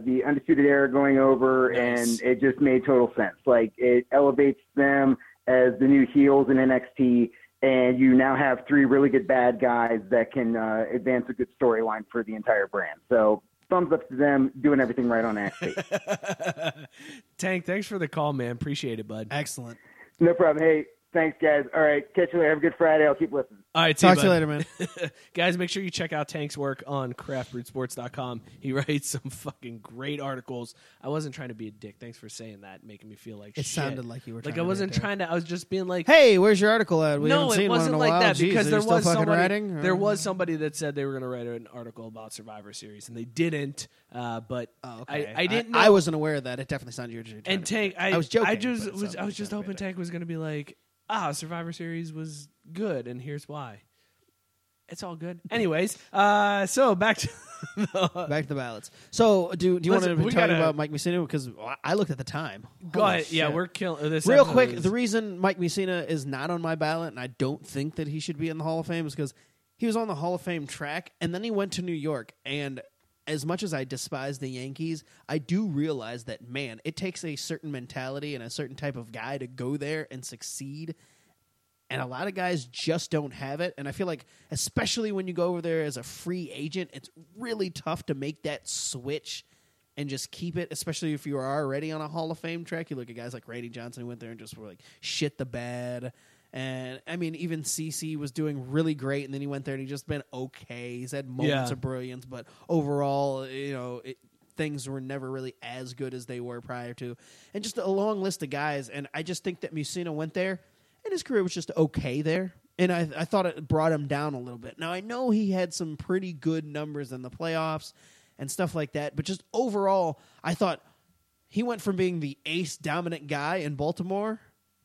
the Undisputed Era going over,
Nice.
and it just made total sense. Like it elevates them as the new heels in NXT, and you now have three really good bad guys that can uh, advance a good storyline for the entire brand. So thumbs up to them doing everything right on NXT.
Tank, thanks for the call, man. Appreciate it, bud.
Excellent.
no problem. Hey, thanks guys. All right, catch you later. Have a good Friday. I'll keep listening.
All right, see
Talk to you later, man.
Guys, make sure you check out Tank's work on craftbrewedsports.com. He writes some fucking great articles. I wasn't trying to be a dick. Thanks for saying that, making me feel like
It
shit.
sounded like you were
like
trying
I
to be a
wasn't
dick.
trying to. I was just being like,
Hey, where's your article at? We
no,
haven't
it
seen one
wasn't
in a
like
while.
that
Jeez,
because
are
there was somebody.
writing?
There was somebody that said they were going to write an article about Survivor Series, and they didn't. Uh, but
Oh, okay.
I, I didn't. know.
I, wasn't aware of that. It definitely sounded you were trying
And Tank, I,
I was joking.
I just was.
sounded
I was just
were trying to
hoping Tank was going to be like, ah, Survivor Series was good, and here's why. It's all good. Anyways, uh, so back to
Back to the ballots. So, do do you want
Listen,
to
we
talk
gotta-
about Mike Mussina? Because I looked at the time.
Go
Holy
ahead. Yeah,
shit.
we're killing this.
Real
episode
quick.
is-
The reason Mike Mussina is not on my ballot, and I don't think that he should be in the Hall of Fame, is because he was on the Hall of Fame track, and then he went to New York. And as much as I despise the Yankees, I do realize that man, it takes a certain mentality and a certain type of guy to go there and succeed. And a lot of guys just don't have it. And I feel like, especially when you go over there as a free agent, it's really tough to make that switch and just keep it, especially if you are already on a Hall of Fame track. You look at guys like Randy Johnson who went there and just were like shit the bed. And I mean, even CC was doing really great, and then he went there and he just been okay. He's had moments
Yeah.
of brilliance, but overall, you know, it, things were never really as good as they were prior to. And just a long list of guys. And I just think that Mussina went there, and his career was just okay there. And I, I thought it brought him down a little bit. Now I know he had some pretty good numbers in the playoffs and stuff like that, but just overall, I thought he went from being the ace dominant guy in Baltimore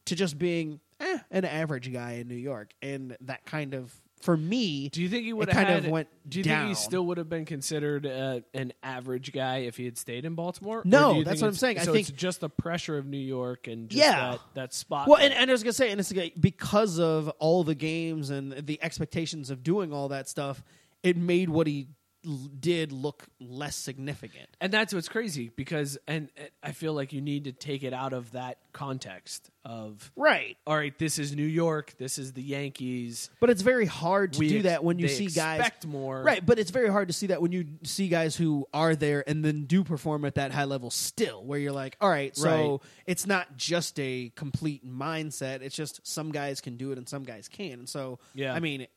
to just being eh, an average guy in New York, and that kind of for me.
Do you think he would have
kind
had,
of went
Do you
down.
think he still would have been considered uh, an average guy if he had stayed in Baltimore?
No, that's what I'm saying. I think-
it's just the pressure of New York and just
Yeah.
that, that spot.
Well, and, and I was gonna say, and it's like, because of all the games and the expectations of doing all that stuff, it made what he did look less significant.
And that's what's crazy because, and, and I feel like you need to take it out of that context of
Right.
All right, this is New York. This is the Yankees.
But it's very hard to
We
do
ex-
that when you see guys
expect more.
Right, but it's very hard to see that when you see guys who are there and then do perform at that high level still, where you're like, all right, so
Right.
it's not just a complete mindset. It's just some guys can do it and some guys can't. And so,
Yeah.
I mean,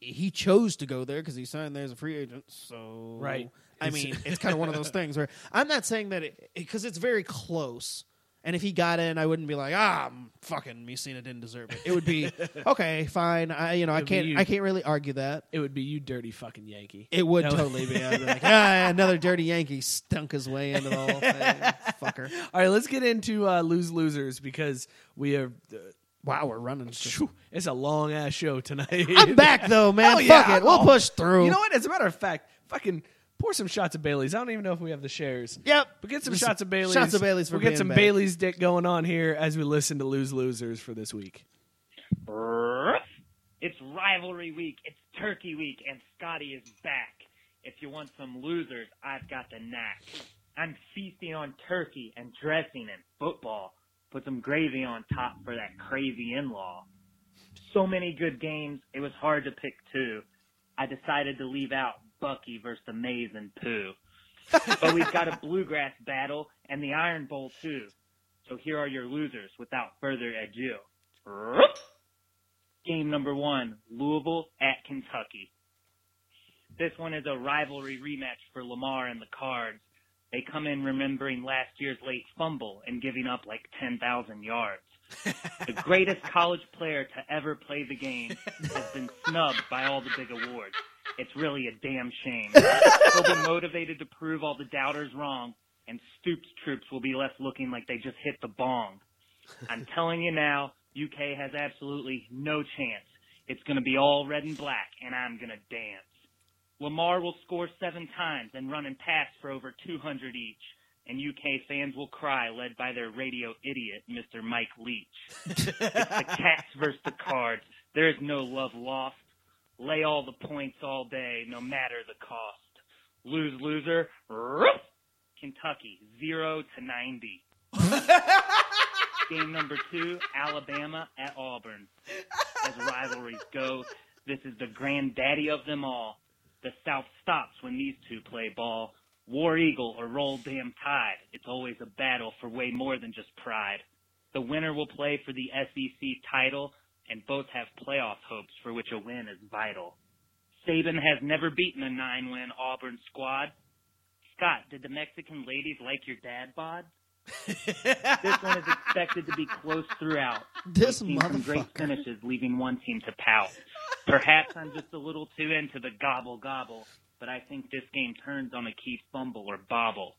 he chose to go there because he signed there as a free agent. So,
Right.
I mean, it's kind of one of those things where I'm not saying that it because it's very close. And if he got in, I wouldn't be like, ah, fucking Mussina didn't deserve it. It would be okay, fine. I, you know, I can't. I can't really argue that.
It would be you, dirty fucking Yankee.
It would
would-
totally be. I'd be like, ah, another dirty Yankee stunk his way into the whole thing, fucker.
All right, let's get into uh, lose losers because we are. Uh,
wow, we're running.
Phew, it's a long ass show tonight.
I'm back though, man.
Oh, Hell
Fuck
yeah.
it, we'll
Oh,
push through.
You know what? As a matter of fact, fucking pour some shots of Bailey's. I don't even know if we have the shares.
Yep.
But get some
Just
shots of Bailey's.
shots of Baileys for
We'll get some
back.
Bailey's dick going on here as we listen to lose losers for this week.
It's rivalry week. It's turkey week, and Scotty is back. If you want some losers, I've got the knack. I'm feasting on turkey and dressing and football. Put some gravy on top for that crazy in-law. So many good games, it was hard to pick two. I decided to leave out Bucky versus the Maize and Pooh. but we've got a bluegrass battle and the Iron Bowl too. So here are your losers without further ado. Game number one, Louisville at Kentucky. This one is a rivalry rematch for Lamar and the Cards. They come in remembering last year's late fumble and giving up like 10,000 yards. the greatest college player to ever play the game has been snubbed by all the big awards. It's really a damn shame. He'll be motivated to prove all the doubters wrong, and Stoops troops will be left looking like they just hit the bong. I'm telling you now, UK has absolutely no chance. It's going to be all red and black, and I'm going to dance. Lamar will score seven times and run and pass for over 200 each, and UK fans will cry, led by their radio idiot, Mr. Mike Leach. it's the Cats versus the Cards. There is no love lost. Lay all the points all day, no matter the cost. Lose loser! Kentucky, zero to 90. Game number two, Alabama at Auburn. As rivalries go, this is the granddaddy of them all. The South stops when these two play ball. War Eagle or Roll Damn Tide. It's always a battle for way more than just pride. The winner will play for the SEC title, and both have playoff hopes for which a win is vital. Saban has never beaten a nine-win Auburn squad. Scott, did the Mexican ladies like your dad bod? this one is expected to be close throughout.
This
We've some great finishes, leaving one team to pout. Perhaps I'm just a little too into the gobble gobble, but I think this game turns on a key fumble or bobble.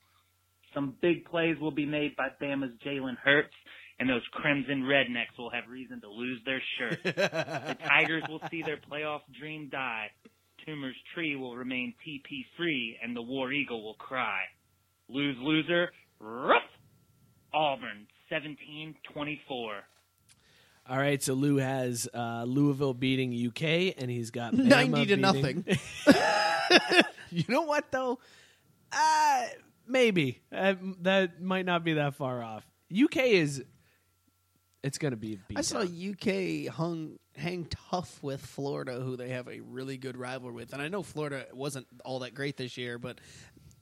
Some big plays will be made by Bama's Jalen Hurts, and those crimson rednecks will have reason to lose their shirt. the Tigers will see their playoff dream die. Toomer's tree will remain TP free, and the War Eagle will cry. Lose loser, roof! Auburn, 17-24.
All right, so Lou has uh, Louisville beating UK, and he's got Bama
90 to
beating-
nothing.
you know what though? Uh, maybe uh, that might not be that far off. UK is. It's going to be.
I saw
beatdown.
UK hung hang tough with Florida, who they have a really good rival with, and I know Florida wasn't all that great this year, but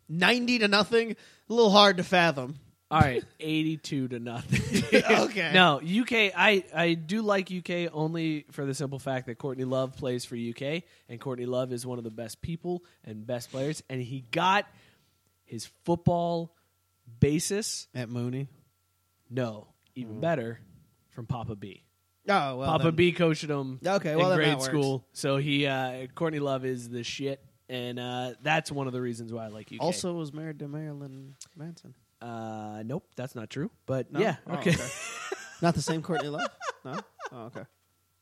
ninety to nothing, a little hard to fathom.
All right, eighty-two to nothing.
Okay.
No, UK. I I do like UK only for the simple fact that Courtney Love plays for UK, and Courtney Love is one of the best people and best players, and he got his football basis
at Mooney.
No, even better from Papa B.
Oh well,
Papa
then-
B coached him.
Okay, well,
in
then
grade
that works.
school, so he uh, Courtney Love is the shit, and uh, that's one of the reasons why I like UK.
Also was married to Marilyn Manson.
Uh, nope, that's not true. But
No?
yeah,
Oh,
okay.
Not the same Courtney Love. No. Oh, okay.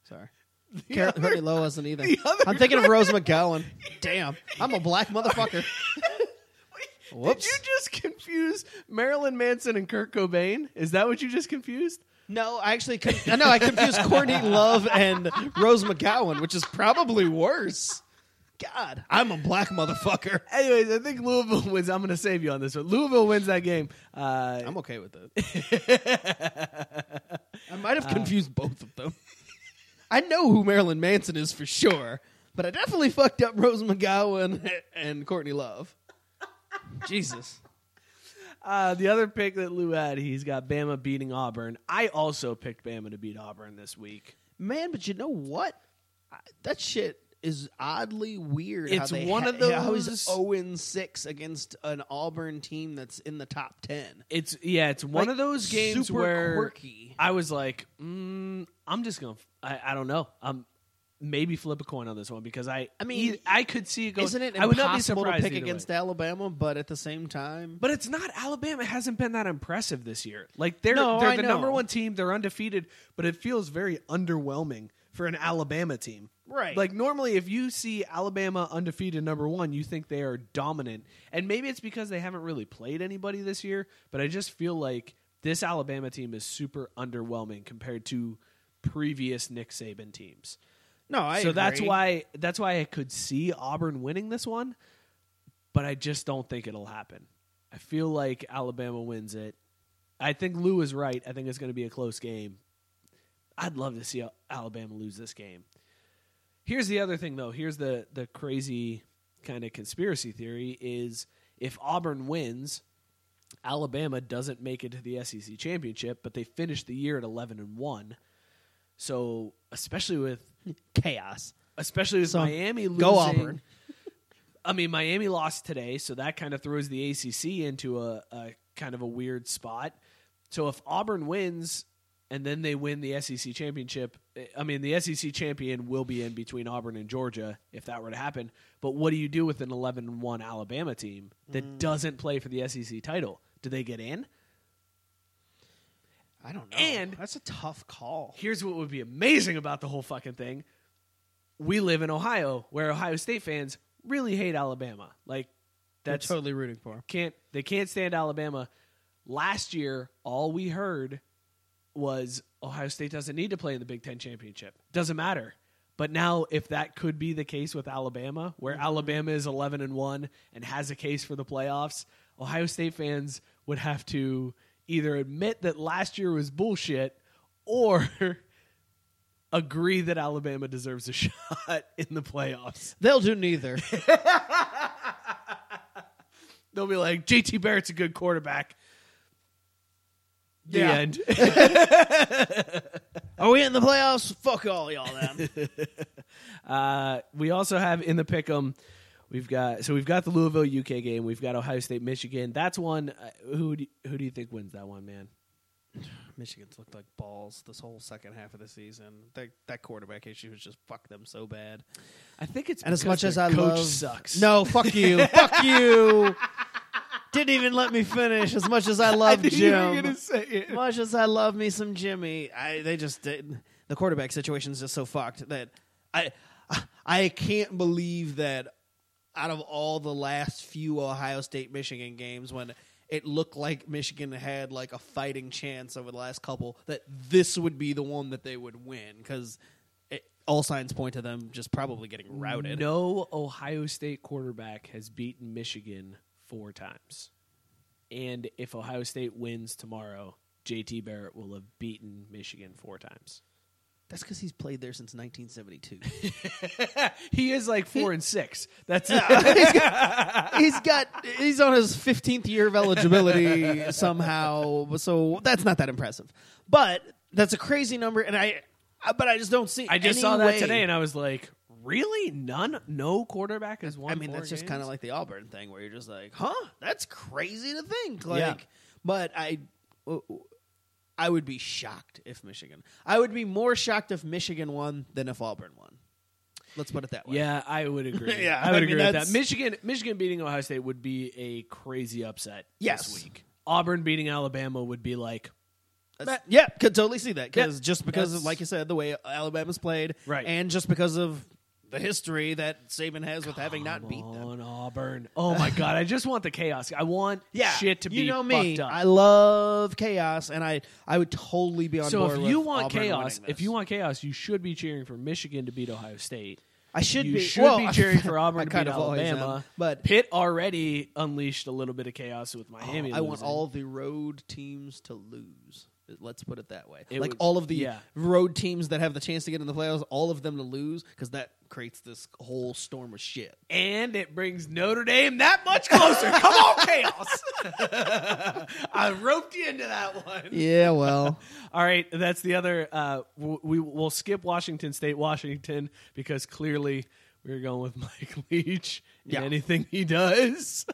Sorry. Car-
other-
Courtney Love wasn't either.
the other
I'm thinking of Rose McGowan. Damn, I'm a black motherfucker. Whoops.
Did you just confuse Marilyn Manson and Kurt Cobain? Is that what you just confused?
No, I actually con- I know I confused Courtney Love and Rose McGowan, which is probably worse. God, I'm a black motherfucker.
Anyways, I think Louisville wins. I'm going to save you on this one. Louisville wins that game. Uh,
I'm okay with it. I might have confused both of them. I know who Marilyn Manson is for sure, but I definitely fucked up Rose McGowan and Courtney Love. Jesus.
Uh, the other pick that Lou had, he's got Bama beating Auburn. I also picked Bama to beat Auburn this week.
Man, but you know what? I, that shit is oddly weird.
It's
how they
one
ha-
of those-
zero and six against an Auburn team that's in the top ten.
It's yeah, it's one
Like,
of those games
super
where
quirky.
I was like, mm, I'm just gonna, I, I don't know, um, maybe flip a coin on this one because I,
I mean,
I could see it go.
Isn't it
I would not be
impossible to pick against
way.
Alabama? But at the same time,
But it's not Alabama hasn't been that impressive this year. Like they're
No,
they're
I
the
know.
number one team. They're undefeated, but it feels very underwhelming for an Alabama team.
Right.
Like normally, if you see Alabama undefeated number one, you think they are dominant, and maybe it's because they haven't really played anybody this year. But I just feel like this Alabama team is super underwhelming compared to previous Nick Saban teams.
no, I.
so that's why that's why I could see Auburn winning this one, but I just don't think it'll happen. I feel like Alabama wins it. I think Lou is right. I think it's going to be a close game. I'd love to see Alabama lose this game. Here's the other thing, though. Here's the the crazy kind of conspiracy theory: is if Auburn wins, Alabama doesn't make it to the SEC championship, but they finish the year at eleven and one. So, especially with
chaos,
especially with
So,
Miami losing.
go Auburn.
I mean, Miami lost today, so that kind of throws the ACC into a, a kind of a weird spot. So if Auburn wins and then they win the SEC championship, I mean, the SEC champion will be in between Auburn and Georgia if that were to happen. But what do you do with an 11 1 Alabama team that
Mm.
doesn't play for the SEC title? Do they get in?
I don't know.
And
that's a tough call.
Here's what would be amazing about the whole fucking thing. We live in Ohio, where Ohio State fans really hate Alabama. Like
They're
that's
totally rooting for.
Can't they can't stand Alabama. Last year, all we heard was Ohio State doesn't need to play in the Big Ten championship. Doesn't matter. But now, if that could be the case with Alabama, where mm-hmm. Alabama is eleven and one and has a case for the playoffs, Ohio State fans would have to either admit that last year was bullshit or agree that Alabama deserves a shot in the playoffs.
They'll do neither.
They'll be like, JT Barrett's a good quarterback. The
Yeah.
end.
Are we in the playoffs? Fuck all y'all then.
uh, we also have in the pick'em. We've got so we've got the Louisville UK game. We've got Ohio State Michigan. That's one. Uh, who do, who do you think wins that one, man?
Michigan's looked like balls this whole second half of the season. That that quarterback issue has just fucked them so bad.
I think it's
and as much as I
coach
love
sucks.
No, fuck you, fuck you. Didn't even let me finish. As much as I love
knew you
Jim,
say it.
As much as I love me some Jimmy, I they just did, the quarterback situation is just so fucked that I I can't believe that out of all the last few Ohio State Michigan games when it looked like Michigan had like a fighting chance over the last couple that this would be the one that they would win because all signs point to them just probably getting routed.
No Ohio State quarterback has beaten Michigan four times. And if Ohio State wins tomorrow, JT Barrett will have beaten Michigan four times.
That's because he's played there since 1972.
he is like four and six. That's
he's, got, he's got he's on his 15th year of eligibility somehow. So that's not that impressive. But that's a crazy number, and I but I just don't see.
I just saw that
way-
today, and I was like, really? None? No quarterback has won.
I mean, that's just kind of like the Auburn thing, where you're just like, huh? That's crazy to think. Like,
Yeah.
but I, I would be shocked if Michigan. I would be more shocked if Michigan won than if Auburn won. Let's put it that way.
Yeah, I would agree.
Yeah,
I would
I mean,
agree with that. Michigan, Michigan beating Ohio State would be a crazy upset
Yes.
this week. Auburn beating Alabama would be like,
That's- yeah, could totally see that because
Yeah,
just because of,
that's-
like you said, the way Alabama's played,
Right.
and just because of the history that Saban has with having not beat them.
on Auburn. Oh my god, I just want the chaos. I want
Yeah,
shit to be
you know me.
fucked up.
I love chaos, and I I would totally be on
so
board.
if you
with
want
Auburn
chaos,
winning
if you want chaos, you should be cheering for Michigan to beat Ohio State.
I should
you
be-
should
well,
be cheering for
I
Auburn to
kind
beat
of always
Alabama.
but-
Pitt already unleashed a little bit of chaos with oh, Miami.
I want
losing.
all the road teams to lose. Let's put it that way.
It
like
would-
all of the
yeah.
road teams that have the chance to get in the playoffs, all of them to lose because that creates this whole storm of shit.
and it brings Notre Dame that much closer. Come on, chaos! I roped you into that one.
Yeah, well,
All right, that's the other. Uh, we will skip Washington State, Washington, because clearly we're going with Mike Leach. and
Yeah.
anything he does.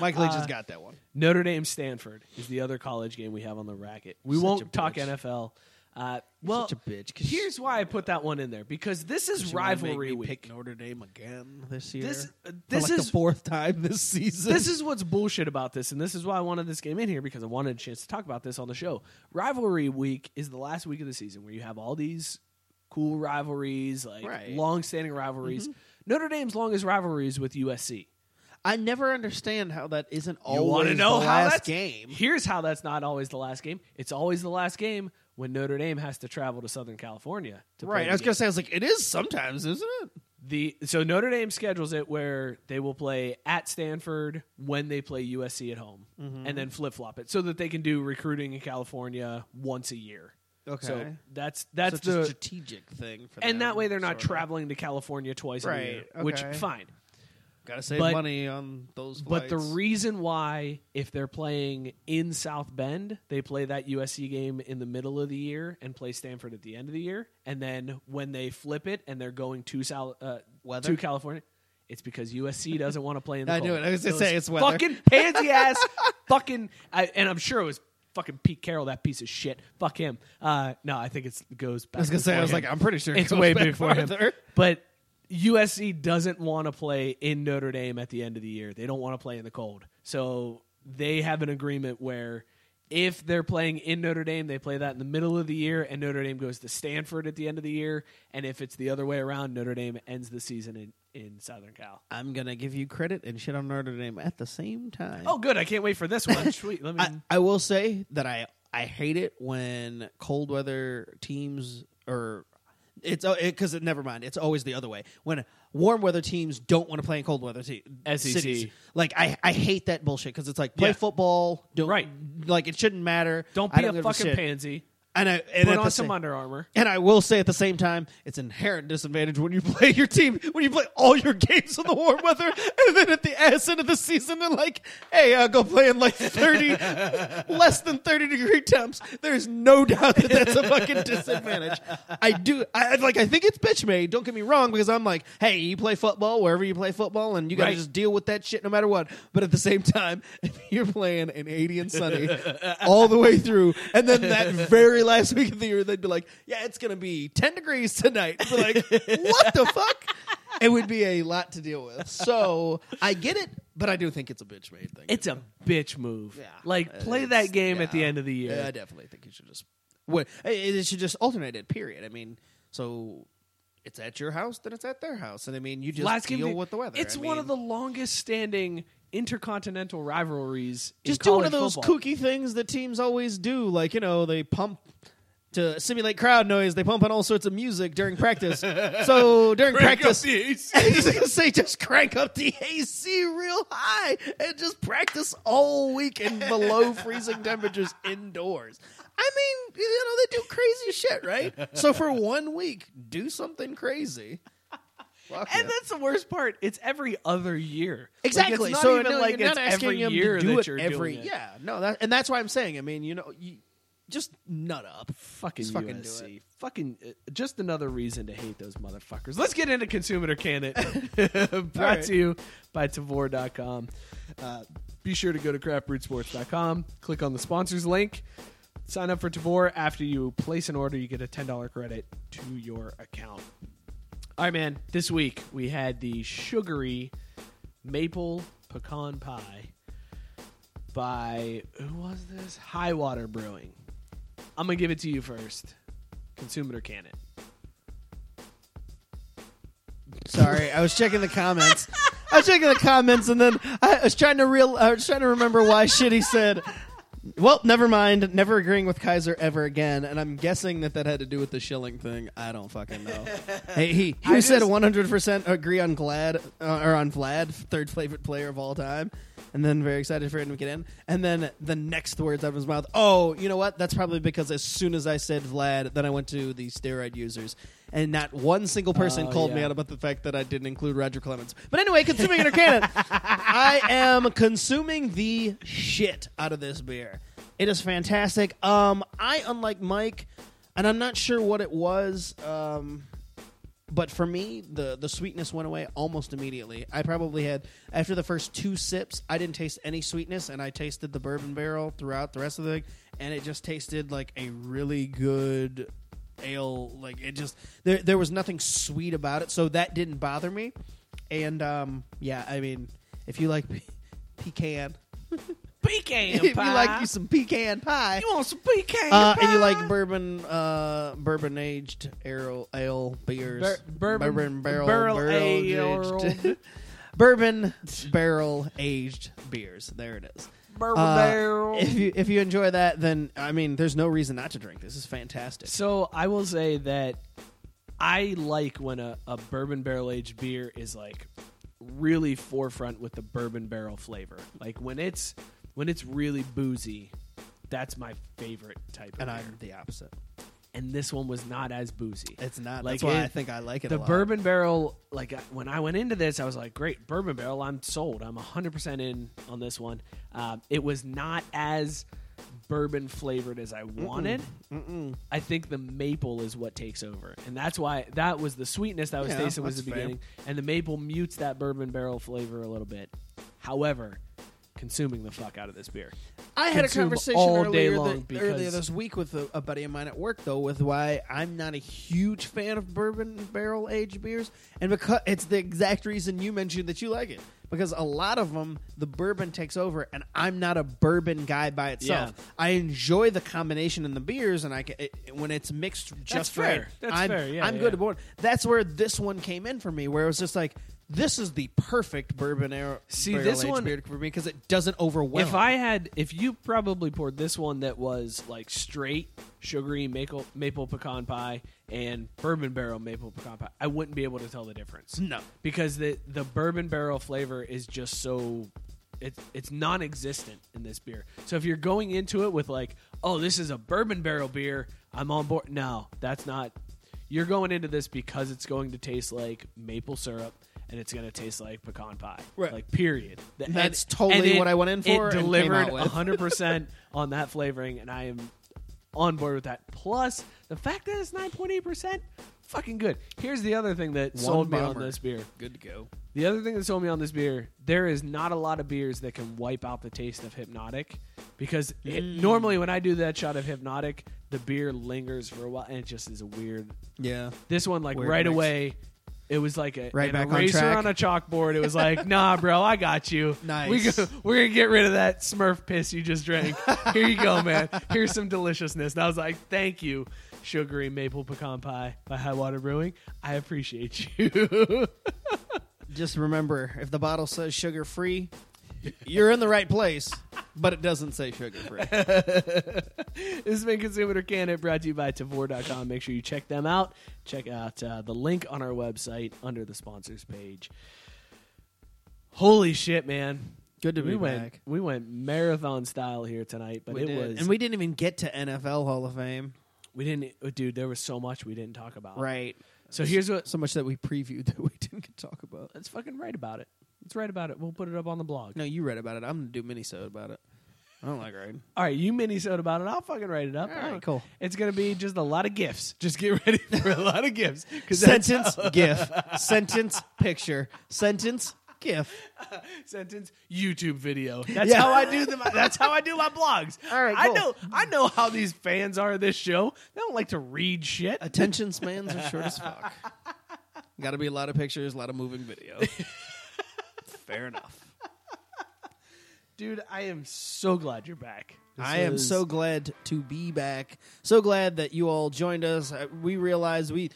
Mike Leach has
Uh,
got that one.
Notre Dame, Stanford is the other college game we have on the racket. We
Such
won't talk. NFL. Uh, well,
Such a bitch.
here's why I put that one in there because this is
you
rivalry week.
Pick Notre Dame again this year.
This-
For
this
like
is-
the fourth time this season.
this is what's bullshit about this, and this is why I wanted this game in here because I wanted a chance to talk about this on the show. Rivalry week is the last week of the season where you have all these cool rivalries, like
Right.
long-standing rivalries.
Mhm.
Notre Dame's longest rivalry is with USC.
I never understand how that isn't
You
always
want to know
the
how
last game.
Here's how that's not always the last game. It's always the last game when Notre Dame has to travel to Southern California. To play
Right. I was gonna say I was like, it is sometimes, isn't it?
The so Notre Dame schedules it where they will play at Stanford when they play USC at home,
Mhm.
and then flip flop it so that they can do recruiting in California once a year.
Okay.
so that's that's
Such a
the
strategic thing for
and that way they're not
sorta.
traveling to California twice a year, which
okay.
fine.
Gotta save
But-
money on those.
But the reason why, if they're playing in South Bend, they play that USC game in the middle of the year and play Stanford at the end of the year, and then when they flip it and they're going to South uh, to California, it's because USC doesn't want to play in the
I knew it. I was gonna say it's weather.
Fucking pansy ass, fucking, I, and I'm sure it was fucking Pete Carroll, that piece of shit. Fuck him. Uh, no, I think it goes. Back
I was gonna say, I was
him.
like, I'm pretty sure it
it's way before
farther.
him. But USC doesn't want to play in Notre Dame at the end of the year. They don't want to play in the cold. So they have an agreement where if they're playing in Notre Dame, they play that in the middle of the year, and Notre Dame goes to Stanford at the end of the year. And if it's the other way around, Notre Dame ends the season in, in Southern Cal.
I'm gonna give you credit and shit on Notre Dame at the same time.
Oh, good. I can't wait for this one. Sweet. Let me.
I, I will say that I I hate it when cold weather teams or it's uh, because it, never mind. It's always the other way when warm weather teams don't want to play in cold weather te-
SEC.
cities. Like I, I hate that bullshit because it's like play
Yeah.
football. Don't
Right.
Like it shouldn't matter.
don't
I
be a
give
fucking
shit.
pansy.
And I and
Put on some
same-
Under Armour.
And I will say at the same time, it's inherent disadvantage when you play your team when you play all your games in the warm weather, and then at the ass end of the season, they're like, hey, uh, go play in like thirty, less than thirty degree temps. There's no doubt that that's a fucking disadvantage. I do, I like, I think it's bitch made. Don't get me wrong, because I'm like, hey, you play football wherever you play football, and you got to
Right.
just deal with that shit no matter what. But at the same time, if you're playing an eighty and sunny all the way through, and then that very last week of the year, they'd be like, "Yeah, it's gonna be ten degrees tonight." Be like, what the fuck? It would be a lot to deal with. So I get it, but I do think it's a bitch made thing.
It's a bitch move.
Yeah.
Like, play
It's-
that game at the
yeah.
end of the year.
Yeah, I definitely think you should just. What it it should just alternate it. Period. I mean, so it's at your house, then it's at their house, and I mean, you just
Last game
deal with the weather.
It's
I
one of
mean,
the longest standing intercontinental rivalries.
Just do one of those
football.
kooky things that teams always do, like you know they pump to simulate crowd noise. They pump on all sorts of music during practice. so during
Crank up
practice,
the AC.
I was gonna say just crank up the AC real high and just practice all week in below freezing temperatures indoors. I mean, you know they do crazy shit, right? So for one week, do something crazy. Fuck
And
yeah.
that's the worst part. It's every other year. Like,
Exactly.
it's not
so
even
no,
like
you're
it's
not asking
every
him
year
to do
that
it
you're
every.
doing it.
Yeah, no, that and that's why I'm saying. I mean, you know, you just nut up.
Fucking
Just fucking do
USC.
it.
Fucking uh, just another reason to hate those motherfuckers. Let's get into consumer can it. Brought
right.
to you by Tavour.com. Uh, be sure to go to craftbrewsports.com, click on the sponsors link, sign up for Tavour. After you place an order, you get a $10 credit to your account. All right, man. This week we had the sugary maple pecan pie by who was this? High Water Brewing. I'm gonna give it to you first. Consume it or can it?
Sorry, I was checking the comments. I was checking the comments, and then I was trying to real. I was trying to remember why Shitty said. Well, never mind. Never agreeing with Kaiser ever again, and I'm guessing that that had to do with the Schilling thing. I don't fucking know. hey, he he
I
said 100 percent agree on Glad uh, or on Vlad, third favorite player of all time, and then very excited for him to get in. And then the next words out of his mouth, oh, you know what? That's probably because as soon as I said Vlad, then I went to the steroid users, and not one single person
Oh,
called me
yeah.
out about the fact that I didn't include Roger Clemens. But anyway, consuming it or can I am consuming the shit out of this beer. It is fantastic. Um, I, unlike Mike, and I'm not sure what it was. Um, but for me, the the sweetness went away almost immediately. I probably had after the first two sips, I didn't taste any sweetness, and I tasted the bourbon barrel throughout the rest of the thing, and it just tasted like a really good ale. Like it just there there was nothing sweet about it, so that didn't bother me. And um, yeah, I mean, if you like pe- pecan,
Pecan
if you like you some pecan pie,
You want some pecan
uh,
pie?
and you like bourbon, uh, bourbon aged ale, ale beers,
Bur- bourbon-
barrel,
barrel
aged,
aged.
bourbon barrel aged beers. There it is.
Bourbon
Uh,
barrel.
If you if you enjoy that, then I mean, there's no reason not to drink. This is fantastic.
So I will say that I like when a, a bourbon barrel aged beer is like really forefront with the bourbon barrel flavor. Like when it's when it's really boozy, that's my favorite type of
And
beer.
I'm the opposite.
And this one was not as boozy.
It's not.
Like
That's why
it-
I think I like it.
the
a lot.
bourbon barrel like when i went into this i was like great bourbon barrel i'm sold i'm 100% in on this one um, it was not as bourbon flavored as i wanted
Mm-mm.
i think the maple is what takes over and that's why that was the sweetness that was
Yeah,
tasting was the
fair.
beginning and the maple mutes that bourbon barrel flavor a little bit however consuming the fuck out of this beer
I had a
Consume
conversation
all
earlier,
day long
th- earlier this week with a, a buddy of mine at work, though, with why I'm not a huge fan of bourbon barrel aged beers, and because it's the exact reason you mentioned that you like it. Because a lot of them, the bourbon takes over, and I'm not a bourbon guy by itself.
Yeah.
I enjoy the combination in the beers, and I ca- it, when it's mixed just
fair.
right.
That's
I'm,
fair. Yeah,
I'm
yeah.
good aboard. That's where this one came in for me, where it was just like. This is the perfect bourbon air.
See, this one-
beer for me because it doesn't overwhelm.
If I had, if you probably poured this one that was like straight sugary maple maple pecan pie and bourbon barrel maple pecan pie, I wouldn't be able to tell the difference.
No.
because the the bourbon barrel flavor is just so it's it's non-existent in this beer. So if you're going into it with like, oh, this is a bourbon barrel beer, I'm on board. No, that's not. You're going into this because it's going to taste like maple syrup and it's to taste like pecan pie.
Right.
Like period. The-
That's totally what I went in for
It
and came
delivered
out with.
100% on that flavoring and I am on board with that. Plus, the fact that it's 9.8%, fucking good. Here's the other thing that sold me on this beer.
Good to go.
The other thing that sold me on this beer, there is not a lot of beers that can wipe out the taste of Hpnotiq because it,
Mm.
normally when I do that shot of Hpnotiq, the beer lingers for a while and it just is a weird.
Yeah.
This one, like
Weird
right
mix.
away, it was like a,
Right
an
back on
eraser
track.
on, a chalkboard. It was like, nah, bro, I got you.
Nice.
We go, we're gonna get rid of that Smurf piss you just drank. Here you go, man. Here's some deliciousness. And I was like, thank you, sugary maple pecan pie by High Water Brewing. I appreciate you.
Just remember, if the bottle says sugar free, You're in the right place, but it doesn't say sugar free.
this has been Consumer Can It, brought to you by Tavour.com. Make sure you check them out. Check out uh, the link on our website under the sponsors page. Holy shit, man!
Good to
we
be
went,
back.
We went marathon style here tonight, but
We
it
did.
was
and we didn't even get to NFL Hall of Fame.
we didn't, oh, dude. There was so much we didn't talk about.
Right.
So here's what.
So much that we previewed that we didn't get to talk about.
Let's fucking write about it. Let's write about it. We'll put it up on the blog.
No, you read about it. I'm gonna do minisode about it. I don't like writing.
All right, you mini sode about it. I'll fucking write it up.
All right, cool.
It's gonna be just a lot of gifs. Just get ready for a lot of gifs.
Sentence gif. Sentence picture. Sentence gif.
sentence YouTube video. That's
Yeah.
how I do them. That's how I do my blogs.
All right,
I
cool.
know. I know how these fans are of this show. They don't like to read shit.
Attention spans are short as fuck. Got to be a lot of pictures, a lot of moving video. Fair enough.
Dude, I am so glad you're back. This
I am
was-
so glad to be back. So glad that you all joined us. Uh, We realized we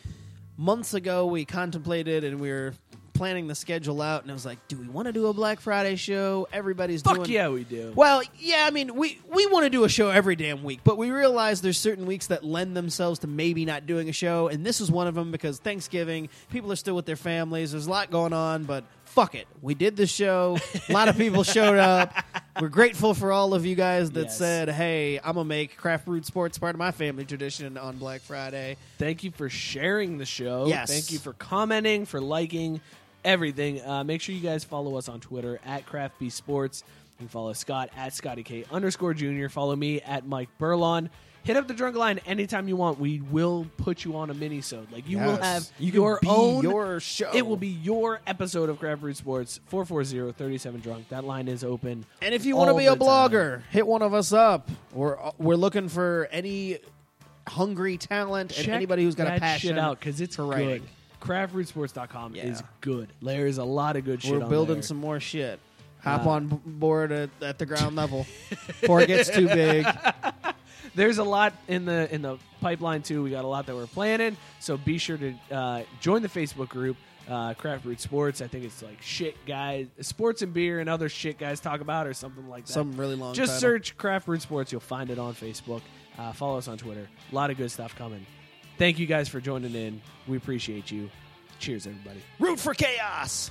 months ago we contemplated and we were planning the schedule out, and it was like, do we want to do a Black Friday show? Everybody's
Fuck
doing.
yeah, we do.
Well, yeah, I mean, we we want to do a show every damn week, but we realize there's certain weeks that lend themselves to maybe not doing a show, and this is one of them because Thanksgiving, people are still with their families. There's a lot going on, but fuck it, we did the show. a lot of people showed up. We're grateful for all of you guys that
Yes.
said, "Hey, I'm gonna make craft brewed sports part of my family tradition on Black Friday."
Thank you for sharing the show.
Yes.
Thank you for commenting, for liking everything. Uh, make sure you guys follow us on Twitter at CraftB Sports. You can follow Scott at Scotty K underscore Junior. Follow me at Mike Burlon. Hit up the drunk line anytime you want. We will put you on a mini Like you will have
You
your own
your show.
It will be your episode of Craft Brewed Sports. 440-37 drunk. That line is open.
And if you want to be a
the time.
blogger, hit one of us up. We're we're looking for any hungry talent and anybody who's got a passion
shit out because it's
for
good.
writing.
CraftBrewedSports.com
Yeah.
is good. There's a lot of good shit.
We're building
there.
some more shit. Hop
Uh,
on board at, at the ground level before it gets too big.
There's a lot in the in the pipeline too. We got a lot that we're planning. So be sure to uh, join the Facebook group. Uh, Craft Brewed Sports. I think it's like shit guys, sports and beer and other shit guys talk about or something like that.
Some really long
Just
title.
search Craft Brewed Sports. You'll find it on Facebook. Uh, follow us on Twitter. A lot of good stuff coming. Thank you guys for joining in. We appreciate you. Cheers, everybody.
Root for chaos.